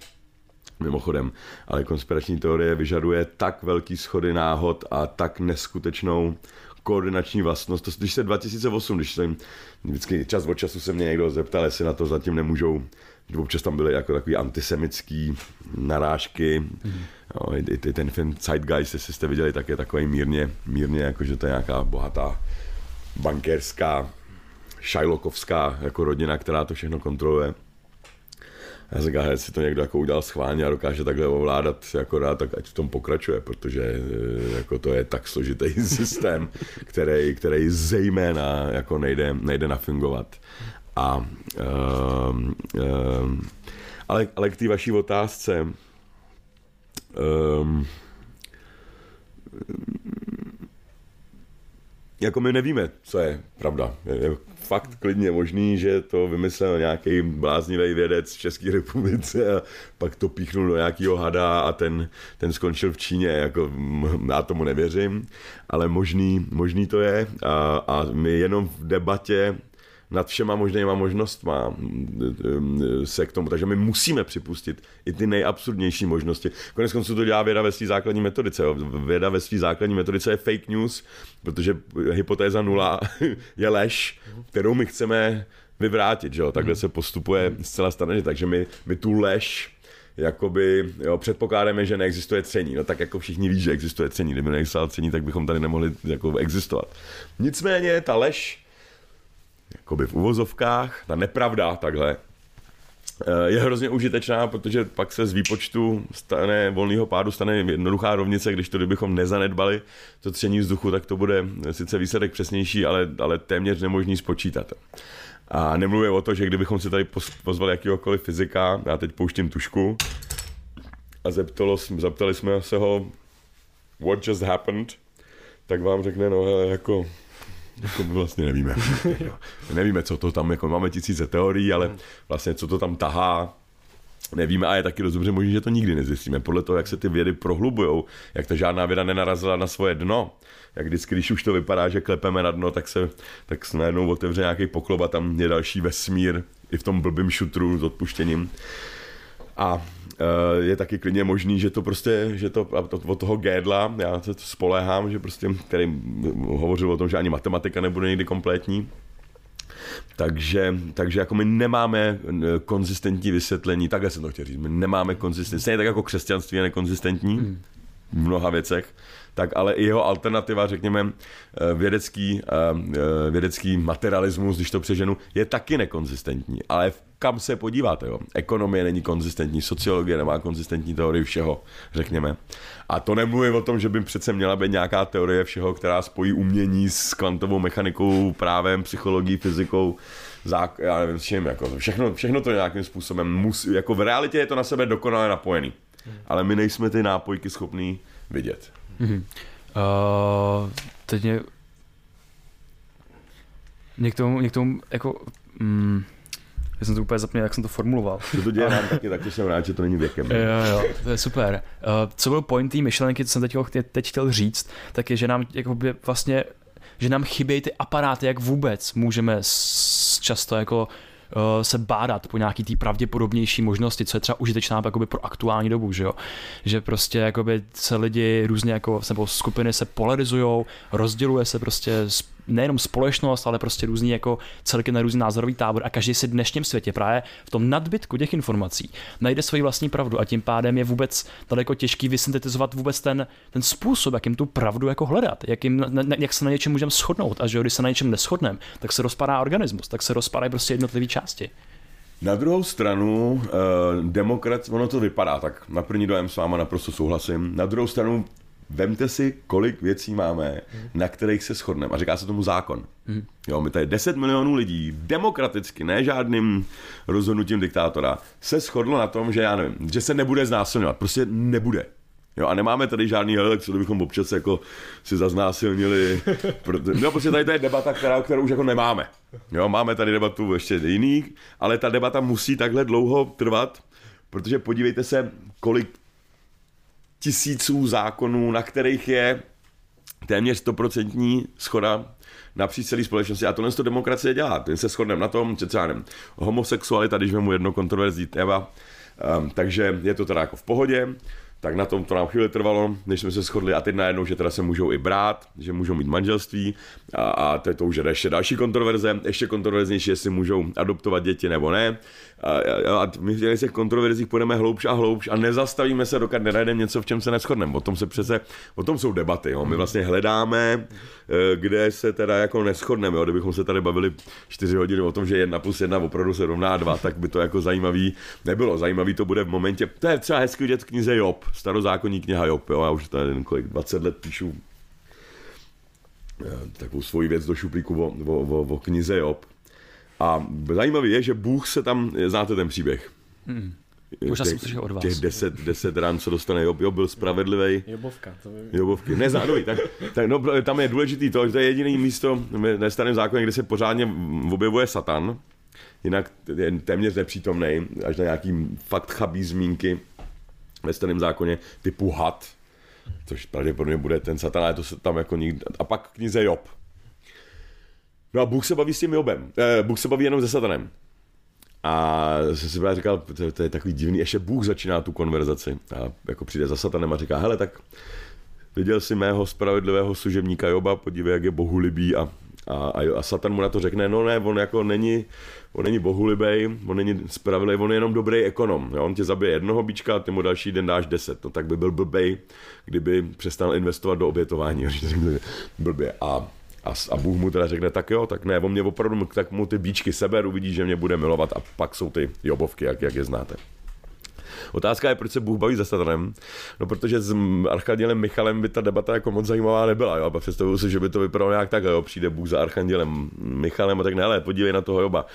mimochodem. Ale konspirační teorie vyžaduje tak velký schody náhod a tak neskutečnou koordinační vlastnost. To, když se 2008, když jsem vždycky čas od času se mě někdo zeptal, jestli na to zatím nemůžou, že občas tam byly jako takový antisemický narážky. Mm. Jo, i, i, ten film Zeitgeist, jestli jste viděli, tak je takový mírně, mírně jako, že to je nějaká bohatá bankérská, šajlokovská jako rodina, která to všechno kontroluje. Já jsem říkal, si to někdo jako udělal schválně a dokáže takhle ovládat jako rád, tak ať v tom pokračuje, protože eh, jako to je tak složitý <laughs> systém, který, který zejména jako nejde, nejde nafungovat. A, um, um, ale, ale k té vaší otázce, um, jako my nevíme, co je pravda. Fakt klidně možný, že to vymyslel nějaký bláznivý vědec v České republice a pak to píchnul do nějakého hada a ten, ten skončil v Číně. Jako, já tomu nevěřím, ale možný, možný to je a, a my jenom v debatě nad všema možnýma možnostma se k tomu. Takže my musíme připustit i ty nejabsurdnější možnosti. Konec konců to dělá věda ve své základní metodice. Věda ve své základní metodice je fake news, protože hypotéza nula <laughs> je lež, kterou my chceme vyvrátit. Že jo? Takhle se postupuje zcela standardně. Takže my, my tu lež jakoby, jo, předpokládáme, že neexistuje tření. No tak jako všichni ví, že existuje tření. Kdyby neexistovalo tření, tak bychom tady nemohli jako existovat. Nicméně ta lež jakoby v uvozovkách, ta nepravda takhle, eh, je hrozně užitečná, protože pak se z výpočtu stane volného pádu stane jednoduchá rovnice, když to kdybychom nezanedbali to tření vzduchu, tak to bude sice výsledek přesnější, ale, ale téměř nemožný spočítat. A nemluvím o to, že kdybychom si tady pozvali jakýhokoliv fyzika, já teď pouštím tušku, a zeptalo, zeptali jsme se ho, what just happened, tak vám řekne, no hele, jako jako vlastně nevíme. <laughs> nevíme, co to tam, jako máme tisíce teorií, ale vlastně co to tam tahá, nevíme a je taky dost dobře možné, že to nikdy nezjistíme. Podle toho, jak se ty vědy prohlubujou, jak ta žádná věda nenarazila na svoje dno, jak vždycky, když už to vypadá, že klepeme na dno, tak se, tak se najednou otevře nějaký poklop a tam je další vesmír i v tom blbým šutru s odpuštěním. A je taky klidně možný, že to prostě, že to od toho Gédla, já se to spoléhám, že prostě, který hovořil o tom, že ani matematika nebude někdy kompletní, takže, takže jako my nemáme eh, konzistentní vysvětlení, takhle jsem to chtěl říct, my nemáme konzistentní, stejně tak jako křesťanství je nekonzistentní v mnoha věcech, tak ale i jeho alternativa, řekněme, eh, vědecký, vědecký materialismus, když to přeženu, je taky nekonzistentní, ale v kam se podíváte. Jo. Ekonomie není konzistentní, sociologie nemá konzistentní teorii všeho, řekněme. A to nemluvím o tom, že by přece měla být nějaká teorie všeho, která spojí umění s kvantovou mechanikou, právem, psychologií, fyzikou, zák- já nevím s čím, jako všechno, všechno to nějakým způsobem musí, jako v realitě je to na sebe dokonale napojený. Ale my nejsme ty nápojky schopní vidět. Mm-hmm. Uh, teď mě, mě k tomu, mě k tomu jako, mm, já jsem to úplně zapněl, jak jsem to formuloval. To, to děje nám taky, tak to jsem rád, že to není věkem. Jo, jo, to je super. Uh, co byl point té myšlenky, co jsem teď, teď chtěl říct, tak je, že nám jakoby vlastně že nám chybějí ty aparáty, jak vůbec můžeme často jako uh, se bádat po nějaký té pravděpodobnější možnosti, co je třeba užitečná jakoby pro aktuální dobu, že jo? Že prostě jakoby se lidi různě jako nebo skupiny se polarizují, rozděluje se prostě nejenom společnost, ale prostě různý jako celky na různý názorový tábor a každý si v dnešním světě právě v tom nadbytku těch informací najde svoji vlastní pravdu a tím pádem je vůbec daleko těžký vysyntetizovat vůbec ten, ten způsob, jak jim tu pravdu jako hledat, jak, jim, na, jak se na něčem můžeme shodnout a že když se na něčem neschodneme, tak se rozpadá organismus, tak se rozpadají prostě jednotlivé části. Na druhou stranu, eh, demokrat, ono to vypadá, tak na první dojem s váma naprosto souhlasím. Na druhou stranu, vemte si, kolik věcí máme, mm. na kterých se shodneme. A říká se tomu zákon. Mm. Jo, my tady 10 milionů lidí, demokraticky, ne žádným rozhodnutím diktátora, se shodlo na tom, že já nevím, že se nebude znásilňovat. Prostě nebude. Jo, a nemáme tady žádný hele, co bychom občas jako si zaznásilnili. <laughs> No, prostě tady to je debata, která, kterou už jako nemáme. Jo, máme tady debatu ještě jiných, ale ta debata musí takhle dlouho trvat, protože podívejte se, kolik tisíců zákonů, na kterých je téměř stoprocentní schoda napříč celé společnosti. A tohle to demokracie dělá. Ten se shodneme na tom, že třeba homosexualita, když mu jedno kontroverzní téma, Um, takže je to teda jako v pohodě tak na tom to nám chvíli trvalo, než jsme se shodli a teď najednou, že teda se můžou i brát, že můžou mít manželství a, a to je to už je ještě další kontroverze, ještě kontroverznější, jestli můžou adoptovat děti nebo ne. A, a, a my v těch kontroverzích půjdeme hloubš a hloubš a nezastavíme se, dokud nenajdeme něco, v čem se neschodneme. O tom se přece, o tom jsou debaty. Jo. My vlastně hledáme, eh, kde se teda jako neschodneme. Jo. Kdybychom se tady bavili 4 hodiny o tom, že jedna plus jedna opravdu se rovná dva, tak by to jako zajímavý nebylo. Zajímavý to bude v momentě, to je třeba hezky vidět v knize Job, starozákonní kniha Job, jo. já už tady kolik, 20 let píšu eh, takovou svoji věc do šuplíku o, o, o, o knize Job. A zajímavé je, že Bůh se tam, znáte ten příběh. Hmm. Už jsem slyšel od vás. Těch deset, deset rán, co dostane Job, Job byl spravedlivý. Jobovka. To by... Jobovky, ne zároveň, tak, tak no, tam je důležitý to, že to je jediný místo ve starém zákoně, kde se pořádně objevuje Satan, jinak je téměř nepřítomný, až na nějaký fakt chabý zmínky ve starém zákoně typu had, což pravděpodobně bude ten satan, ale to se tam jako nikdy... A pak knize Job. No a Bůh se baví s tím Jobem. Eh, Bůh se baví jenom se satanem. A jsem si právě říkal, to, to je takový divný, ještě Bůh začíná tu konverzaci. A jako přijde za satanem a říká, hele, tak viděl si mého spravedlivého služebníka Joba, podívej, jak je bohulibý a, a, a, a Satan mu na to řekne, no ne, on jako není, on není bohulibej, on není spravedlivý, on je jenom dobrý ekonom. Jo? On tě zabije jednoho bíčka a ty mu další den dáš deset. No tak by byl blbej, kdyby přestal investovat do obětování. <laughs> Blbě. A a, a Bůh mu teda řekne, tak jo, tak ne, on mě opravdu, tak mu ty bíčky seberu, vidí, že mě bude milovat a pak jsou ty jobovky, jak, jak je znáte. Otázka je, proč se Bůh baví za satanem. No, protože s Archandělem Michalem by ta debata jako moc zajímavá nebyla. Jo? A představuju si, že by to vypadalo nějak tak, jo? přijde Bůh za Archandělem Michalem a tak ne, ale podívej na toho Joba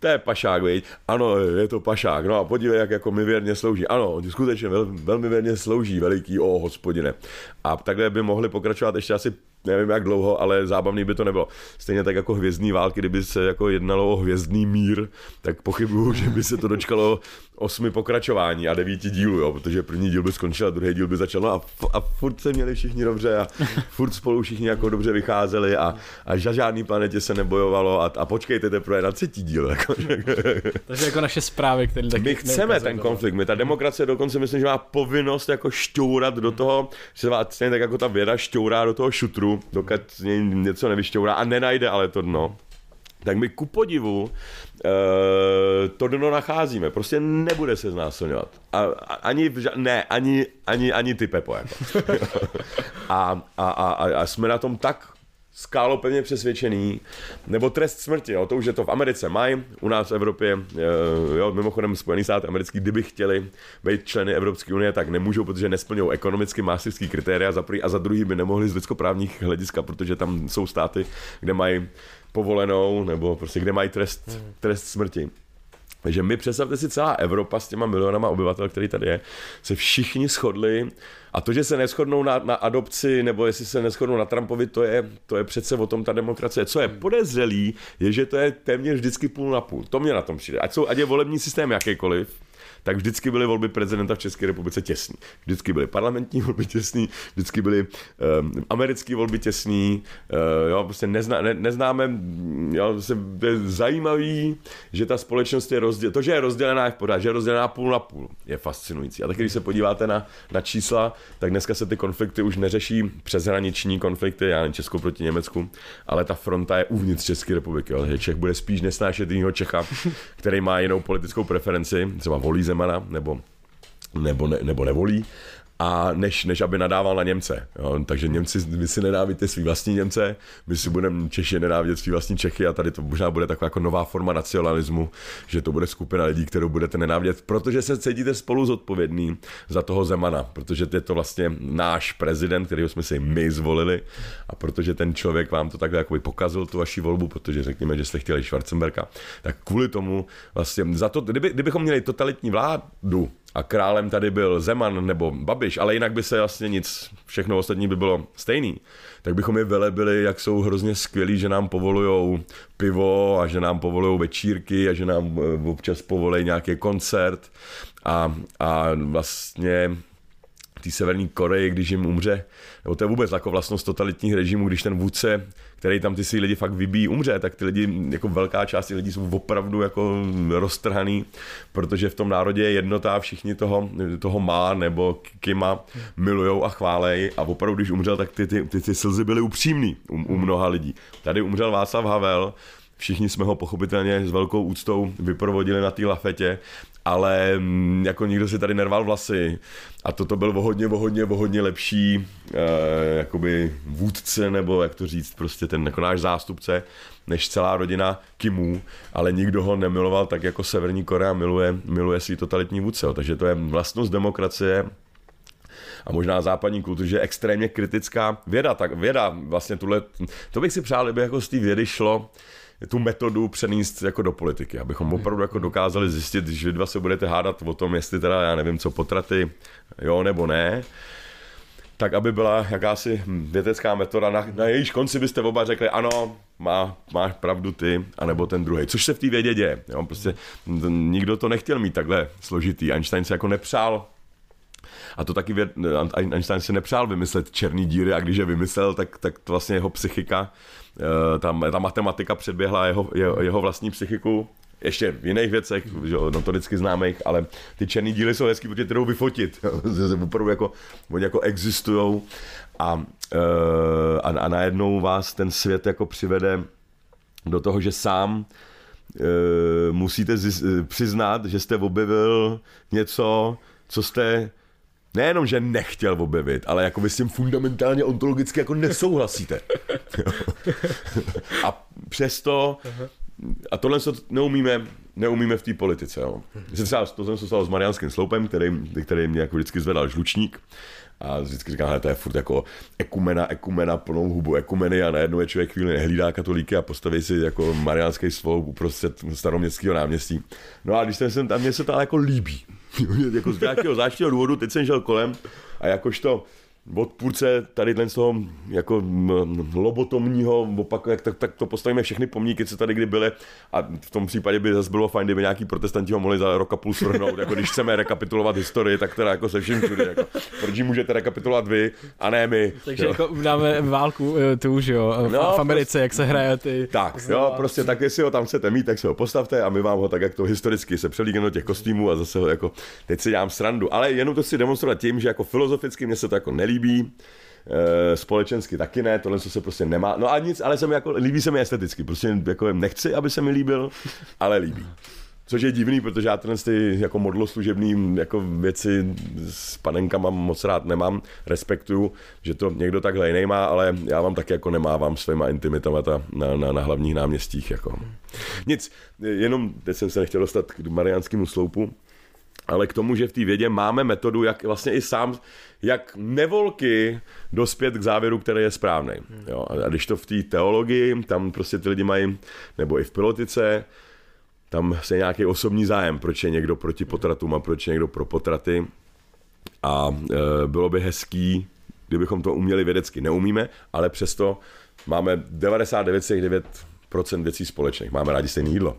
to je pašák, viď? Ano, je to pašák. No a podívej, jak jako mi věrně slouží. Ano, on skutečně vel, velmi věrně slouží, veliký, o hospodine. A takhle by mohli pokračovat ještě asi nevím jak dlouho, ale zábavný by to nebylo. Stejně tak jako hvězdní války, kdyby se jako jednalo o hvězdný mír, tak pochybuju, že by se to dočkalo osmi pokračování a devíti dílů, jo, protože první díl by skončil a druhý díl by začal, no a, a furt se měli všichni dobře a <laughs> furt spolu všichni jako dobře vycházeli a, a za žádný planetě se nebojovalo a, a počkejte teprve na třetí díl. Jako. <laughs> Takže jako naše zprávy, které taky My chceme ten konflikt, my ta demokracie dokonce myslím, že má povinnost jako šťourat do toho, že se tak jako ta věda šťourá do toho šutru, dokud něco nevyšťourá a nenajde ale to dno, tak my ku podivu e, to dno nacházíme. Prostě nebude se znásilňovat. A, a, ani, ne, ani, ani, ani ty Pepo. Jako. <laughs> a, a, a, a jsme na tom tak skálo pevně přesvědčený, nebo trest smrti, jo, to už je to v Americe mají, u nás v Evropě, eh, jo, mimochodem Spojený státy americký, kdyby chtěli být členy Evropské unie, tak nemůžou, protože nesplňují ekonomicky mástřický kritéria za prvý a za druhý by nemohli z lidskoprávních hlediska, protože tam jsou státy, kde mají povolenou, nebo prostě kde mají trest, hmm. trest smrti. Takže my představte si celá Evropa s těma milionama obyvatel, který tady je, se všichni shodli a to, že se neschodnou na, na adopci nebo jestli se neschodnou na Trumpovi, to je, to je přece o tom ta demokracie. Co je hmm. podezřelý, je, že to je téměř vždycky půl na půl. To mě na tom přijde. Ať, jsou, ať je volební systém jakýkoliv, tak vždycky byly volby prezidenta v České republice těsný. Vždycky byly parlamentní <laughs> volby těsný, vždycky byly um, americké volby těsný, uh, jo, prostě nezná, ne, neznáme, jo, prostě je zajímavý, že ta společnost je rozdělená, to, že je rozdělená je v pořád, že je rozdělená půl na půl, je fascinující. A taky, když se podíváte na, na čísla, tak dneska se ty konflikty už neřeší přeshraniční konflikty, já nevím, Česko proti Německu, ale ta fronta je uvnitř České republiky. Jo. Čech bude spíš nesnášet jiného Čecha, který má jinou politickou preferenci, třeba volí zem Zemana nebo, nebo, ne, nebo nevolí a než, než aby nadával na Němce. Jo. Takže Němci, vy si nenávidíte svý vlastní Němce, my si budeme Češi nenávidět svý vlastní Čechy a tady to možná bude taková jako nová forma nacionalismu, že to bude skupina lidí, kterou budete nenávidět, protože se cítíte spolu zodpovědný za toho Zemana, protože je to vlastně náš prezident, kterýho jsme si my zvolili a protože ten člověk vám to takhle jako pokazil tu vaši volbu, protože řekněme, že jste chtěli Schwarzenberga, tak kvůli tomu vlastně za to, kdyby, kdybychom měli totalitní vládu, a králem tady byl Zeman nebo Babiš, ale jinak by se vlastně nic, všechno ostatní by bylo stejný, tak bychom je velebili, jak jsou hrozně skvělí, že nám povolujou pivo a že nám povolují večírky a že nám eh, občas povolí nějaký koncert. A, a vlastně té severní Koreji, když jim umře, nebo to je vůbec jako vlastnost totalitních režimů, když ten vůdce, který tam ty si lidi fakt vybíjí, umře, tak ty lidi, jako velká část lidí jsou opravdu jako roztrhaný, protože v tom národě je jednota, všichni toho, toho má nebo Kima milujou a chválej. A opravdu, když umřel, tak ty, ty, ty, ty slzy byly upřímný u, u mnoha lidí. Tady umřel Václav Havel, Všichni jsme ho pochopitelně s velkou úctou vyprovodili na té lafetě, ale mm, jako nikdo si tady nerval vlasy a toto byl vohodně, vohodně, vohodně lepší eh, jakoby vůdce, nebo jak to říct, prostě ten jako náš zástupce, než celá rodina Kimů, ale nikdo ho nemiloval tak, jako Severní Korea miluje, miluje svý totalitní vůdce. Takže to je vlastnost demokracie, a možná západní kultury, že je extrémně kritická věda. Tak věda vlastně tuhle, to bych si přál, kdyby jako z té vědy šlo tu metodu přenést jako do politiky, abychom opravdu jako dokázali zjistit, když vy dva se budete hádat o tom, jestli teda, já nevím, co potraty, jo nebo ne, tak aby byla jakási vědecká metoda, na, na jejíž konci byste oba řekli, ano, má, máš pravdu ty, anebo ten druhý. Což se v té vědě děje. Jo? Prostě nikdo to nechtěl mít takhle složitý. Einstein se jako nepřál a to taky věd, Einstein si nepřál vymyslet černý díry a když je vymyslel, tak, tak to vlastně jeho psychika, eh, ta, ta matematika předběhla jeho, jeho, jeho vlastní psychiku ještě v jiných věcech, že, notoricky známých, ale ty černý díly jsou hezký, protože ty jdou vyfotit. <laughs> Opravdu jako, oni jako existují a, eh, a, a najednou vás ten svět jako přivede do toho, že sám e, musíte přiznat, že jste objevil něco, co jste nejenom, že nechtěl objevit, ale jako vy s tím fundamentálně ontologicky jako nesouhlasíte. a přesto, a tohle se neumíme, neumíme v té politice. Jo. Třeba to jsem se stalo s Mariánským sloupem, který, který mě jako vždycky zvedal žlučník a vždycky říkám, že to je furt jako ekumena, ekumena, plnou hubu ekumeny a najednou je člověk chvíli nehlídá katolíky a postaví si jako mariánský sloup uprostřed staroměstského náměstí. No a když jsem tam, mě se to jako líbí. <laughs> jako z nějakého zvláštního důvodu, teď jsem šel kolem a jakožto odpůrce tady z toho jako lobotomního opak, jak, tak, tak, to postavíme všechny pomníky, co tady kdy byly a v tom případě by zase bylo fajn, kdyby nějaký protestanti ho mohli za rok a půl svrhnout, jako když chceme rekapitulovat historii, tak teda jako se vším všude, jako, proč můžete rekapitulovat vy a ne my. Takže jo. jako dáme válku eh, tu už jo, v, no, v Americe, prostě, jak se hraje ty... Tak, jo, prostě tak, jestli ho tam chcete mít, tak se ho postavte a my vám ho tak, jak to historicky se přelíkne do těch kostýmů a zase ho jako, teď si dělám srandu, ale jenom to si demonstrovat tím, že jako filozoficky mě se to jako nelíbí, líbí, e, společensky taky ne, tohle se prostě nemá, no a nic, ale se mi jako, líbí se mi esteticky, prostě jako nechci, aby se mi líbil, ale líbí. Což je divný, protože já tenhle ty jako modloslužebný jako věci s panenkama moc rád nemám, respektuju, že to někdo takhle jiný má, ale já vám taky jako nemávám svýma intimitama na, na, na hlavních náměstích. Jako. Nic, jenom teď jsem se nechtěl dostat k mariánskému sloupu, ale k tomu, že v té vědě máme metodu, jak vlastně i sám, jak nevolky dospět k závěru, který je správný. Jo, a když to v té teologii, tam prostě ty lidi mají, nebo i v pilotice, tam se nějaký osobní zájem, proč je někdo proti potratům a proč je někdo pro potraty. A e, bylo by hezký, kdybychom to uměli vědecky. Neumíme, ale přesto máme 99,9% věcí společných. Máme rádi stejné jídlo,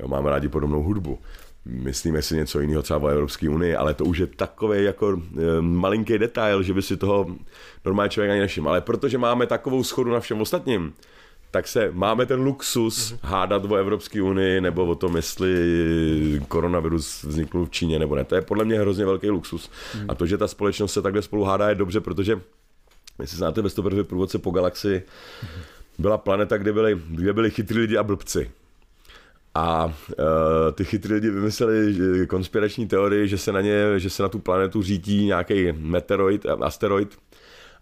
jo, máme rádi podobnou hudbu, myslíme si něco jiného třeba o Evropské unii, ale to už je takový jako e, malinký detail, že by si toho normální člověk ani nevšiml. Ale protože máme takovou schodu na všem ostatním, tak se máme ten luxus mm-hmm. hádat o Evropské unii nebo o tom, jestli koronavirus vznikl v Číně nebo ne. To je podle mě hrozně velký luxus. Mm-hmm. A to, že ta společnost se takhle spolu hádá, je dobře, protože jestli znáte ve stoprvě průvodce po galaxii, mm-hmm. byla planeta, kde byli, kde byli chytrý lidi a blbci. A uh, ty chytrý lidi vymysleli konspirační teorii, že se na ně, že se na tu planetu řítí nějaký meteoroid, asteroid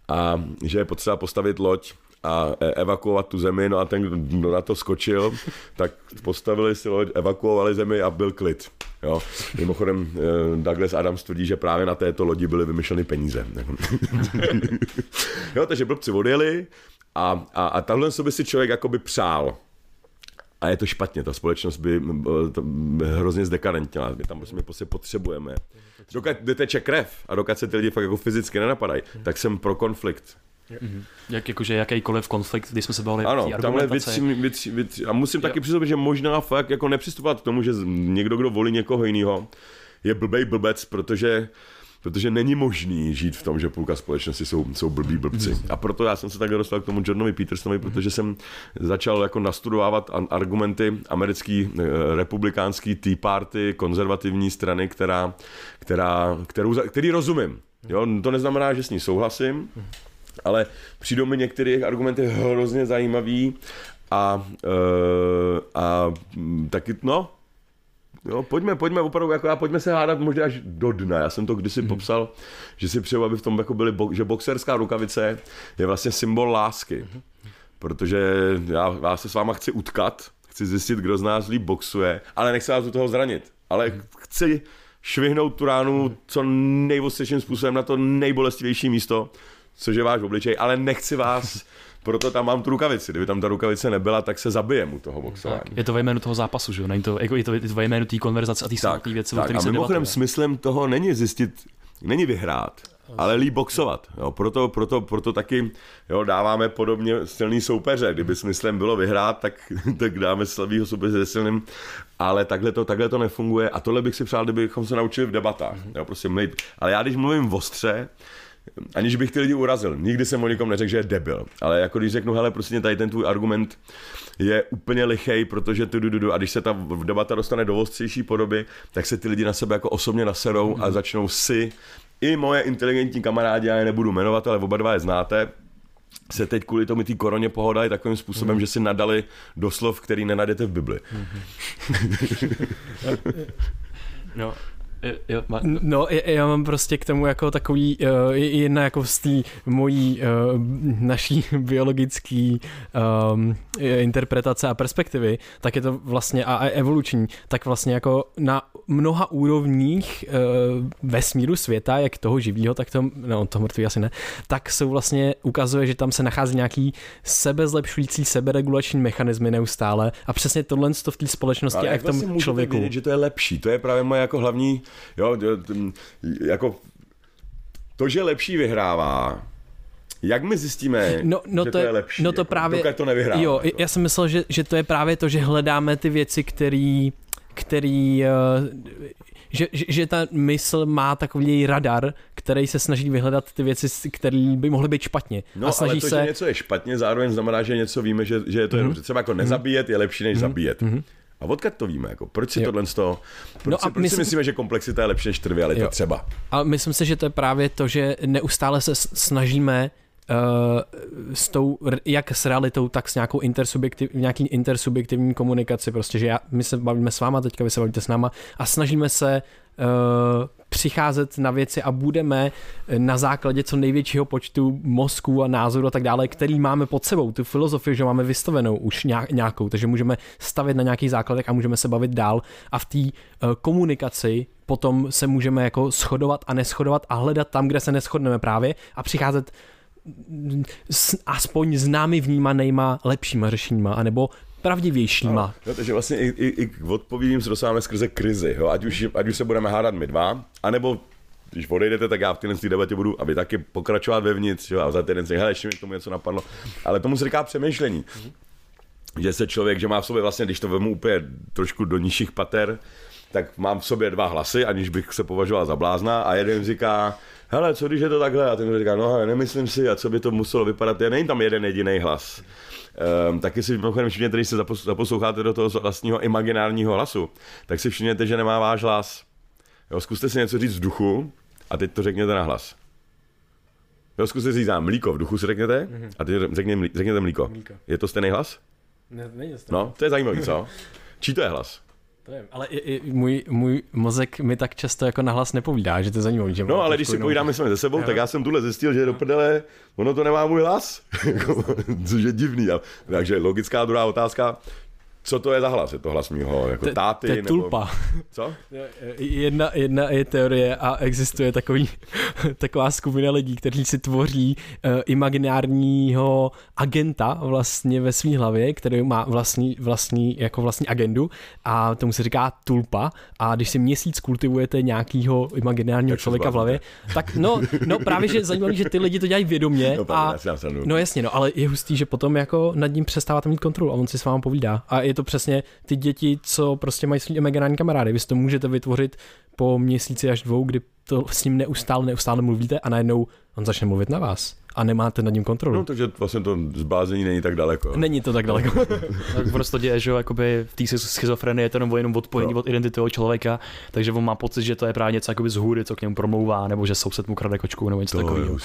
a že je potřeba postavit loď a e, evakuovat tu zemi, no a ten, kdo na to skočil, <laughs> tak postavili si loď, evakuovali zemi a byl klid. Jo. Mimochodem Douglas Adams tvrdí, že právě na této lodi byly vymyšleny peníze. <laughs> <laughs> jo, takže blbci odjeli a, a, a tahle by si člověk jakoby přál. A je to špatně, ta společnost by hrozně zdekadentněla. My tam prostě, prostě potřebujeme. Dokud teče krev a dokud se ty lidi fakt jako fyzicky nenapadají, tak jsem pro konflikt. Mm-hmm. Jak, jakože jakýkoliv konflikt, když jsme se bavili ano, tamhle věc, věc, věc, a musím jo. taky přiznat, že možná fakt jako nepřistupovat k tomu, že někdo, kdo volí někoho jiného, je blbej blbec, protože protože není možný žít v tom, že půlka společnosti jsou, jsou blbí blbci. A proto já jsem se takhle dostal k tomu Jordonovi Petersonovi, protože jsem začal jako nastudovávat argumenty americký eh, republikánský Tea Party, konzervativní strany, která, která, kterou, který rozumím. Jo, to neznamená, že s ní souhlasím, ale přijdou mi některé argumenty hrozně zajímavý a, uh, a taky, no, Jo, pojďme, pojďme opravdu, jako já, pojďme se hádat možná až do dna. Já jsem to kdysi mm. popsal, že si přeju, aby v tom jako byly, bo, že boxerská rukavice je vlastně symbol lásky. Mm. Protože já, já se s váma chci utkat, chci zjistit, kdo z nás líp boxuje, ale nechci vás u toho zranit. Ale mm. chci švihnout tu ránu co nejvostřejším způsobem na to nejbolestivější místo, což je váš obličej, ale nechci vás <laughs> proto tam mám tu rukavici. Kdyby tam ta rukavice nebyla, tak se zabijem u toho boxování. Je to ve jménu toho zápasu, že jo? Není to, jako je to, je to ve jménu té konverzace a té samotné věci, tak, o se A mimochodem debatuje. smyslem toho není zjistit, není vyhrát, ale líp boxovat. Jo, proto, proto, proto taky jo, dáváme podobně silný soupeře. Kdyby smyslem bylo vyhrát, tak, <laughs> tak dáme slabýho soupeře se silným, ale takhle to, takhle to nefunguje. A tohle bych si přál, kdybychom se naučili v debatách. Jo, prostě mluvit. Ale já když mluvím ostře, aniž bych ty lidi urazil. Nikdy jsem o nikom neřekl, že je debil. Ale jako když řeknu, hele, prostě tady ten tvůj argument je úplně lichej, protože tu, du, du, a když se ta debata dostane do ostřejší podoby, tak se ty lidi na sebe jako osobně naserou a začnou si i moje inteligentní kamarádi, já je nebudu jmenovat, ale oba dva je znáte, se teď kvůli tomu té koroně pohodají takovým způsobem, mm. že si nadali doslov, který nenajdete v Bibli. Mm-hmm. <laughs> no, Jo, má... No, já mám prostě k tomu jako takový, uh, jedna jako z té mojí uh, naší <laughs> biologický um, interpretace a perspektivy, tak je to vlastně a evoluční, tak vlastně jako na mnoha úrovních uh, vesmíru světa, jak toho živého, tak to, no to mrtvý asi ne, tak jsou vlastně, ukazuje, že tam se nachází nějaký sebezlepšující, seberegulační mechanismy neustále a přesně tohle v té společnosti a v tom vlastně člověku. Vědět, že to je lepší, to je právě moje jako hlavní Jo, jako to, že lepší vyhrává, jak my zjistíme, no, no že to, je, to je lepší? No to jako, právě, to nevyhrává. Jo, to. já jsem myslel, že, že to je právě to, že hledáme ty věci, který, který uh, že, že, že ta mysl má takový radar, který se snaží vyhledat ty věci, které by mohly být špatně. No, a snaží ale to, se... že něco je špatně, zároveň znamená, že něco víme, že, že je to mm-hmm. jenom, třeba jako nezabíjet je lepší, než mm-hmm. zabíjet. Mm-hmm. A odkud to víme? Jako, proč si jo. tohle z toho, proč, no si, proč myslím, si myslíme, že komplexita je lepší než trivialita jo. třeba? A myslím si, že to je právě to, že neustále se snažíme uh, s tou, jak s realitou, tak s nějakou intersubjektiv, nějaký intersubjektivní komunikaci, prostě, že já, my se bavíme s váma, teďka vy se bavíte s náma a snažíme se přicházet na věci a budeme na základě co největšího počtu mozků a názorů a tak dále, který máme pod sebou, tu filozofii, že máme vystavenou už nějakou, takže můžeme stavět na nějakých základech a můžeme se bavit dál a v té uh, komunikaci potom se můžeme jako shodovat a neschodovat a hledat tam, kde se neschodneme právě a přicházet s aspoň známy vnímanýma lepšíma řešeníma, anebo pravdivějšíma. No, takže vlastně i, i, i k odpovědím se dostáváme skrze krizi, jo? Ať, už, ať už se budeme hádat my dva, anebo když odejdete, tak já v téhle debatě budu, aby taky pokračovat vevnitř, jo? a za týden si, hele, ještě mi k tomu něco napadlo. Ale tomu se říká přemýšlení. Mm-hmm. Že se člověk, že má v sobě vlastně, když to vemu úplně trošku do nižších pater, tak mám v sobě dva hlasy, aniž bych se považoval za blázna a jeden říká, hele, co když je to takhle? A ten říká, no nemyslím si, a co by to muselo vypadat, je, není tam jeden jediný hlas. Um, taky si mimochodem všimněte, když se zaposloucháte do toho vlastního imaginárního hlasu, tak si všimněte, že nemá váš hlas. Jo, zkuste si něco říct v duchu a teď to řekněte na hlas. Jo, zkuste si říct mlíko, v duchu si řekněte mm-hmm. a teď řekněte, řekněte mlíko. mlíko. Je to stejný hlas? Ne, není stejný. No, to je zajímavý, co? <laughs> Čí to je hlas? To je, ale i, i můj, můj mozek mi tak často jako nahlas nepovídá, že to je zajímavé. Že no, ale když si povídáme sami ze sebou, tak já jsem tuhle zjistil, že no. do prdele, ono to nemá můj hlas, <laughs> což je divný. Takže logická druhá otázka, co to je za hlas? Je to hlas mýho jako táty? To je tulpa. Co? Jedna, jedna je teorie a existuje takový, <laughs> taková skupina lidí, kteří si tvoří uh, imaginárního agenta vlastně ve své hlavě, který má vlastní, vlastní, jako vlastní agendu a tomu se říká tulpa a když si měsíc kultivujete nějakýho imaginárního tak člověka v hlavě, tak no, no právě, že zajímavé, že ty lidi to dělají vědomě no, a, no jasně, no, ale je hustý, že potom jako nad ním přestáváte mít kontrolu a on si s vámi povídá a je to přesně ty děti, co prostě mají svý imaginární kamarády. Vy si to můžete vytvořit po měsíci až dvou, kdy to s ním neustále, neustále mluvíte a najednou on začne mluvit na vás a nemáte nad ním kontrolu. No, takže vlastně to zblázení není tak daleko. Není to tak daleko. <laughs> <laughs> tak prostě děje, že jakoby v té schizofrenii je to jenom, jenom odpojení no. od identity toho člověka, takže on má pocit, že to je právě něco jakoby z hůry, co k němu promlouvá, nebo že soused mu krade kočku nebo něco takového.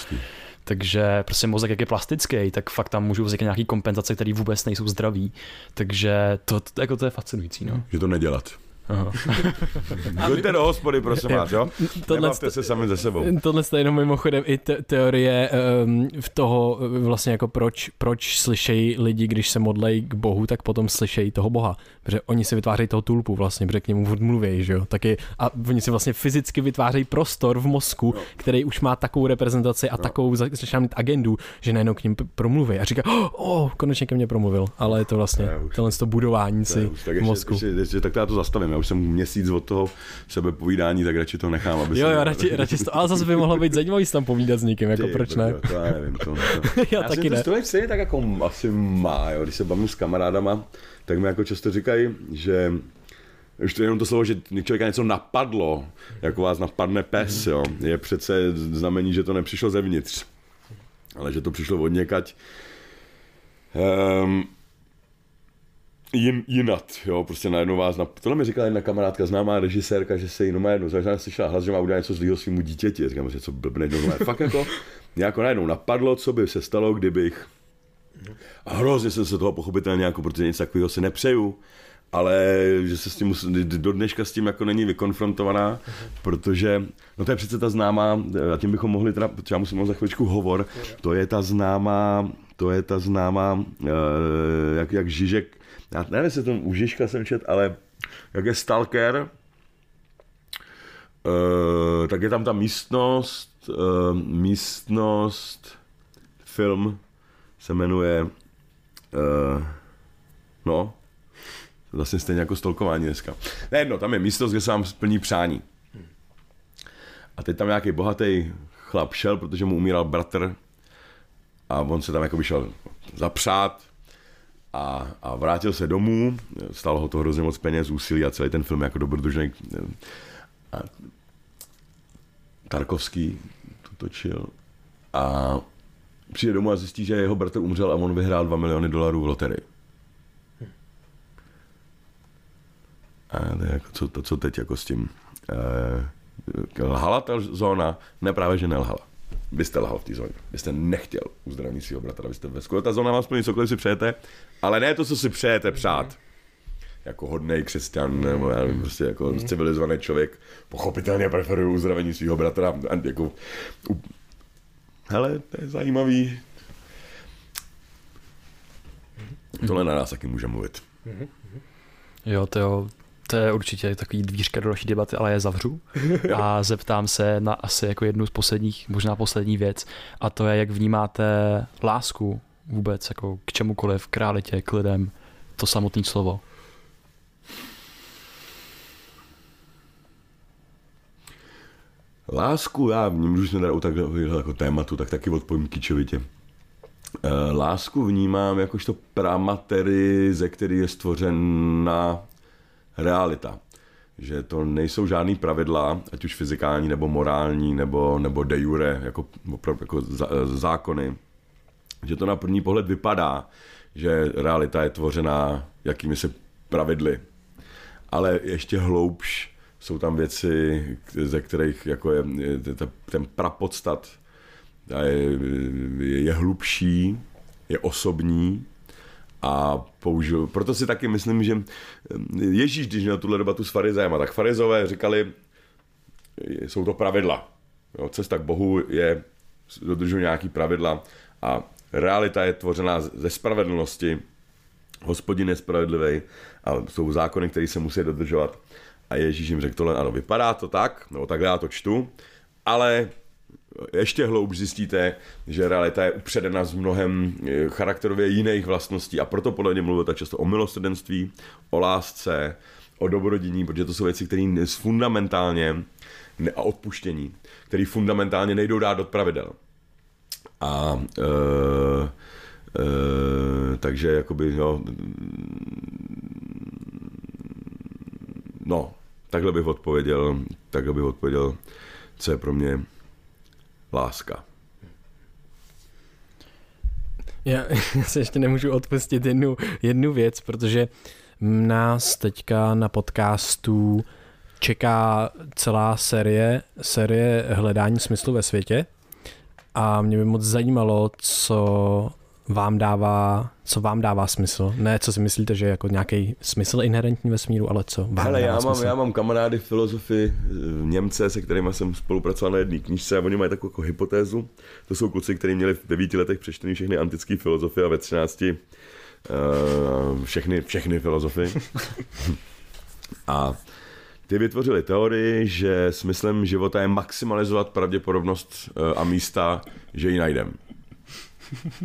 Takže prostě mozek, jak je plastický, tak fakt tam můžou vzniknout nějaký kompenzace, které vůbec nejsou zdraví. Takže to, to, jako to je fascinující. No. Že to nedělat. <laughs> Jděte do hospody, prosím vás, jo? Tohle se sami ze sebou. Tohle je jenom mimochodem i te- teorie um, v toho vlastně jako proč, proč slyšejí lidi, když se modlejí k Bohu, tak potom slyšejí toho Boha. Protože oni si vytvářejí toho tulpu vlastně, protože k němu mluví, že jo? Taky, a oni si vlastně fyzicky vytvářejí prostor v mozku, no. který už má takovou reprezentaci a no. takovou začíná mít agendu, že najednou k ním promluví a říká, oh, oh, konečně ke mně promluvil, ale je to vlastně tohle to budování si v mozku. Ještě, ještě, tak já to zastavím, já už jsem měsíc od toho sebepovídání, tak radši to nechám, aby Jo, jo, radši, radši to, ale zase by mohlo být zajímavý tam povídat s někým, jako Ty, proč ne? To, to já nevím, to, to. <laughs> já, já taky ne. To stejně tak jako asi má, jo, když se bavím s kamarádama, tak mi jako často říkají, že už to je jenom to slovo, že člověka něco napadlo, jako vás napadne pes, jo, je přece znamení, že to nepřišlo zevnitř, ale že to přišlo od někať. Um, jin, jinat, jo, prostě najednou vás, na, tohle mi říkala jedna kamarádka, známá režisérka, že se jenom najednou, zažila slyšela hlas, že má udělat něco zlýho svým dítěti, říkám, že co blbne, no, fakt jako, mě jako najednou napadlo, co by se stalo, kdybych, a hrozně jsem se toho pochopitelně, jako, protože nic takového si nepřeju, ale že se s tím do dneška s tím jako není vykonfrontovaná, protože, no to je přece ta známá, a tím bychom mohli teda, já musím za chvíličku hovor, to je ta známá, to je ta známá, jak, jak Žižek já nevím, jestli to u Žižka jsem čet, ale jak je Stalker, uh, tak je tam ta místnost, uh, místnost, film se jmenuje, uh, no, vlastně stejně jako stolkování dneska. Ne, no, tam je místnost, kde se vám splní přání. A teď tam nějaký bohatý chlap šel, protože mu umíral bratr a on se tam jako šel zapřát, a, a vrátil se domů, stalo ho to hrozně moc peněz, úsilí a celý ten film jako dobrodružný. A Tarkovský to točil a přijde domů a zjistí, že jeho bratr umřel a on vyhrál 2 miliony dolarů v loterii. A to je jako co, to, co teď jako s tím. E, lhala ta zóna? Ne, právě, že nelhala byste lhal v té zóně. Byste nechtěl uzdravit svého bratra, byste ve skvěle. Ta zóna vám splní cokoliv si přejete, ale ne to, co si přejete přát. Jako hodný křesťan, nebo já nevím, prostě jako mm. civilizovaný člověk, pochopitelně preferuje uzdravení svého bratra. Jako, hele, to je zajímavý. Tohle na nás taky může mluvit. Jo, to jo, to je určitě takový dvířka do další debaty, ale je zavřu <laughs> a zeptám se na asi jako jednu z posledních, možná poslední věc a to je, jak vnímáte lásku vůbec jako k čemukoliv, k realitě, k lidem, to samotné slovo. Lásku, já můžu jsme tady takhle jako tématu, tak taky odpovím kičovitě. Eh, lásku vnímám jakožto pramatery, ze který je stvořena realita. Že to nejsou žádný pravidla, ať už fyzikální, nebo morální, nebo, nebo de jure, jako, jako zákony. Že to na první pohled vypadá, že realita je tvořená jakými se pravidly. Ale ještě hloubš jsou tam věci, ze kterých jako je, je ten prapodstat je, je hlubší, je osobní a použil. Proto si taky myslím, že Ježíš, když měl tuhle debatu s farizejema, tak farizové říkali, jsou to pravidla. Jo, cesta k Bohu je, dodržují nějaký pravidla a realita je tvořená ze spravedlnosti, hospodin je spravedlivý a jsou zákony, které se musí dodržovat. A Ježíš jim řekl tohle, ano, vypadá to tak, nebo takhle já to čtu, ale ještě hloubš zjistíte, že realita je upředena z mnohem eh, charakterově jiných vlastností a proto podle mě mluvil tak často o milosrdenství, o lásce, o dobrodiní, protože to jsou věci, které fundamentálně a odpuštění, které fundamentálně nejdou dát do pravidel. A e, e, takže jakoby, no, no, takhle bych odpověděl, takhle bych odpověděl co je pro mě láska. Já, já se ještě nemůžu odpustit jednu, jednu věc, protože nás teďka na podcastu čeká celá série, série hledání smyslu ve světě a mě by moc zajímalo, co vám dává, co vám dává smysl. Ne, co si myslíte, že je jako nějaký smysl inherentní ve smíru, ale co vám Hele, dává já mám, smysl. já mám kamarády filozofy eh, Němce, se kterými jsem spolupracoval na jedné knížce a oni mají takovou jako hypotézu. To jsou kluci, kteří měli v devíti letech přečtený všechny antické filozofie a ve třinácti uh, všechny, všechny filozofy. <laughs> a ty vytvořili teorii, že smyslem života je maximalizovat pravděpodobnost eh, a místa, že ji najdem.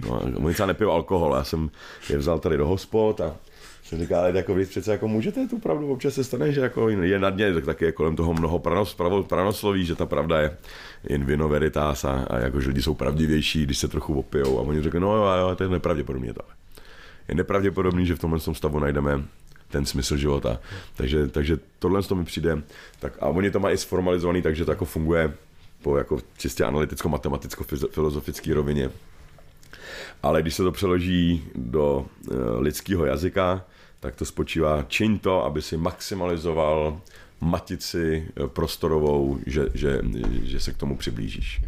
No, oni třeba nepijou alkohol, já jsem je vzal tady do hospod a jsem říkal, ale jako vy přece jako můžete tu pravdu, občas se stane, že jako je na dně, tak taky je kolem toho mnoho pranos, pravo, pranosloví, že ta pravda je in vino veritas a, a jako, že lidi jsou pravdivější, když se trochu opijou a oni řekli, no jo, jo, to je nepravděpodobně to. Je nepravděpodobný, že v tomhle tom stavu najdeme ten smysl života. Takže, takže tohle to mi přijde. Tak, a oni to mají i sformalizovaný, takže to jako funguje po jako čistě analyticko-filozofické rovině. Ale když se to přeloží do uh, lidského jazyka, tak to spočívá čiň to, aby si maximalizoval matici eh, prostorovou, že, že, že se k tomu přiblížíš.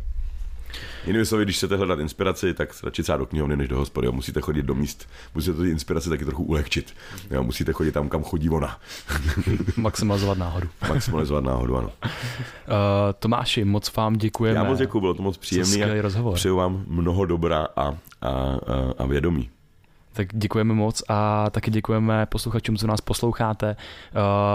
Jinými slovy, když chcete hledat inspiraci, tak radši třeba do knihovny než do hospody. Jo. Musíte chodit do míst, musíte tu inspiraci taky trochu ulehčit. Jo. Musíte chodit tam, kam chodí ona. <laughs> Maximalizovat náhodu. Maximalizovat náhodu, ano. Uh, Tomáši, moc vám děkujeme. Já moc děkuji, bylo to moc skvělý rozhovor. Přeju vám mnoho dobra a, a, a, a vědomí. Tak děkujeme moc a taky děkujeme posluchačům, co nás posloucháte.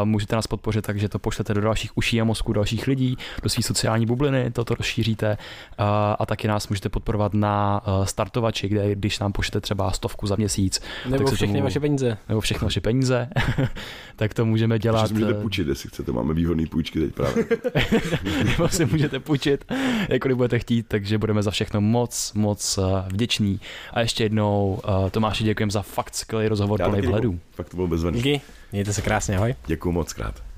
Uh, můžete nás podpořit tak, že to pošlete do dalších uší a mozku dalších lidí, do své sociální bubliny, toto rozšíříte uh, a taky nás můžete podporovat na uh, startovači, kde když nám pošlete třeba stovku za měsíc, Nebo se všechny tomu- vaše peníze. nebo všechny vaše peníze, <laughs> tak to můžeme dělat. Ještě si můžete eh, půjčit, jestli chcete, máme výhodné půjčky teď právě. <laughs> <laughs> nebo si můžete půjčit, jakkoliv budete chtít, takže budeme za všechno moc, moc eh, vděční. A ještě jednou Tomáši děkujeme za fakt skvělý rozhovor plný vhledů. Fakt to bylo bezvadný. Díky, mějte se krásně, ahoj. Děkuji moc krát.